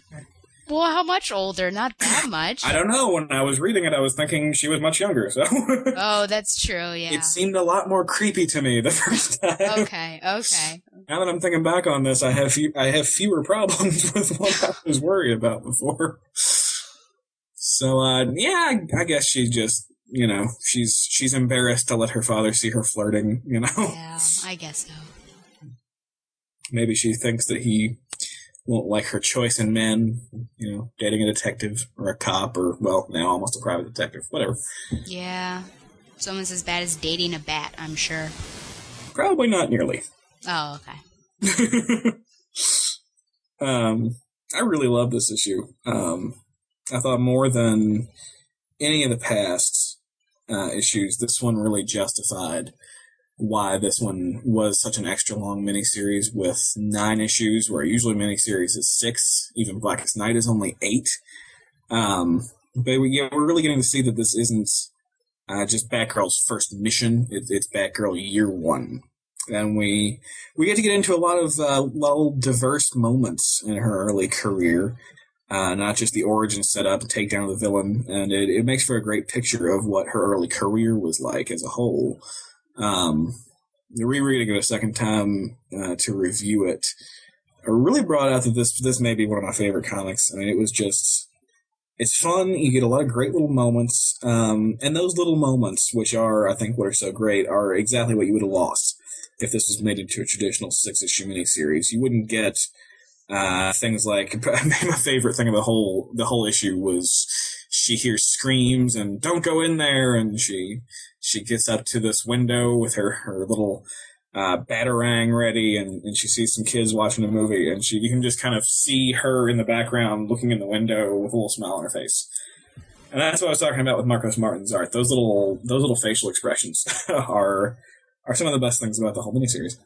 Well, how much older? Not that much. I don't know. When I was reading it, I was thinking she was much younger. So Oh, that's true. Yeah. it seemed a lot more creepy to me the first time. Okay. Okay. Now that I'm thinking back on this, I have few, I have fewer problems with what I was worried about before. So uh, yeah, I, I guess she's just you know she's she's embarrassed to let her father see her flirting. You know, Yeah, I guess so. maybe she thinks that he won't like her choice in men. You know, dating a detective or a cop or well now almost a private detective, whatever. Yeah. It's almost as bad as dating a bat, I'm sure. Probably not nearly. Oh, okay. um, I really love this issue. Um, I thought more than any of the past uh, issues, this one really justified why this one was such an extra long miniseries with nine issues, where usually miniseries is six. Even Blackest Night is only eight. Um, but we, yeah, we're really getting to see that this isn't uh, just Batgirl's first mission. It, it's Batgirl year one and we we get to get into a lot of uh, little diverse moments in her early career. Uh, not just the origin setup to take down the villain, and it, it makes for a great picture of what her early career was like as a whole. Um, rereading it a second time uh, to review it, I really brought out that this this may be one of my favorite comics. I mean, it was just it's fun. You get a lot of great little moments, um, and those little moments, which are I think what are so great, are exactly what you would have lost if this was made into a traditional six issue miniseries. You wouldn't get uh, things like my favorite thing of the whole the whole issue was she hears screams and don't go in there, and she she gets up to this window with her her little uh, batarang ready, and, and she sees some kids watching a movie, and she you can just kind of see her in the background looking in the window with a little smile on her face. And that's what I was talking about with Marcos Martin's art. Those little those little facial expressions are are some of the best things about the whole miniseries.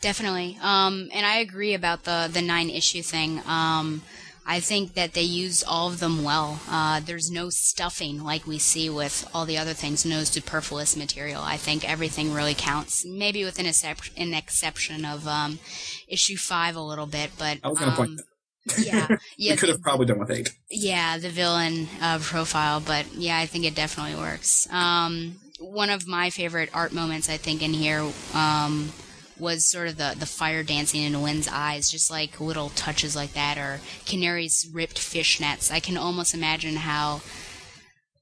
Definitely. Um, and I agree about the, the nine issue thing. Um, I think that they use all of them well. Uh, there's no stuffing like we see with all the other things, no superfluous material. I think everything really counts. Maybe with an, excep- an exception of um, issue five a little bit, but I was going to point um, that. yeah, yeah, we could have probably done with eight. yeah, the villain uh, profile, but yeah, I think it definitely works. Um, one of my favorite art moments, I think, in here um, was sort of the, the fire dancing in Lynns' eyes, just like little touches like that, or Canary's ripped fishnets. I can almost imagine how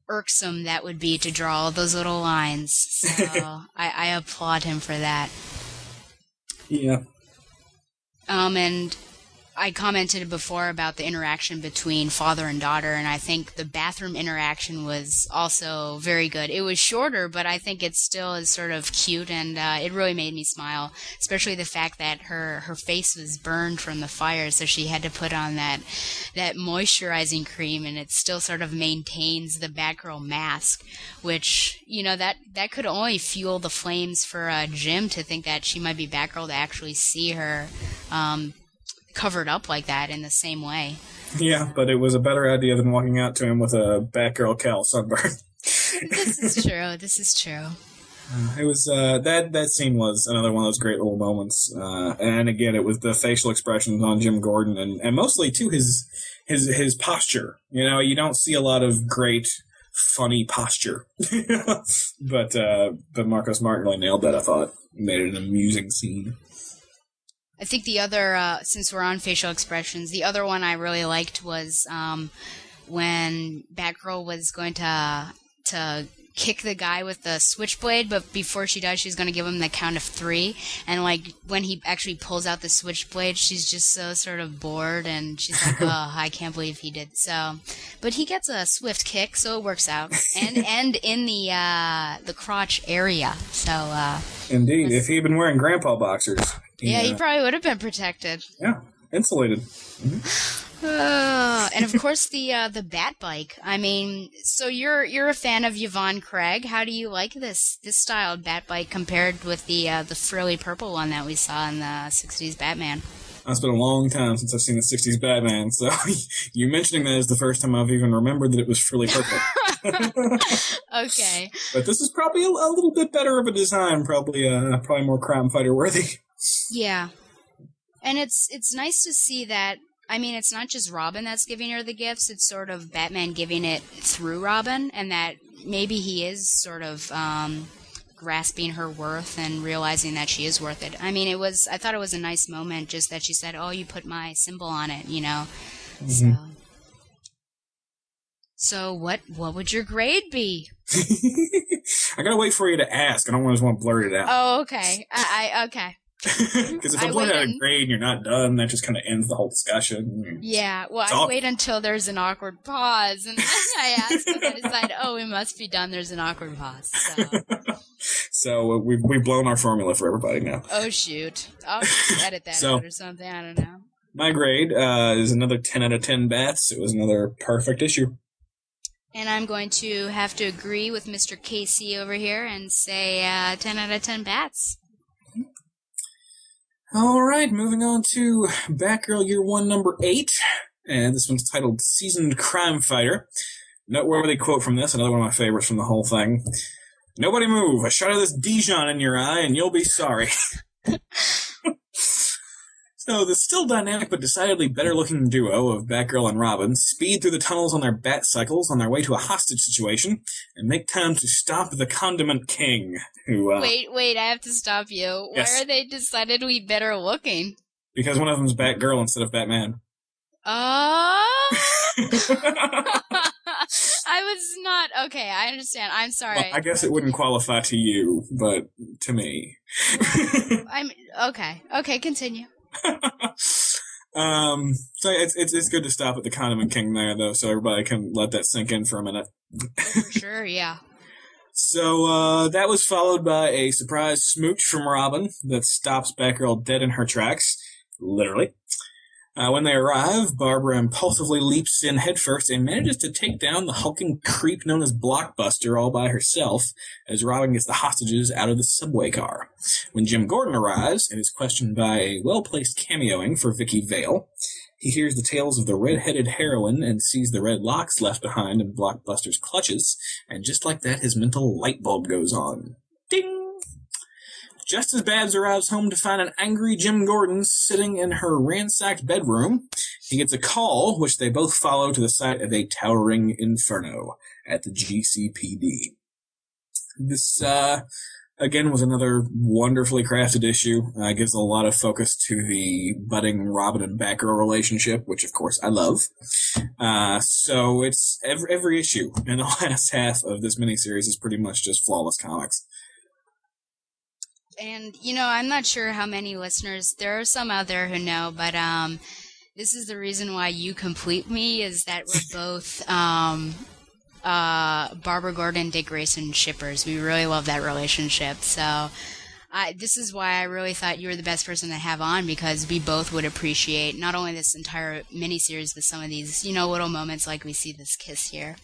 irksome that would be to draw all those little lines. So I, I applaud him for that. Yeah. Um, and I commented before about the interaction between father and daughter, and I think the bathroom interaction was also very good. It was shorter, but I think it still is sort of cute, and uh, it really made me smile. Especially the fact that her her face was burned from the fire, so she had to put on that that moisturizing cream, and it still sort of maintains the Batgirl mask, which you know that that could only fuel the flames for uh, Jim to think that she might be Batgirl to actually see her. Um, covered up like that in the same way. Yeah, but it was a better idea than walking out to him with a Batgirl cowl sunburn. This is true. This is true. It was uh, that that scene was another one of those great little moments, uh, and again, it was the facial expressions on Jim Gordon, and, and mostly too his his his posture. You know, you don't see a lot of great funny posture, but uh, but Marcos Martin really nailed that. I thought. made it an amusing scene. I think the other, uh, since we're on facial expressions, the other one I really liked was um, when Batgirl was going to to kick the guy with the switchblade, but before she does, she's going to give him the count of three. And like when he actually pulls out the switchblade, she's just so sort of bored, and she's like, "Oh, I can't believe he did so." But he gets a swift kick, so it works out, and and in the uh, the crotch area. So uh, Indeed, if he had been wearing grandpa boxers, he, yeah, he uh, probably would have been protected. yeah, insulated. Uh, and of course the uh, the bat bike. I mean, so you're you're a fan of Yvonne Craig. How do you like this this styled bat bike compared with the uh, the frilly purple one that we saw in the '60s Batman? It's been a long time since I've seen the '60s Batman, so you mentioning that is the first time I've even remembered that it was frilly purple. Okay. but this is probably a, a little bit better of a design, probably uh, probably more crime fighter worthy. Yeah. And it's it's nice to see that I mean it's not just Robin that's giving her the gifts, it's sort of Batman giving it through Robin and that maybe he is sort of um grasping her worth and realizing that she is worth it. I mean it was I thought it was a nice moment just that she said, "Oh, you put my symbol on it," you know. So So what what would your grade be? I gotta wait for you to ask. I don't just want to blurt it out. Oh, okay. I, I okay. Because if I blurt out a grade and you're not done, that just kind of ends the whole discussion. Yeah, well, I wait until there's an awkward pause, and then I ask, and I decide, oh, we must be done. There's an awkward pause. So, So uh, we've, we've blown our formula for everybody now. oh shoot, I'll just edit that So- out or something. I don't know. My grade uh, is another 10 out of 10 bats. It was another perfect issue. And I'm going to have to agree with Mr. Casey over here and say uh, 10 out of 10 bats. All right, moving on to Batgirl Year One, Number Eight, and this one's titled "Seasoned Crime Fighter." Noteworthy quote from this, another one of my favorites from the whole thing. Nobody move! A shot of this Dijon in your eye, and you'll be sorry. so the still dynamic but decidedly better-looking duo of Batgirl and Robin speed through the tunnels on their bat cycles on their way to a hostage situation and make time to stop the Condiment King, who uh, Wait, wait, I have to stop you. Yes. Why are they decided to be better looking? because one of them's Batgirl instead of Batman. Oh! I was not okay. I understand. I'm sorry. Well, I guess it wouldn't qualify to you, but to me. I'm okay. Okay, continue. um, so it's, it's it's good to stop at the Condiment King there, though, so everybody can let that sink in for a minute. For sure, yeah. So uh, that was followed by a surprise smooch from Robin that stops Batgirl dead in her tracks, literally. Uh, when they arrive, Barbara impulsively leaps in headfirst and manages to take down the hulking creep known as Blockbuster all by herself as Robin gets the hostages out of the subway car. When Jim Gordon arrives and is questioned by a well-placed cameoing for Vicki Vale, he hears the tales of the red-headed heroine and sees the red locks left behind in Blockbuster's clutches, and just like that, his mental light bulb goes on. Just as Babs arrives home to find an angry Jim Gordon sitting in her ransacked bedroom, he gets a call, which they both follow to the site of a towering inferno at the GCPD. This, uh, again was another wonderfully crafted issue. Uh, gives a lot of focus to the budding Robin and Batgirl relationship, which of course I love. Uh, so it's every, every issue in the last half of this miniseries is pretty much just flawless comics. And you know, I'm not sure how many listeners there are some out there who know, but um this is the reason why you complete me is that we're both um uh Barbara Gordon Dick Grayson shippers. We really love that relationship. So I, this is why I really thought you were the best person to have on because we both would appreciate not only this entire miniseries, but some of these, you know, little moments like we see this kiss here.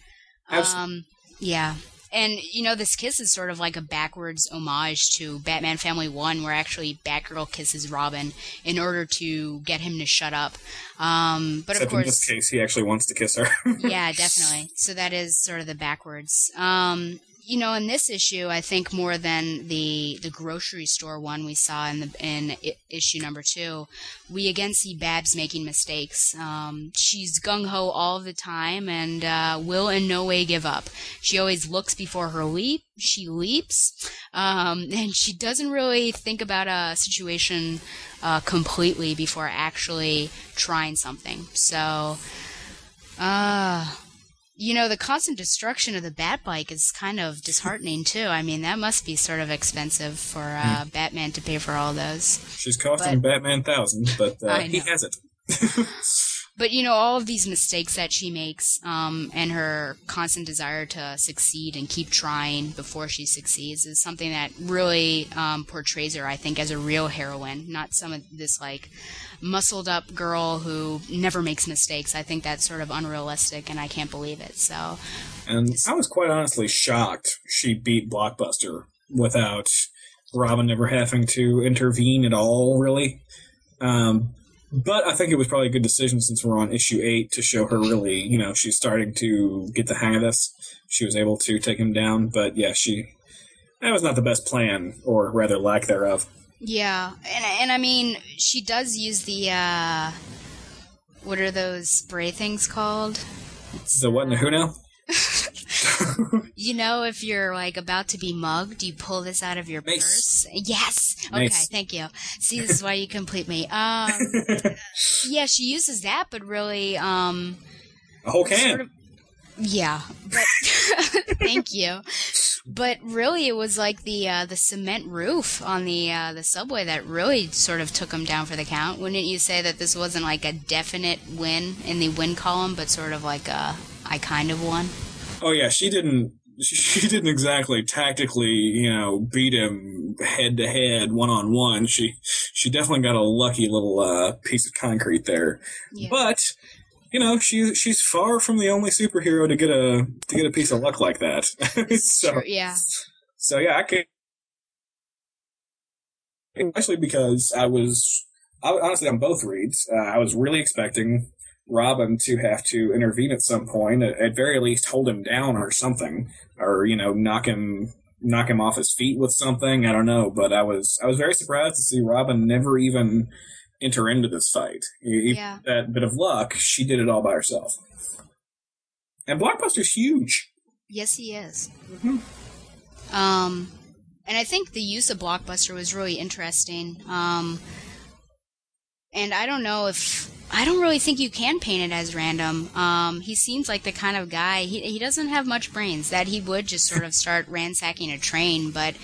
Abs- Um, yeah. And, you know, this kiss is sort of like a backwards homage to Batman Family 1, where actually Batgirl kisses Robin in order to get him to shut up. Um, but Except of course. in this case, he actually wants to kiss her. yeah, definitely. So that is sort of the backwards. Um, you know, in this issue, I think more than the the grocery store one we saw in the in issue number two, we again see Babs making mistakes. Um, she's gung ho all the time and uh, will in no way give up. She always looks before her leap. She leaps, um, and she doesn't really think about a situation uh, completely before actually trying something. So, uh, you know, the constant destruction of the Bat Bike is kind of disheartening too. I mean, that must be sort of expensive for uh, Batman to pay for all those. She's costing But- Batman thousands, but uh, he has it. But you know, all of these mistakes that she makes, um, and her constant desire to succeed and keep trying before she succeeds, is something that really um, portrays her, I think, as a real heroine, not some of this like muscled up girl who never makes mistakes. I think that's sort of unrealistic, and I can't believe it. So, And I was quite honestly shocked she beat Blockbuster without Robin ever having to intervene at all, really. Um, but I think it was probably a good decision since we're on issue eight to show her really, you know, she's starting to get the hang of this. She was able to take him down, but yeah, she that was not the best plan, or rather lack thereof. Yeah, and and I mean, she does use the uh, what are those spray things called? It's, The what and the who now? You know, if you're like about to be mugged, you pull this out of your Mace. purse. Yes. Okay, Mace. thank you. See, this is why you complete me. Um, yeah, she uses that, but really, um, A whole can. sort of, yeah. But thank you. But really, it was like the uh, the cement roof on the uh, the subway that really sort of took him down for the count. Wouldn't you say that this wasn't like a definite win in the win column, but sort of like a I kind of won? Oh yeah, she didn't. She, didn't exactly tactically, you know, beat him head to head, one on one. She she definitely got a lucky little uh, piece of concrete there. Yeah. But you know, she she's far from the only superhero to get a to get a piece of luck like that. so Sure, yeah. so yeah, I can. Especially because I was, I, honestly, on both reads, uh, I was really expecting Robin to have to intervene at some point, at, at very least hold him down or something, or you know, knock him knock him off his feet with something. I don't know, but I was I was very surprised to see Robin never even enter into this fight. Yeah. That bit of luck, she did it all by herself. And Blockbuster's huge. Yes, he is. Mm-hmm. Um, and I think the use of Blockbuster was really interesting. Um, and I don't know if I don't really think you can paint it as random. Um, he seems like the kind of guy he he doesn't have much brains that he would just sort of start ransacking a train. But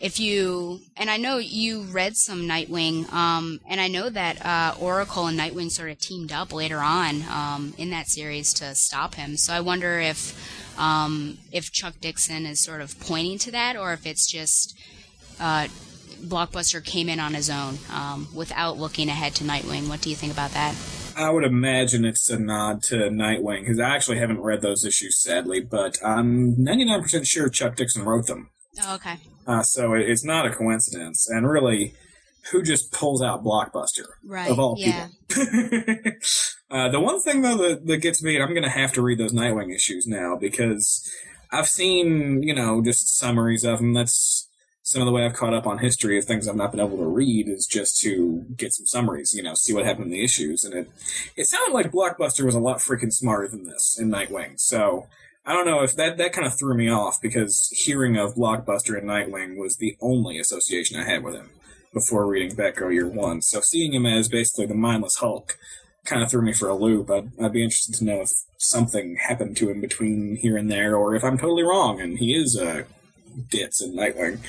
if you and I know you read some Nightwing, um, and I know that uh, Oracle and Nightwing sort of teamed up later on um, in that series to stop him. So I wonder if um, if Chuck Dixon is sort of pointing to that, or if it's just uh, Blockbuster came in on his own um, without looking ahead to Nightwing. What do you think about that? I would imagine it's a nod to Nightwing because I actually haven't read those issues, sadly, but I'm 99% sure Chuck Dixon wrote them. Oh, okay. Uh, so it, it's not a coincidence. And really, who just pulls out Blockbuster Right, of all yeah. people? uh, the one thing though that, that gets me, and I'm going to have to read those Nightwing issues now because I've seen you know just summaries of them. That's some of the way I've caught up on history of things I've not been able to read is just to get some summaries, you know, see what happened in the issues. And it it sounded like Blockbuster was a lot freaking smarter than this in Nightwing. So I don't know if that that kind of threw me off because hearing of Blockbuster and Nightwing was the only association I had with him before reading Batgirl Year One. So seeing him as basically the mindless Hulk kind of threw me for a loop. I'd, I'd be interested to know if something happened to him between here and there, or if I'm totally wrong and he is a ditz in Nightwing.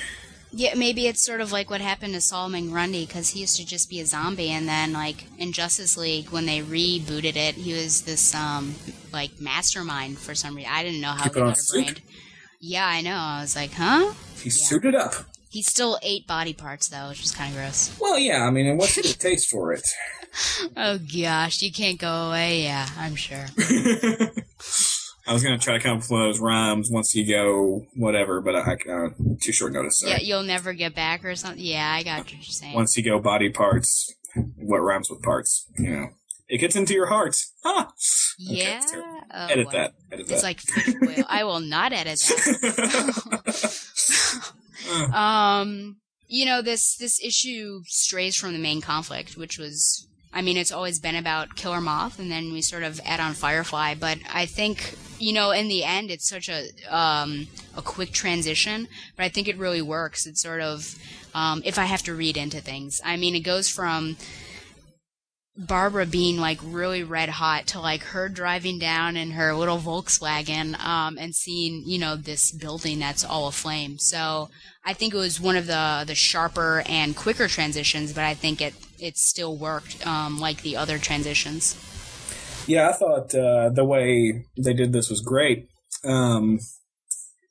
Yeah, maybe it's sort of like what happened to Solomon Grundy because he used to just be a zombie, and then like in Justice League when they rebooted it, he was this um like mastermind for some reason. I didn't know how Keep they on got a brain. Yeah, I know. I was like, huh? He suited up. He still ate body parts though, which is kind of gross. Well, yeah, I mean, and what's the taste for it? Oh gosh, you can't go away. Yeah, I'm sure. I was gonna try to come up with one of those rhymes once you go whatever, but I, uh, too short notice. Sorry. Yeah, you'll never get back or something. Yeah, I got what you're saying. Once you go body parts, what rhymes with parts? You know, it gets into your heart. Ah, Yeah. terrible. Oh, Edit wow. that. Edit It's that. like. I will not edit that. um, you know this this issue strays from the main conflict, which was, I mean, it's always been about Killer Moth, and then we sort of add on Firefly. But I think you know, in the end, it's such a um, a quick transition, but I think it really works. It's sort of um, if I have to read into things, I mean, it goes from Barbara being like really red hot to like her driving down in her little Volkswagen um, and seeing you know this building that's all aflame. So I think it was one of the the sharper and quicker transitions, but I think it it still worked um, like the other transitions. Yeah, I thought uh, the way they did this was great. Um,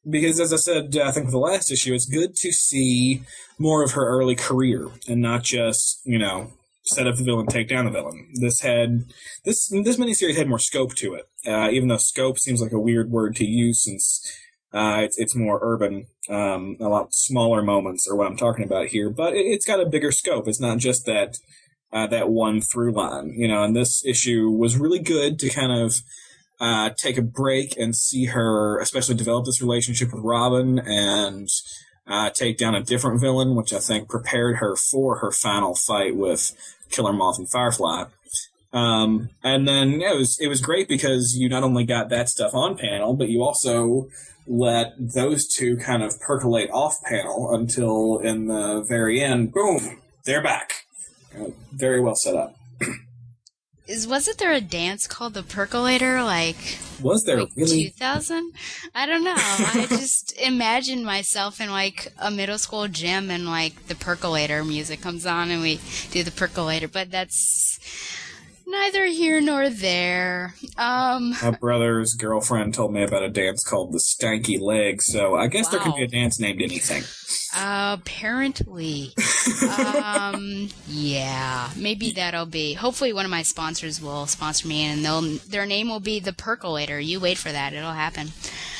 because, as I said, I think the last issue, it's good to see more of her early career and not just, you know, set up the villain, take down the villain. This had this this miniseries had more scope to it, uh, even though scope seems like a weird word to use since uh, it's it's more urban. Um, a lot smaller moments are what I'm talking about here, but it, it's got a bigger scope. It's not just that uh, that one through line, you know. And this issue was really good to kind of uh, take a break and see her, especially develop this relationship with Robin and uh, take down a different villain, which I think prepared her for her final fight with Killer Moth and Firefly. Um, and then yeah, it was it was great because you not only got that stuff on panel, but you also let those two kind of percolate off panel until in the very end, boom, they're back. Uh, very well set up. Is wasn't there a dance called the percolator like Was there like really? 2000? I don't know. I just imagine myself in like a middle school gym and like the percolator music comes on and we do the percolator, but that's neither here nor there. Um My brother's girlfriend told me about a dance called the Stanky Leg, so I guess there can be a dance named anything. apparently. um yeah, maybe that'll be. Hopefully one of my sponsors will sponsor me and they'll their name will be the percolator. You wait for that. It'll happen.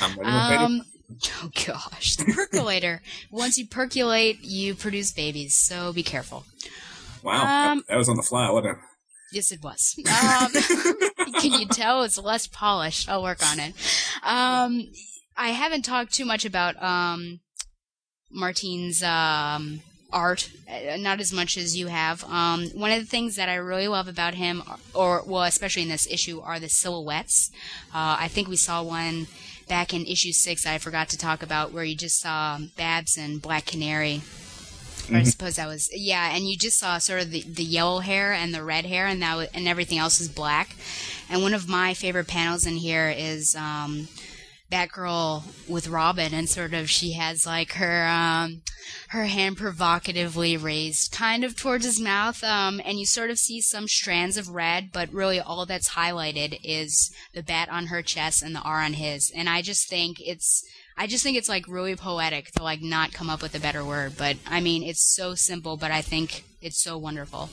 I'm waiting with bated Um, oh gosh, the percolator. Once you percolate, you produce babies, so be careful. Wow, um, that, that was on the fly, wasn't it? Yes, it was. Um, can you tell it's less polished? I'll work on it. Um, I haven't talked too much about um, Martin's um, art, uh, not as much as you have. Um, one of the things that I really love about him, or well, especially in this issue, are the silhouettes. Uh, I think we saw one back in issue six. I forgot to talk about where you just saw Babs and Black Canary. Or I suppose that was yeah, and you just saw sort of the, the yellow hair and the red hair, and that and everything else is black. And one of my favorite panels in here is um, Batgirl with Robin, and sort of she has like her um, her hand provocatively raised, kind of towards his mouth, um, and you sort of see some strands of red, but really all that's highlighted is the bat on her chest and the R on his. And I just think it's I just think it's like really poetic to like not come up with a better word, but I mean it's so simple, but I think it's so wonderful.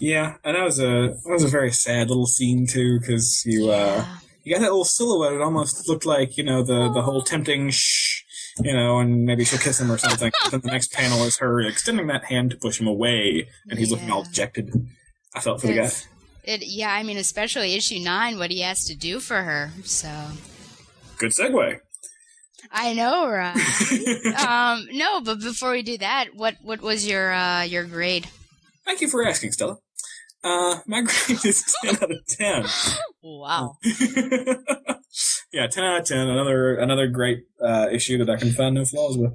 Yeah, and that was a that was a very sad little scene too, because you uh, you got that little silhouette. It almost looked like you know the the whole tempting shh, you know, and maybe she'll kiss him or something. then the next panel is her extending that hand to push him away, and he's looking all dejected. I felt for the guy. It yeah, I mean especially issue nine, what he has to do for her. So Good segue. I know, right? um, no, but before we do that, what what was your uh, your grade? Thank you for asking, Stella. Uh, my grade is ten out of ten. Wow. yeah, ten out of ten. Another another great uh, issue that I can find no flaws with.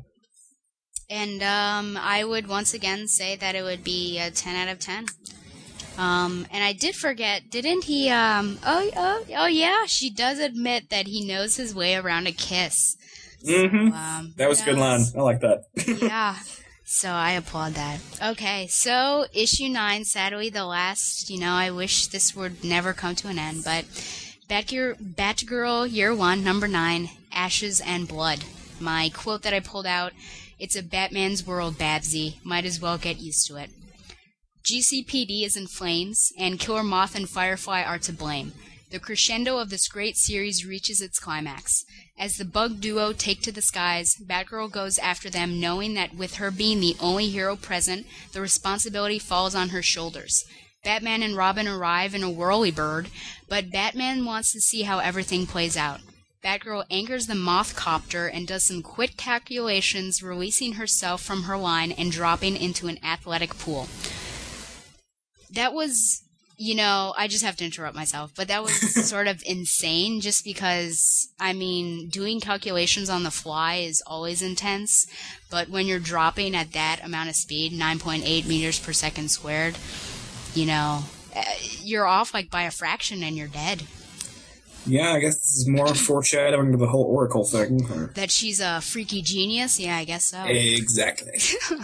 And um, I would once again say that it would be a 10 out of 10. Um, and I did forget, didn't he? Um, oh, oh, oh, yeah, she does admit that he knows his way around a kiss. Mm-hmm. Um, That was a good line. I like that. yeah. So I applaud that. Okay, so issue nine, sadly the last. You know, I wish this would never come to an end, but Batgirl, Batgirl Year One, Number Nine, Ashes and Blood. My quote that I pulled out: "It's a Batman's world, Babsy. Might as well get used to it." GCPD is in flames, and Killer Moth and Firefly are to blame. The crescendo of this great series reaches its climax. As the bug duo take to the skies, Batgirl goes after them knowing that with her being the only hero present, the responsibility falls on her shoulders. Batman and Robin arrive in a whirlybird, but Batman wants to see how everything plays out. Batgirl anchors the moth copter and does some quick calculations, releasing herself from her line and dropping into an athletic pool. That was, you know, I just have to interrupt myself, but that was sort of insane just because, I mean, doing calculations on the fly is always intense, but when you're dropping at that amount of speed, 9.8 meters per second squared, you know, uh, you're off like by a fraction and you're dead. Yeah, I guess this is more foreshadowing to the whole Oracle thing. or- That she's a freaky genius? Yeah, I guess so. Exactly.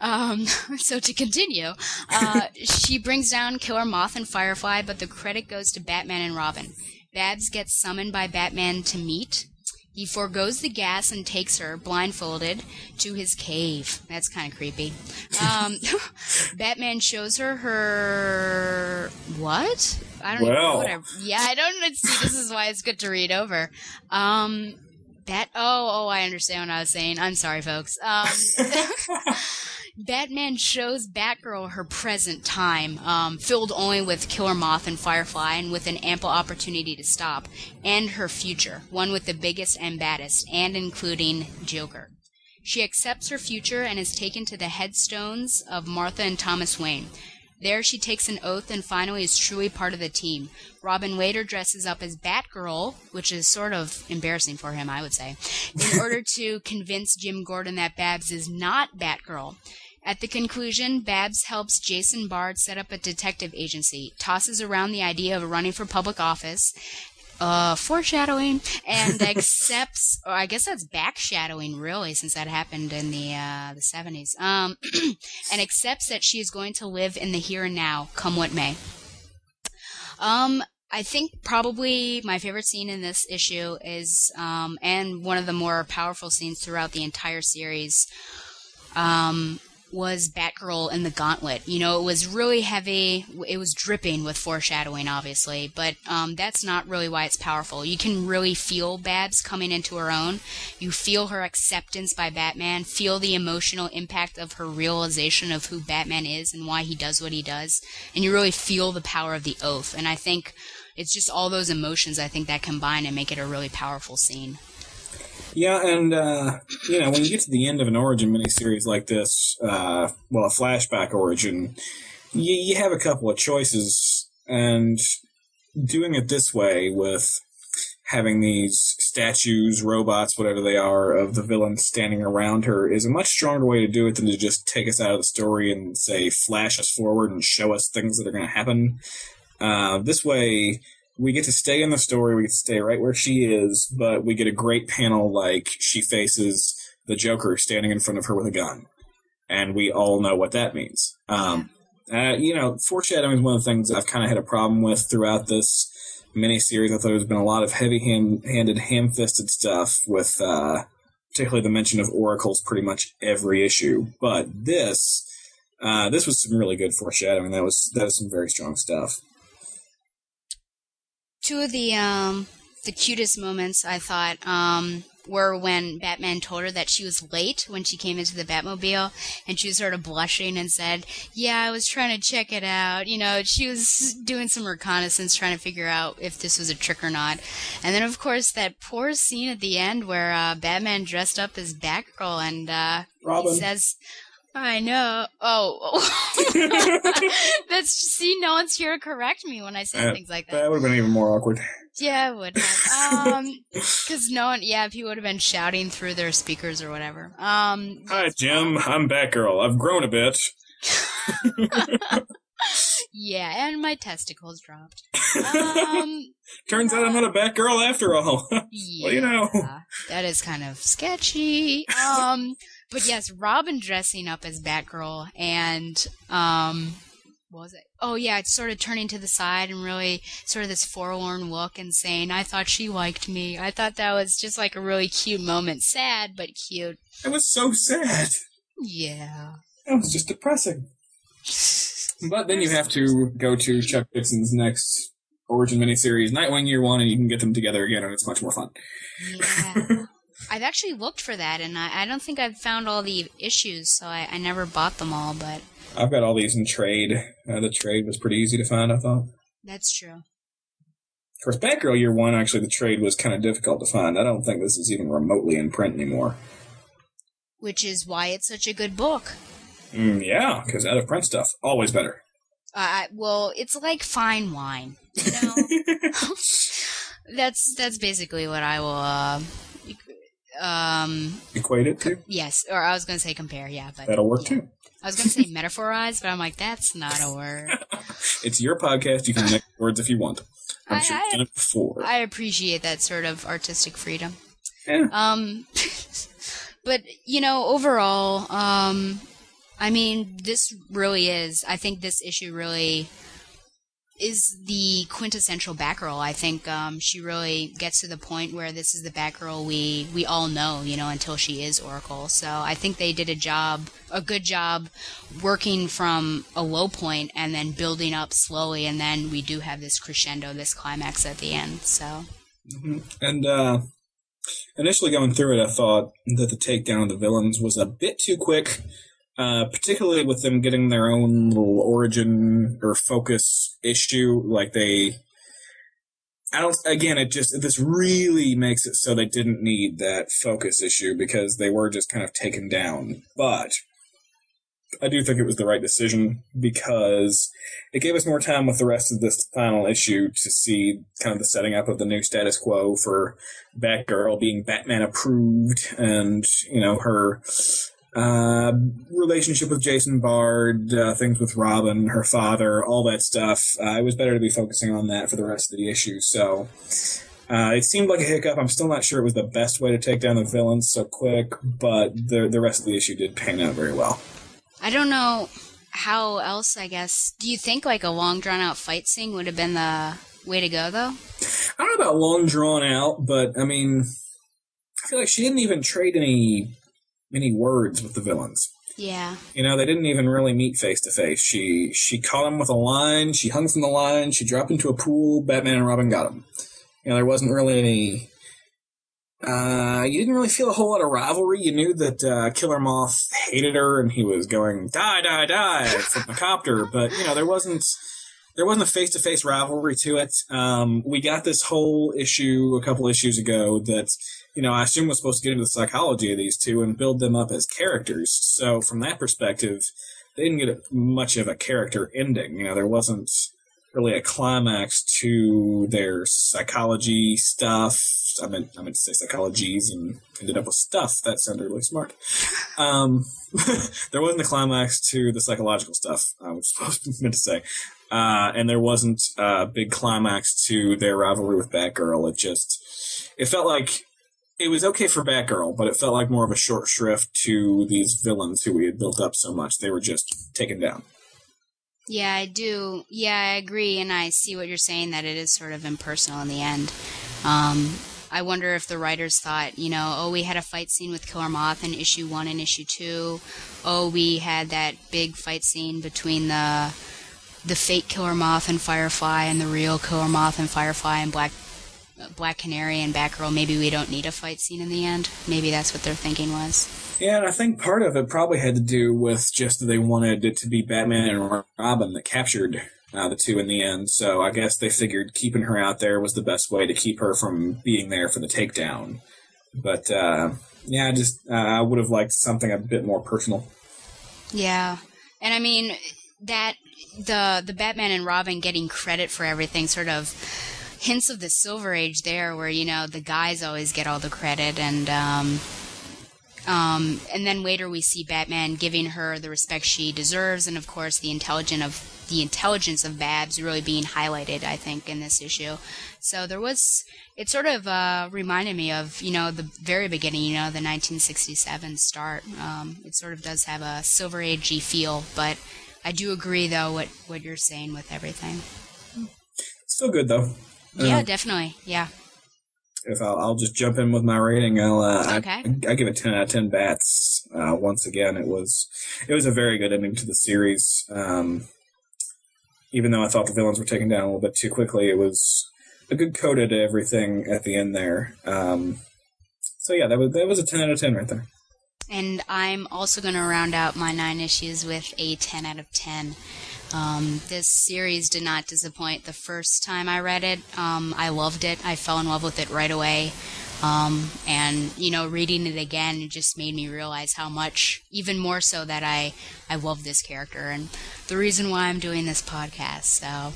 Um, so to continue, uh, she brings down Killer Moth and Firefly, but the credit goes to Batman and Robin. Babs gets summoned by Batman to meet. He foregoes the gas and takes her, blindfolded, to his cave. That's kind of creepy. Um, Batman shows her her what? I don't Well. know. Whatever. Yeah, I don't know. See, this is why it's good to read over. Um, Bat. Oh, oh, I understand what I was saying. I'm sorry, folks. Um, Batman shows Batgirl her present time, um, filled only with Killer Moth and Firefly, and with an ample opportunity to stop, and her future, one with the biggest and baddest, and including Joker. She accepts her future and is taken to the headstones of Martha and Thomas Wayne. There she takes an oath and finally is truly part of the team. Robin later dresses up as Batgirl, which is sort of embarrassing for him, I would say, in order to convince Jim Gordon that Babs is not Batgirl. At the conclusion, Babs helps Jason Bard set up a detective agency, tosses around the idea of running for public office, uh, foreshadowing, and accepts, or I guess that's backshadowing, really, since that happened in the uh, the seventies. Um, and accepts that she is going to live in the here and now, come what may. Um, I think probably my favorite scene in this issue is, um, and one of the more powerful scenes throughout the entire series, um, was Batgirl in the Gauntlet. You know, it was really heavy. It was dripping with foreshadowing, obviously, but um, that's not really why it's powerful. You can really feel Babs coming into her own. You feel her acceptance by Batman. Feel the emotional impact of her realization of who Batman is and why he does what he does, and you really feel the power of the oath. And I think it's just all those emotions. I think that combine and make it a really powerful scene. Yeah, and uh, you know when you get to the end of an origin miniseries like this, uh, well, a flashback origin, you, you have a couple of choices, and doing it this way with having these statues, robots, whatever they are, of the villain standing around her is a much stronger way to do it than to just take us out of the story and say flash us forward and show us things that are going to happen. Uh, this way, we get to stay in the story. We get to stay right where she is, but we get a great panel like she faces the Joker standing in front of her with a gun, and we all know what that means. Um, uh, you know, foreshadowing is one of the things I've kind of had a problem with throughout this miniseries. I thought there's been a lot of heavy-handed, ham-fisted stuff with, uh, particularly the mention of oracles pretty much every issue. But this, uh, this was some really good foreshadowing. That was that was some very strong stuff. Two of the um the cutest moments I thought um were when Batman told her that she was late when she came into the Batmobile and she was sort of blushing and said, "Yeah, I was trying to check it out." You know, she was doing some reconnaissance trying to figure out if this was a trick or not. And then of course that poor scene at the end where uh Batman dressed up as Batgirl and uh he says I know. Oh, that's see, no one's here to correct me when I say Uh, things like that. That would have been even more awkward. Yeah, it would have. Um, because no one, yeah, if he would have been shouting through their speakers or whatever. Um, Hi, Jim. I'm Batgirl. I've grown a bit. yeah, and my testicles dropped. Um, Turns out I'm not a Batgirl after all. yeah, do you know? that is kind of sketchy. Um, but yes, Robin dressing up as Batgirl and um. What was it? Oh yeah, it's sort of turning to the side and really sort of this forlorn look and saying, "I thought she liked me." I thought that was just like a really cute moment, sad but cute. It was so sad. Yeah. It was just depressing. But then you have to go to Chuck Dixon's next Origin miniseries, Nightwing Year One, and you can get them together again, and it's much more fun. Yeah. I've actually looked for that, and I, I don't think I've found all the issues, so I, I never bought them all. But I've got all these in trade. Uh, the trade was pretty easy to find, I thought. that's true. Of course, Batgirl Year One, actually, the trade was kind of difficult to find. I don't think this is even remotely in print anymore. Which is why it's such a good book. Mm, yeah, because out of print stuff, always better. Uh, well, it's like fine wine. You know, that's that's basically what I will. Uh, um, Equate it to? yes, or I was going to say compare. Yeah, but That'll work yeah. too. I was going to say metaphorize, but I'm like, that's not a word. It's your podcast. You can make words if you want. I'm I, sure you've done it before. I appreciate that sort of artistic freedom. Yeah. Um, but you know, overall, um, I mean, this really is. I think this issue really is the quintessential Batgirl. I think um, she really gets to the point where this is the Batgirl we we all know, you know, until she is Oracle. So I think they did a job, a good job, working from a low point and then building up slowly, and then we do have this crescendo, this climax at the end. So. And uh, initially going through it, I thought that the takedown of the villains was a bit too quick, uh, particularly with them getting their own little origin or focus issue. Like they, I don't. Again, it just this really makes it so they didn't need that focus issue because they were just kind of taken down. But I do think it was the right decision because it gave us more time with the rest of this final issue to see kind of the setting up of the new status quo for Batgirl being Batman approved and, you know, her uh, relationship with Jason Bard, uh, things with Robin, her father, all that stuff. Uh, it was better to be focusing on that for the rest of the issue. So uh, it seemed like a hiccup. I'm still not sure it was the best way to take down the villains so quick, but the the rest of the issue did pan out very well. I don't know how else, I guess. Do you think like a long drawn out fight scene would have been the way to go though? I don't know about long drawn out, but I mean, I feel like she didn't even trade any any words with the villains. Yeah. You know, they didn't even really meet face to face. She she caught him with a line. She hung from the line. She dropped into a pool. Batman and Robin got him. You know, there wasn't really any. Uh, you didn't really feel a whole lot of rivalry. You knew that uh, Killer Moth hated her, and he was going die, die, die from the copter. But you know, there wasn't there wasn't a face to face rivalry to it. Um, we got this whole issue a couple issues ago that you know I assume was supposed to get into the psychology of these two and build them up as characters. So from that perspective, they didn't get much of a character ending. You know, there wasn't really a climax to their psychology stuff. I meant I meant to say psychologies and ended up with stuff. That sounded really smart. Um, there wasn't a climax to the psychological stuff. I was supposed meant to say, uh, and there wasn't a big climax to their rivalry with Batgirl. It just it felt like it was okay for Batgirl, but it felt like more of a short shrift to these villains who we had built up so much. They were just taken down. Yeah, I do. Yeah, I agree, and I see what you're saying that it is sort of impersonal in the end. Um, I wonder if the writers thought, you know, oh, we had a fight scene with Killer Moth in issue one and issue two. Oh, we had that big fight scene between the the fake Killer Moth and Firefly and the real Killer Moth and Firefly and Black Black Canary and Batgirl. Maybe we don't need a fight scene in the end. Maybe that's what their thinking was. Yeah, and I think part of it probably had to do with just that they wanted it to be Batman and Robin that captured uh, the two in the end. So I guess they figured keeping her out there was the best way to keep her from being there for the takedown. But uh, yeah, I just uh, I would have liked something a bit more personal. Yeah, and I mean that the the Batman and Robin getting credit for everything sort of hints of the Silver Age there, where you know the guys always get all the credit, and um, um, and then later we see Batman giving her the respect she deserves, and of course the intelligent of the intelligence of Babs really being highlighted, I think, in this issue. So there was, it sort of uh, reminded me of, you know, the very beginning, you know, the 1967 start. Um, it sort of does have a Silver Agey feel, but I do agree, though, what, what you're saying with everything. Still good though. Yeah, Um, definitely. Yeah. if I'll, I'll just jump in with my rating, I'll uh, Okay. I, I give it ten out of ten bats. Uh, once again, it was it was a very good ending to the series. Um, even though I thought the villains were taken down a little bit too quickly, it was a good coda to everything at the end there. Um, So yeah, that was that was a ten out of ten right there. And I'm also going to round out my nine issues with a 10 out of 10. Um, this series did not disappoint the first time I read it. Um, I loved it. I fell in love with it right away. Um, and you know, reading it again, it just made me realize how much, even more so, that I I love this character, and the reason why I'm doing this podcast. So,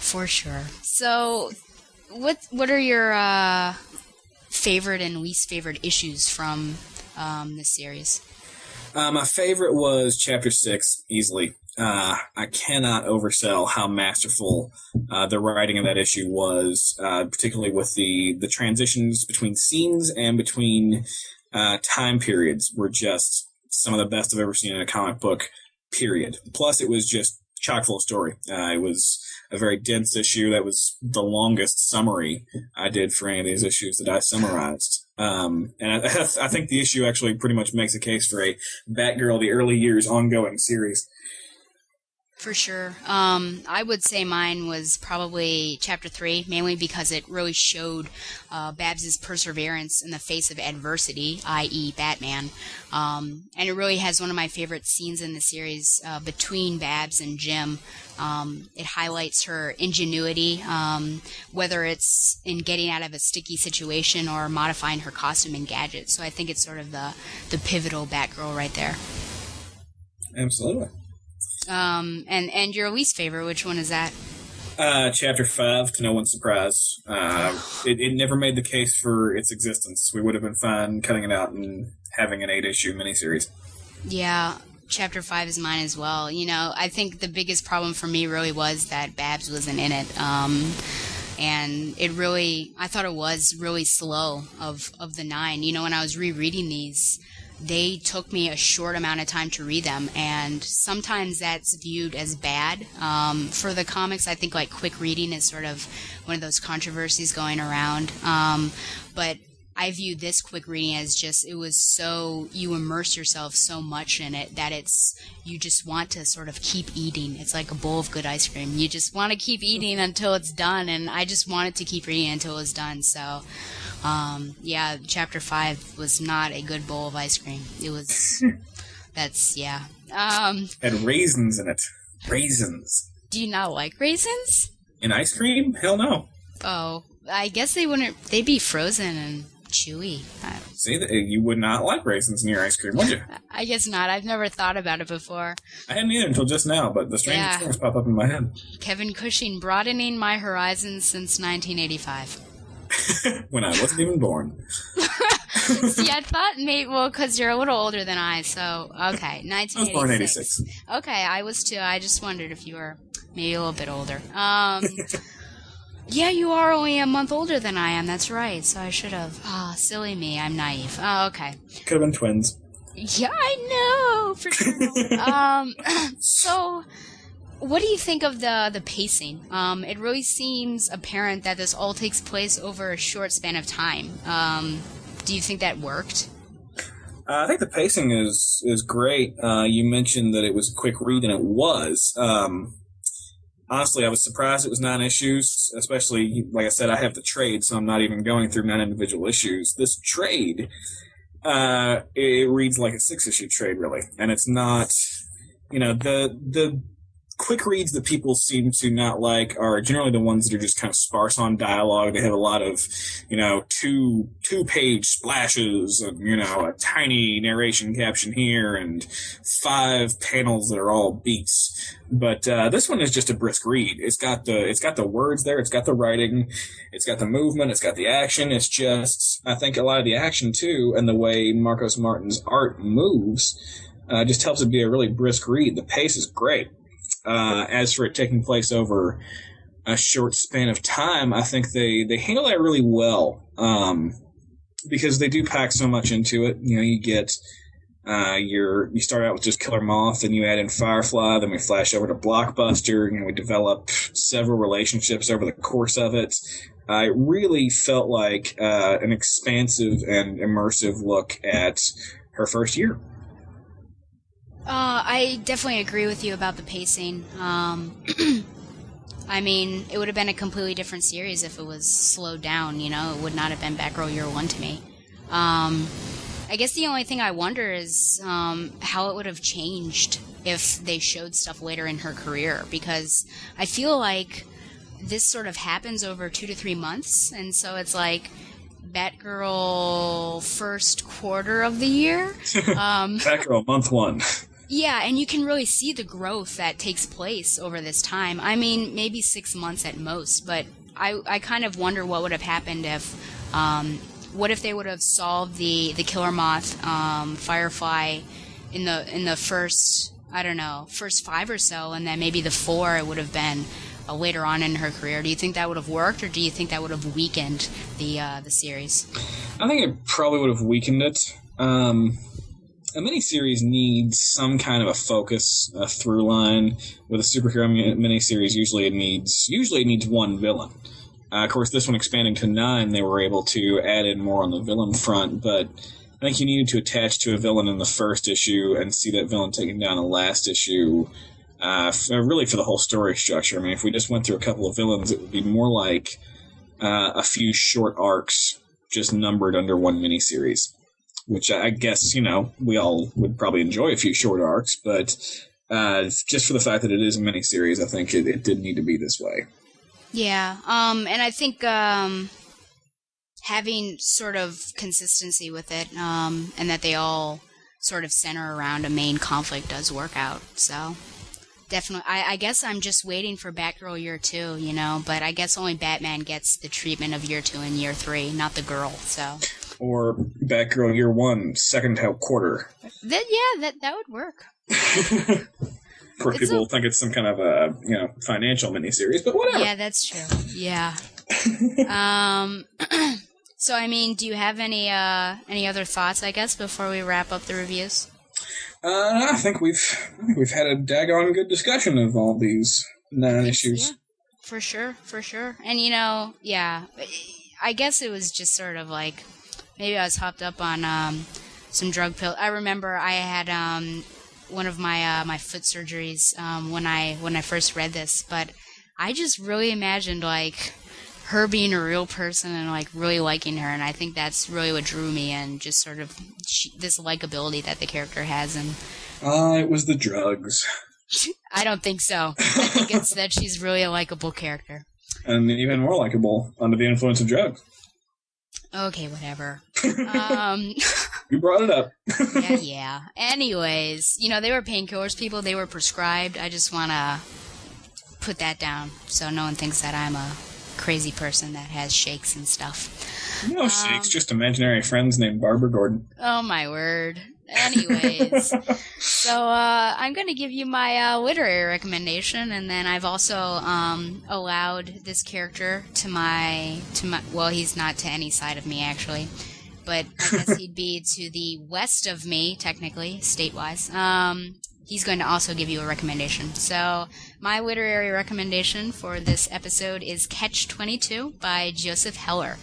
for sure. So, what what are your uh, favorite and least favorite issues from um, this series? Uh, my favorite was chapter six, easily. Uh, I cannot oversell how masterful uh, the writing of that issue was, uh, particularly with the the transitions between scenes and between uh, time periods were just some of the best I've ever seen in a comic book. Period. Plus, it was just chock full of story. Uh, it was a very dense issue. That was the longest summary I did for any of these issues that I summarized. Um, and I, I think the issue actually pretty much makes a case for a Batgirl the early years ongoing series. For sure. Um, I would say mine was probably chapter three, mainly because it really showed uh, Babs's perseverance in the face of adversity, i.e., Batman. Um, and it really has one of my favorite scenes in the series uh, between Babs and Jim. Um, it highlights her ingenuity, um, whether it's in getting out of a sticky situation or modifying her costume and gadgets. So I think it's sort of the, the pivotal Batgirl right there. Absolutely. Um, and and your least favorite, which one is that? Uh, chapter five, to no one's surprise. Uh, it, it never made the case for its existence. We would have been fine cutting it out and having an eight issue miniseries. Yeah, chapter five is mine as well. You know, I think the biggest problem for me really was that Babs wasn't in it. Um, and it really, I thought it was really slow of, of the nine. You know, when I was rereading these, they took me a short amount of time to read them, and sometimes that's viewed as bad. Um, for the comics, I think like quick reading is sort of one of those controversies going around. Um, but I view this quick reading as just it was so you immerse yourself so much in it that it's you just want to sort of keep eating. It's like a bowl of good ice cream. You just want to keep eating until it's done, and I just wanted to keep reading until it was done. So. Um, yeah, chapter five was not a good bowl of ice cream. It was, that's, yeah. Um, Had raisins in it. Raisins. do you not like raisins? In ice cream? Hell no. Oh, I guess they wouldn't, they'd be frozen and chewy. See, th- you would not like raisins in your ice cream, would you? I guess not. I've never thought about it before. I hadn't either until just now, but the strange Yeah. things pop up in my head. Kevin Cushing broadening my horizons since 1985. when I wasn't even born. See, I thought maybe, well, because you're a little older than I, so, okay, 1986. I was born 86. Okay, I was too. I just wondered if you were maybe a little bit older. Um, yeah, you are only a month older than I am. That's right. So I should have. Ah, silly me. I'm naive. Oh, okay. Could have been twins. Yeah, I know for sure. um, so, what do you think of the the pacing? Um, it really seems apparent that this all takes place over a short span of time. Um, do you think that worked? Uh, I think the pacing is is great. Uh, you mentioned that it was a quick read, and it was. Um, honestly, I was surprised it was nine issues. Especially, like I said, I have the trade, so I'm not even going through nine individual issues. This trade, uh, it reads like a six issue trade, really, and it's not. You know, the the quick reads that people seem to not like are generally the ones that are just kind of sparse on dialogue. They have a lot of, you know, two two page splashes and you know a tiny narration caption here and five panels that are all beats. But uh, this one is just a brisk read. It's got the it's got the words there. It's got the writing. It's got the movement. It's got the action. It's just I think a lot of the action too and the way Marcos Martin's art moves. Uh, just helps it be a really brisk read. The pace is great. Uh, as for it taking place over a short span of time, I think they, they handle that really well. Um, because they do pack so much into it. You know, you get, uh, your, you start out with just Killer Moth, then you add in Firefly, then we flash over to Blockbuster, know, we develop several relationships over the course of it. Uh, it really felt like, uh, an expansive and immersive look at her first year. Uh, I definitely agree with you about the pacing. Um, I mean, it would have been a completely different series if it was slowed down. You know, it would not have been Batgirl Year One to me. Um, I guess the only thing I wonder is um, how it would have changed if they showed stuff later in her career because I feel like this sort of happens over two to three months, and so it's like Batgirl first quarter of the year. Um, Batgirl, month one. Yeah, and you can really see the growth that takes place over this time. I mean, maybe six months at most, but I, I kind of wonder what would have happened if, um, what if they would have solved the, the Killer Moth, um, Firefly in the, in the first, I don't know, first five or so, and then maybe the four it would have been uh, later on in her career. Do you think that would have worked, or do you think that would have weakened the, uh, the series? I think it probably would have weakened it. Um, a miniseries needs some kind of a focus, a through line. With a superhero mi- miniseries, usually it needs usually it needs one villain. Uh, of course, this one expanding to nine, they were able to add in more on the villain front, but I think you needed to attach to a villain in the first issue and see that villain taken down in the last issue. Uh, f- really, for the whole story structure. I mean, if we just went through a couple of villains, it would be more like uh, a few short arcs just numbered under one miniseries which I guess you know we all would probably enjoy a few short arcs, but uh, just for the fact that it is a miniseries, I think it, it did need to be this way. Yeah, um, and I think um, having sort of consistency with it, um, and that they all sort of center around a main conflict does work out. So definitely, I, I guess I'm just waiting for Batgirl year two, you know. But I guess only Batman gets the treatment of year two and year three, not the girl. So Or Batgirl Year One, second quarter. that yeah, that that would work. Of course, It's people a- think it's some kind of a you know financial miniseries, but whatever. Yeah, that's true. Yeah. um. so I mean, do you have any uh any other thoughts? I guess before we wrap up the reviews. Uh, I think we've I think we've had a daggone good discussion of all these nine issues. Yeah, for sure, for sure. And you know, yeah, I guess it was just sort of like maybe I was hopped up on um, some drug pill. I remember I had um, one of my uh, my foot surgeries um, when I when I first read this, but I just really imagined like her being a real person and like really liking her, and I think that's really what drew me in. Just sort of she, this likability that the character has, and Ah, it was the drugs, I don't think so. I think it's that she's really a likable character. and even more likable under the influence of drugs. Okay, whatever. um, You brought it up. yeah, yeah. Anyways, you know, they were painkillers, people. They were prescribed. I just want to put that down so no one thinks that I'm a crazy person that has shakes and stuff. No shakes, just imaginary friends named Barbara Gordon. Oh, my word. Anyways, so uh, I'm going to give you my uh, literary recommendation, and then I've also um, allowed this character to my to my. Well, he's not to any side of me actually, but I guess he'd be to the west of me technically, state-wise. Um, he's going to also give you a recommendation. So my literary recommendation for this episode is Catch Twenty Two by Joseph Heller.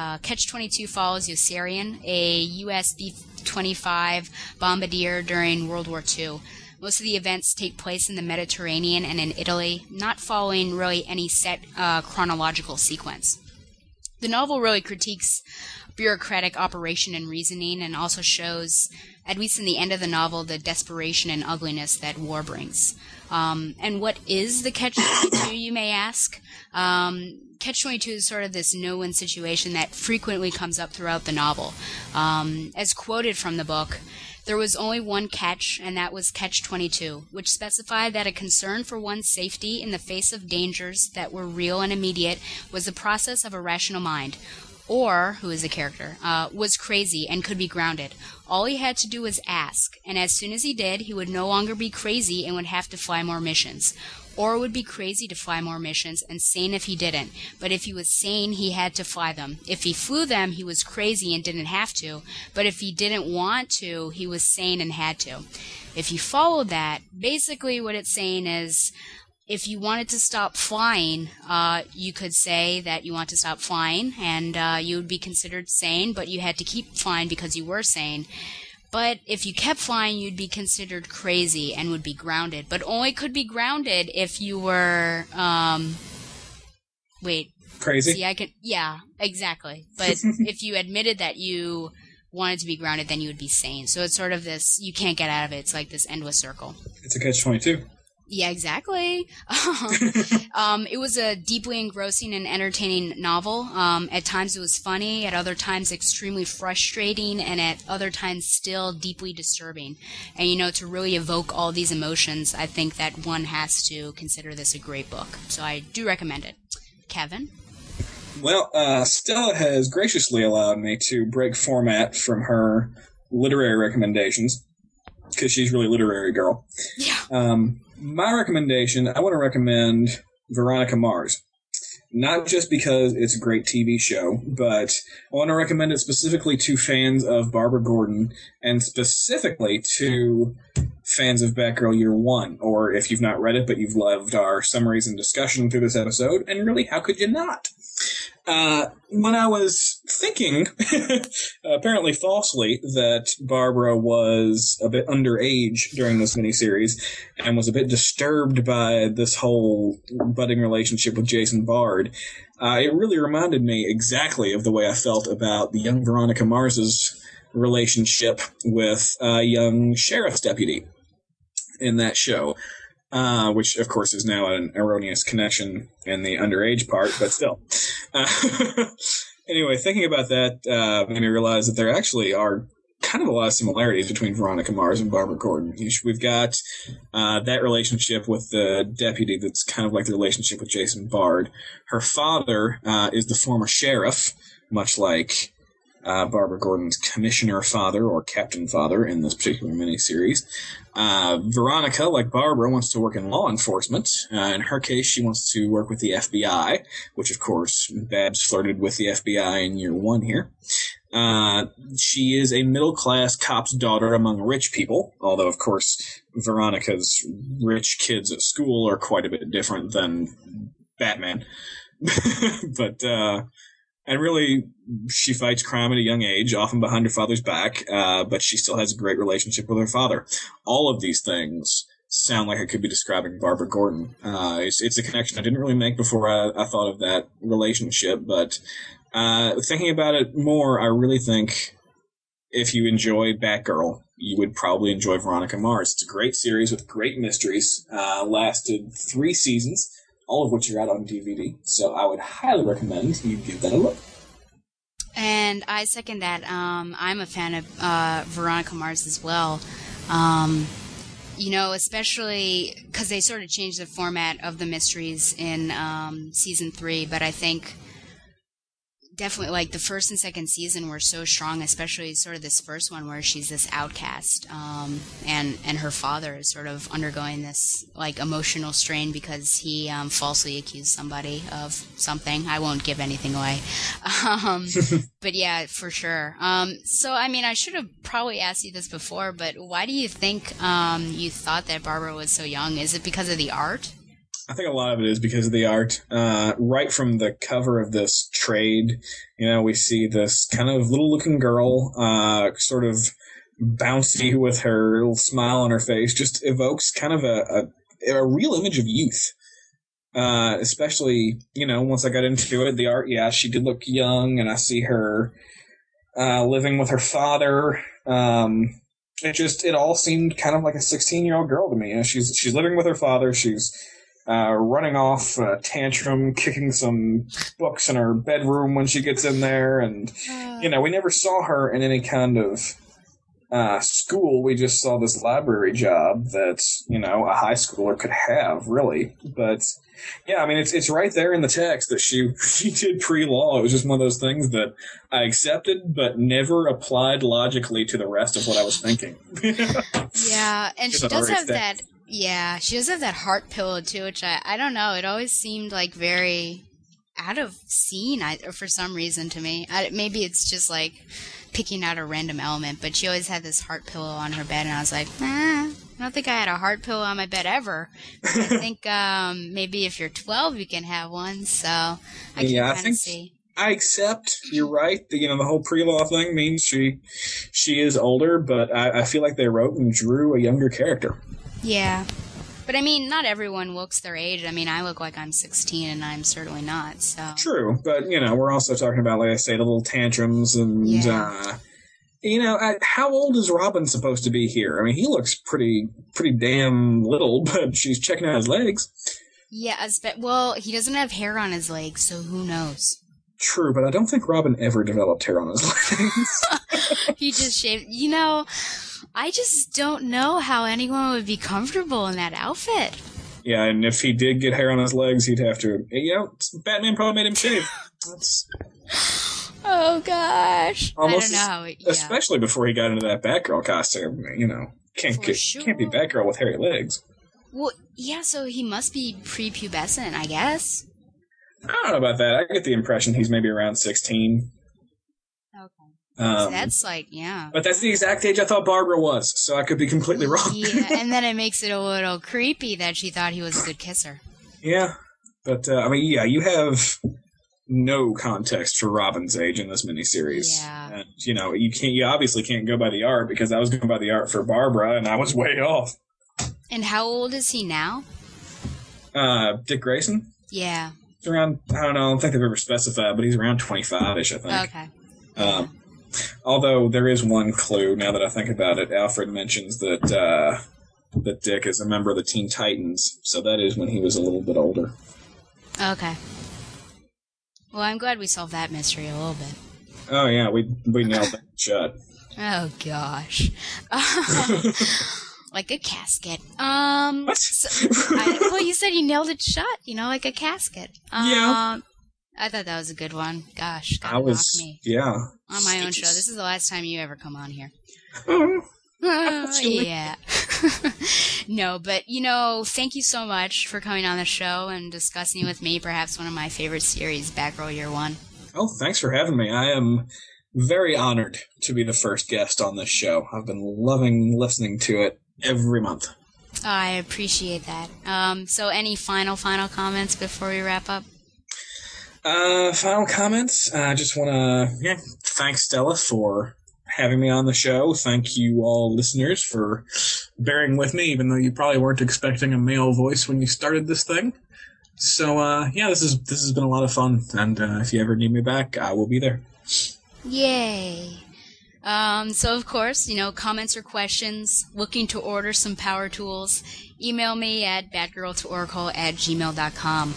Uh, Catch 22 follows Yossarian, a US B 25 bombardier during World War II. Most of the events take place in the Mediterranean and in Italy, not following really any set uh, chronological sequence. The novel really critiques bureaucratic operation and reasoning and also shows, at least in the end of the novel, the desperation and ugliness that war brings. Um, and what is the catch 22, you may ask? Um, catch 22 is sort of this no win situation that frequently comes up throughout the novel. Um, as quoted from the book, there was only one catch, and that was Catch 22, which specified that a concern for one's safety in the face of dangers that were real and immediate was the process of a rational mind. Orr, who is a character, uh, was crazy and could be grounded. All he had to do was ask, and as soon as he did, he would no longer be crazy and would have to fly more missions. Orr would be crazy to fly more missions and sane if he didn't. But if he was sane, he had to fly them. If he flew them, he was crazy and didn't have to. But if he didn't want to, he was sane and had to. If you follow that, basically what it's saying is if you wanted to stop flying, uh, you could say that you want to stop flying and uh, you would be considered sane, but you had to keep flying because you were sane. But if you kept flying, you'd be considered crazy and would be grounded, but only could be grounded if you were, um, wait, Crazy. See, I can, yeah, exactly. But if you admitted that you wanted to be grounded, then you would be sane. So it's sort of this you can't get out of it. It's like this endless circle. It's a catch twenty two. Yeah, exactly. um, it was a deeply engrossing and entertaining novel. Um, at times it was funny, at other times extremely frustrating, and at other times still deeply disturbing. And you know, to really evoke all these emotions, I think that one has to consider this a great book. So I do recommend it. Kevin? Well, uh, Stella has graciously allowed me to break format from her literary recommendations because she's really a literary girl. Yeah. Um, my recommendation, I want to recommend Veronica Mars. Not just because it's a great TV show, but I want to recommend it specifically to fans of Barbara Gordon and specifically to fans of Batgirl Year One, or if you've not read it but you've loved our summaries and discussion through this episode, and really, how could you not? Uh, when I was thinking, apparently falsely, that Barbara was a bit underage during this miniseries and was a bit disturbed by this whole budding relationship with Jason Bard, uh, it really reminded me exactly of the way I felt about the young Veronica Mars's relationship with a young sheriff's deputy in that show. Uh, which of course is now an erroneous connection in the underage part, but still. Uh, anyway, thinking about that uh, made me realize that there actually are kind of a lot of similarities between Veronica Mars and Barbara Gordon. We've got uh, that relationship with the deputy that's kind of like the relationship with Jason Bard. Her father uh, is the former sheriff, much like uh, Barbara Gordon's commissioner father or captain father in this particular miniseries. Uh, Veronica, like Barbara, wants to work in law enforcement. Uh, in her case, she wants to work with the FBI, which of course Babs flirted with the FBI in year one here. Uh, she is a middle class cop's daughter among rich people, although of course Veronica's rich kids at school are quite a bit different than Batman. but, uh, and really, she fights crime at a young age, often behind her father's back, uh, but she still has a great relationship with her father. All of these things sound like I could be describing Barbara Gordon. Uh, it's, it's a connection I didn't really make before I, I thought of that relationship, but uh, thinking about it more, I really think if you enjoy Batgirl, you would probably enjoy Veronica Mars. It's a great series with great mysteries. Uh, lasted three seasons all of which are out on DVD. So I would highly recommend you give that a look. And I second that. Um, I'm a fan of uh, Veronica Mars as well. Um, you know, especially because they sort of changed the format of the mysteries in um, season three, but I think definitely like the first and second season were so strong, especially sort of this first one where she's this outcast, um, and and her father is sort of undergoing this like emotional strain because he um, falsely accused somebody of something. I won't give anything away, um, but yeah, for sure. Um, so I mean, I should have probably asked you this before, but why do you think um, you thought that Barbara was so young? Is it because of the art? I think a lot of it is because of the art. Uh, right from the cover of this trade, you know, we see this kind of little looking girl, uh, sort of bouncy with her little smile on her face, just evokes kind of a, a, a real image of youth. Uh, especially, you know, once I got into it, the art, yeah, she did look young, and I see her, uh, living with her father. Um, it just, it all seemed kind of like a 16 year old girl to me. You know, she's, she's living with her father. She's, uh, running off a tantrum, kicking some books in her bedroom when she gets in there, and you know, we never saw her in any kind of uh, school. We just saw this library job that you know a high schooler could have, really. But yeah, I mean, it's it's right there in the text that she she did pre law. It was just one of those things that I accepted, but never applied logically to the rest of what I was thinking. Yeah, and she does have that. Yeah, she does have that heart pillow too, which I I don't know. It always seemed like very out of scene I, for some reason to me. I, maybe it's just like picking out a random element, but she always had this heart pillow on her bed, and I was like, eh, I don't think I had a heart pillow on my bed ever. I think um, maybe if you're 12, you can have one. So I can Yeah, I think- see. I accept you're right. The, you know, the whole pre-law thing means she she is older, but I, I feel like they wrote and drew a younger character. Yeah. But I mean, not everyone looks their age. I mean, I look like I'm 16 and I'm certainly not. So True, but you know, we're also talking about, like I say, the little tantrums and Yeah. uh, You know, I, how old is Robin supposed to be here? I mean, he looks pretty, pretty damn little, but she's checking out his legs. Yeah, as be- well, he doesn't have hair on his legs, so who knows? True, but I don't think Robin ever developed hair on his legs. he just shaved. You know, I just don't know how anyone would be comfortable in that outfit. yeah, and if he did get hair on his legs, he'd have to. You know, Batman probably made him shave. That's Oh gosh, almost, I don't know. It, yeah. especially before he got into that Batgirl costume. You know, can't For get, sure. can't be Batgirl with hairy legs. Well, yeah, so he must be prepubescent, I guess. I don't know about that. I get the impression he's maybe around sixteen. Um, That's like, yeah. but that's the exact age I thought Barbara was, so I could be completely wrong. yeah, and then it makes it a little creepy that she thought he was a good kisser. Yeah, but uh, I mean, yeah, you have no context for Robin's age in this miniseries. Yeah. and you know, you can't. You obviously can't go by the art because I was going by the art for Barbara, and I was way off. And how old is he now? Uh, Dick Grayson, Yeah. he's around. I don't know. I don't think they've ever specified, but he's around twenty-five-ish. I think. Okay. Um, although there is one clue now that I think about it. Alfred mentions that uh, that Dick is a member of the Teen Titans, so that is when he was a little bit older. Okay. Well, I'm glad we solved that mystery a little bit. Oh yeah, we we nailed that shut. Oh gosh. like a casket. Um. So- I, well, you said you nailed it shut. You know, like a casket. Um, Yeah. I thought that was a good one. Gosh, I gotta was me yeah on my own show. This is the last time you ever come on here. Oh, Uh, yeah. no, but you know, thank you so much for coming on the show and discussing with me perhaps one of my favorite series, Batgirl Year One. Oh, thanks for having me. I am very honored to be the first guest on this show. I've been loving listening to it every month. I appreciate that. Um, so, any final, final comments before we wrap up? Uh, final comments. I just want to yeah, thank Stella for having me on the show. Thank you all listeners for bearing with me, even though you probably weren't expecting a male voice when you started this thing. So uh, yeah, this is this has been a lot of fun, and uh, if you ever need me back, I will be there. Yay! Um, so, of course, you know, comments or questions, looking to order some power tools, email me at batgirltooracle at gmail.com.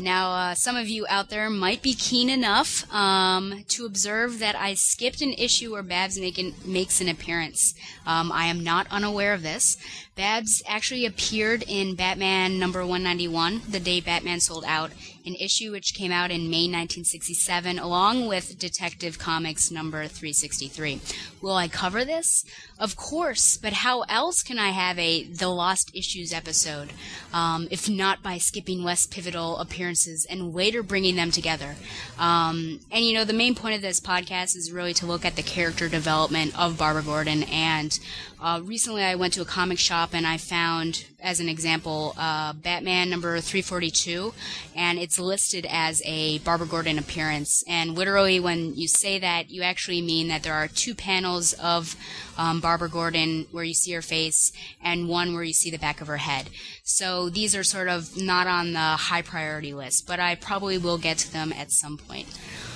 Now, uh, some of you out there might be keen enough um, to observe that I skipped an issue where Babs make an, makes an appearance. Um, I am not unaware of this. Babs actually appeared in Batman number 191, the day Batman sold out, an issue which came out in May 1967, along with Detective Comics number 363. Will I cover this? Of course, but how else can I have a The Lost Issues episode, um, if not by skipping less pivotal appearances and later bringing them together? Um, and you know, the main point of this podcast is really to look at the character development of Barbara Gordon. And uh, recently, I went to a comic shop and I found, as an example, uh, Batman number 342, and it's listed as a Barbara Gordon appearance. And literally, when you say that, you actually mean that there are two panels of um, Barbara Gordon where you see her face, and one where you see the back of her head. So these are sort of not on the high priority list, but I probably will get to them at some point.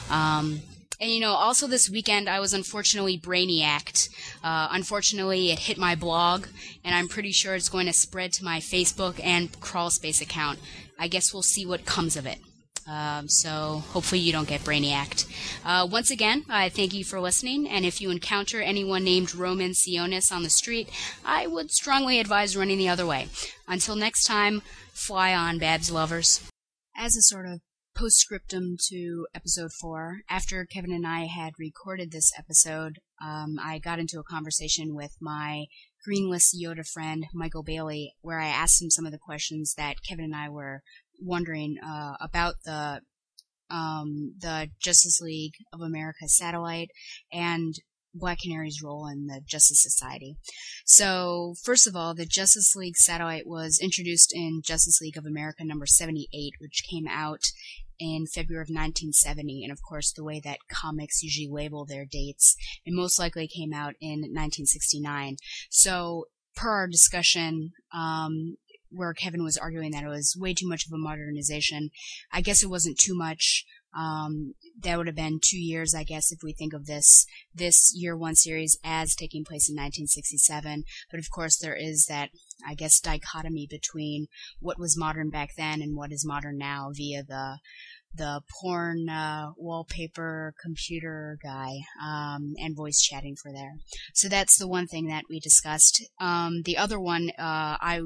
Um, and you know, also this weekend I was unfortunately brainiacked. Uh, unfortunately, it hit my blog, and I'm pretty sure it's going to spread to my Facebook and Crawlspace account. I guess we'll see what comes of it. Um, so hopefully you don't get brainiacked. Uh, once again, I thank you for listening, and if you encounter anyone named Roman Sionis on the street, I would strongly advise running the other way. Until next time, fly on, Babs lovers. As a sort of postscriptum to episode four, after Kevin and I had recorded this episode, um, I got into a conversation with my greenlist Yoda friend, Michael Bailey, where I asked him some of the questions that Kevin and I were wondering uh, about the um, the Justice League of America satellite and Black Canary's role in the Justice Society. So, first of all, the Justice League satellite was introduced in Justice League of America number 78, which came out in February of 1970, and of course, the way that comics usually label their dates, it most likely came out in 1969. So, per our discussion, um, where Kevin was arguing that it was way too much of a modernization, I guess it wasn't too much Um, that would have been two years, I guess, if we think of this this year one series as taking place in 1967. But of course, there is that, I guess, dichotomy between what was modern back then and what is modern now via the the porn uh, wallpaper computer guy um, and voice chatting for there. So that's the one thing that we discussed. Um, the other one, uh, I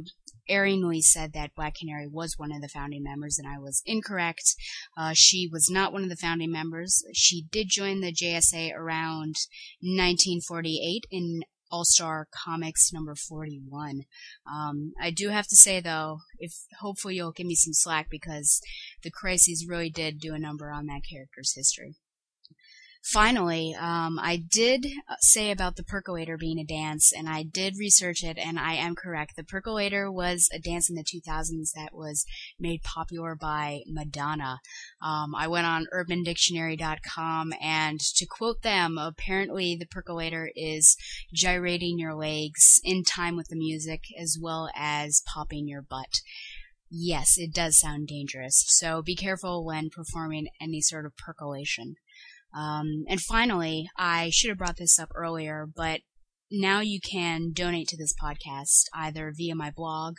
erringly said that Black Canary was one of the founding members, and I was incorrect. Uh, she was not one of the founding members. She did join the JSA around 1948 in all Star Comics number 41. Um, I do have to say though, if hopefully you'll give me some slack because the Crises really did do a number on that character's history. Finally, um, I did say about the percolator being a dance, and I did research it, and I am correct. The percolator was a dance in the 2000s that was made popular by Madonna. Um, I went on UrbanDictionary.com, and to quote them, apparently the percolator is gyrating your legs in time with the music as well as popping your butt. Yes, it does sound dangerous, so be careful when performing any sort of percolation. Um, and finally, I should have brought this up earlier, but now you can donate to this podcast either via my blog,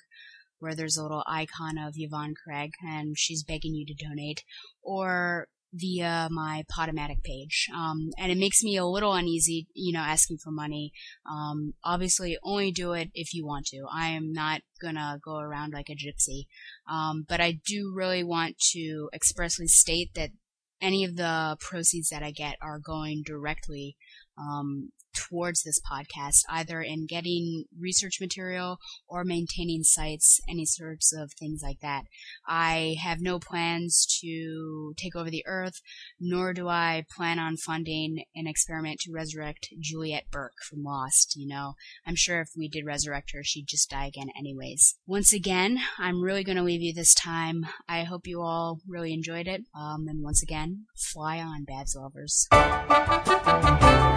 where there's a little icon of Yvonne Craig and she's begging you to donate, or via my Podomatic page. Um, and it makes me a little uneasy, you know, asking for money. Um, obviously, only do it if you want to. I am not gonna go around like a gypsy. Um, but I do really want to expressly state that any of the proceeds that I get are going directly um, towards this podcast, either in getting research material or maintaining sites, any sorts of things like that. I have no plans to take over the earth, nor do I plan on funding an experiment to resurrect Juliet Burke from Lost. You know, I'm sure if we did resurrect her, she'd just die again anyways. Once again, I'm really going to leave you this time. I hope you all really enjoyed it. Um, and once again, fly on, Babs lovers.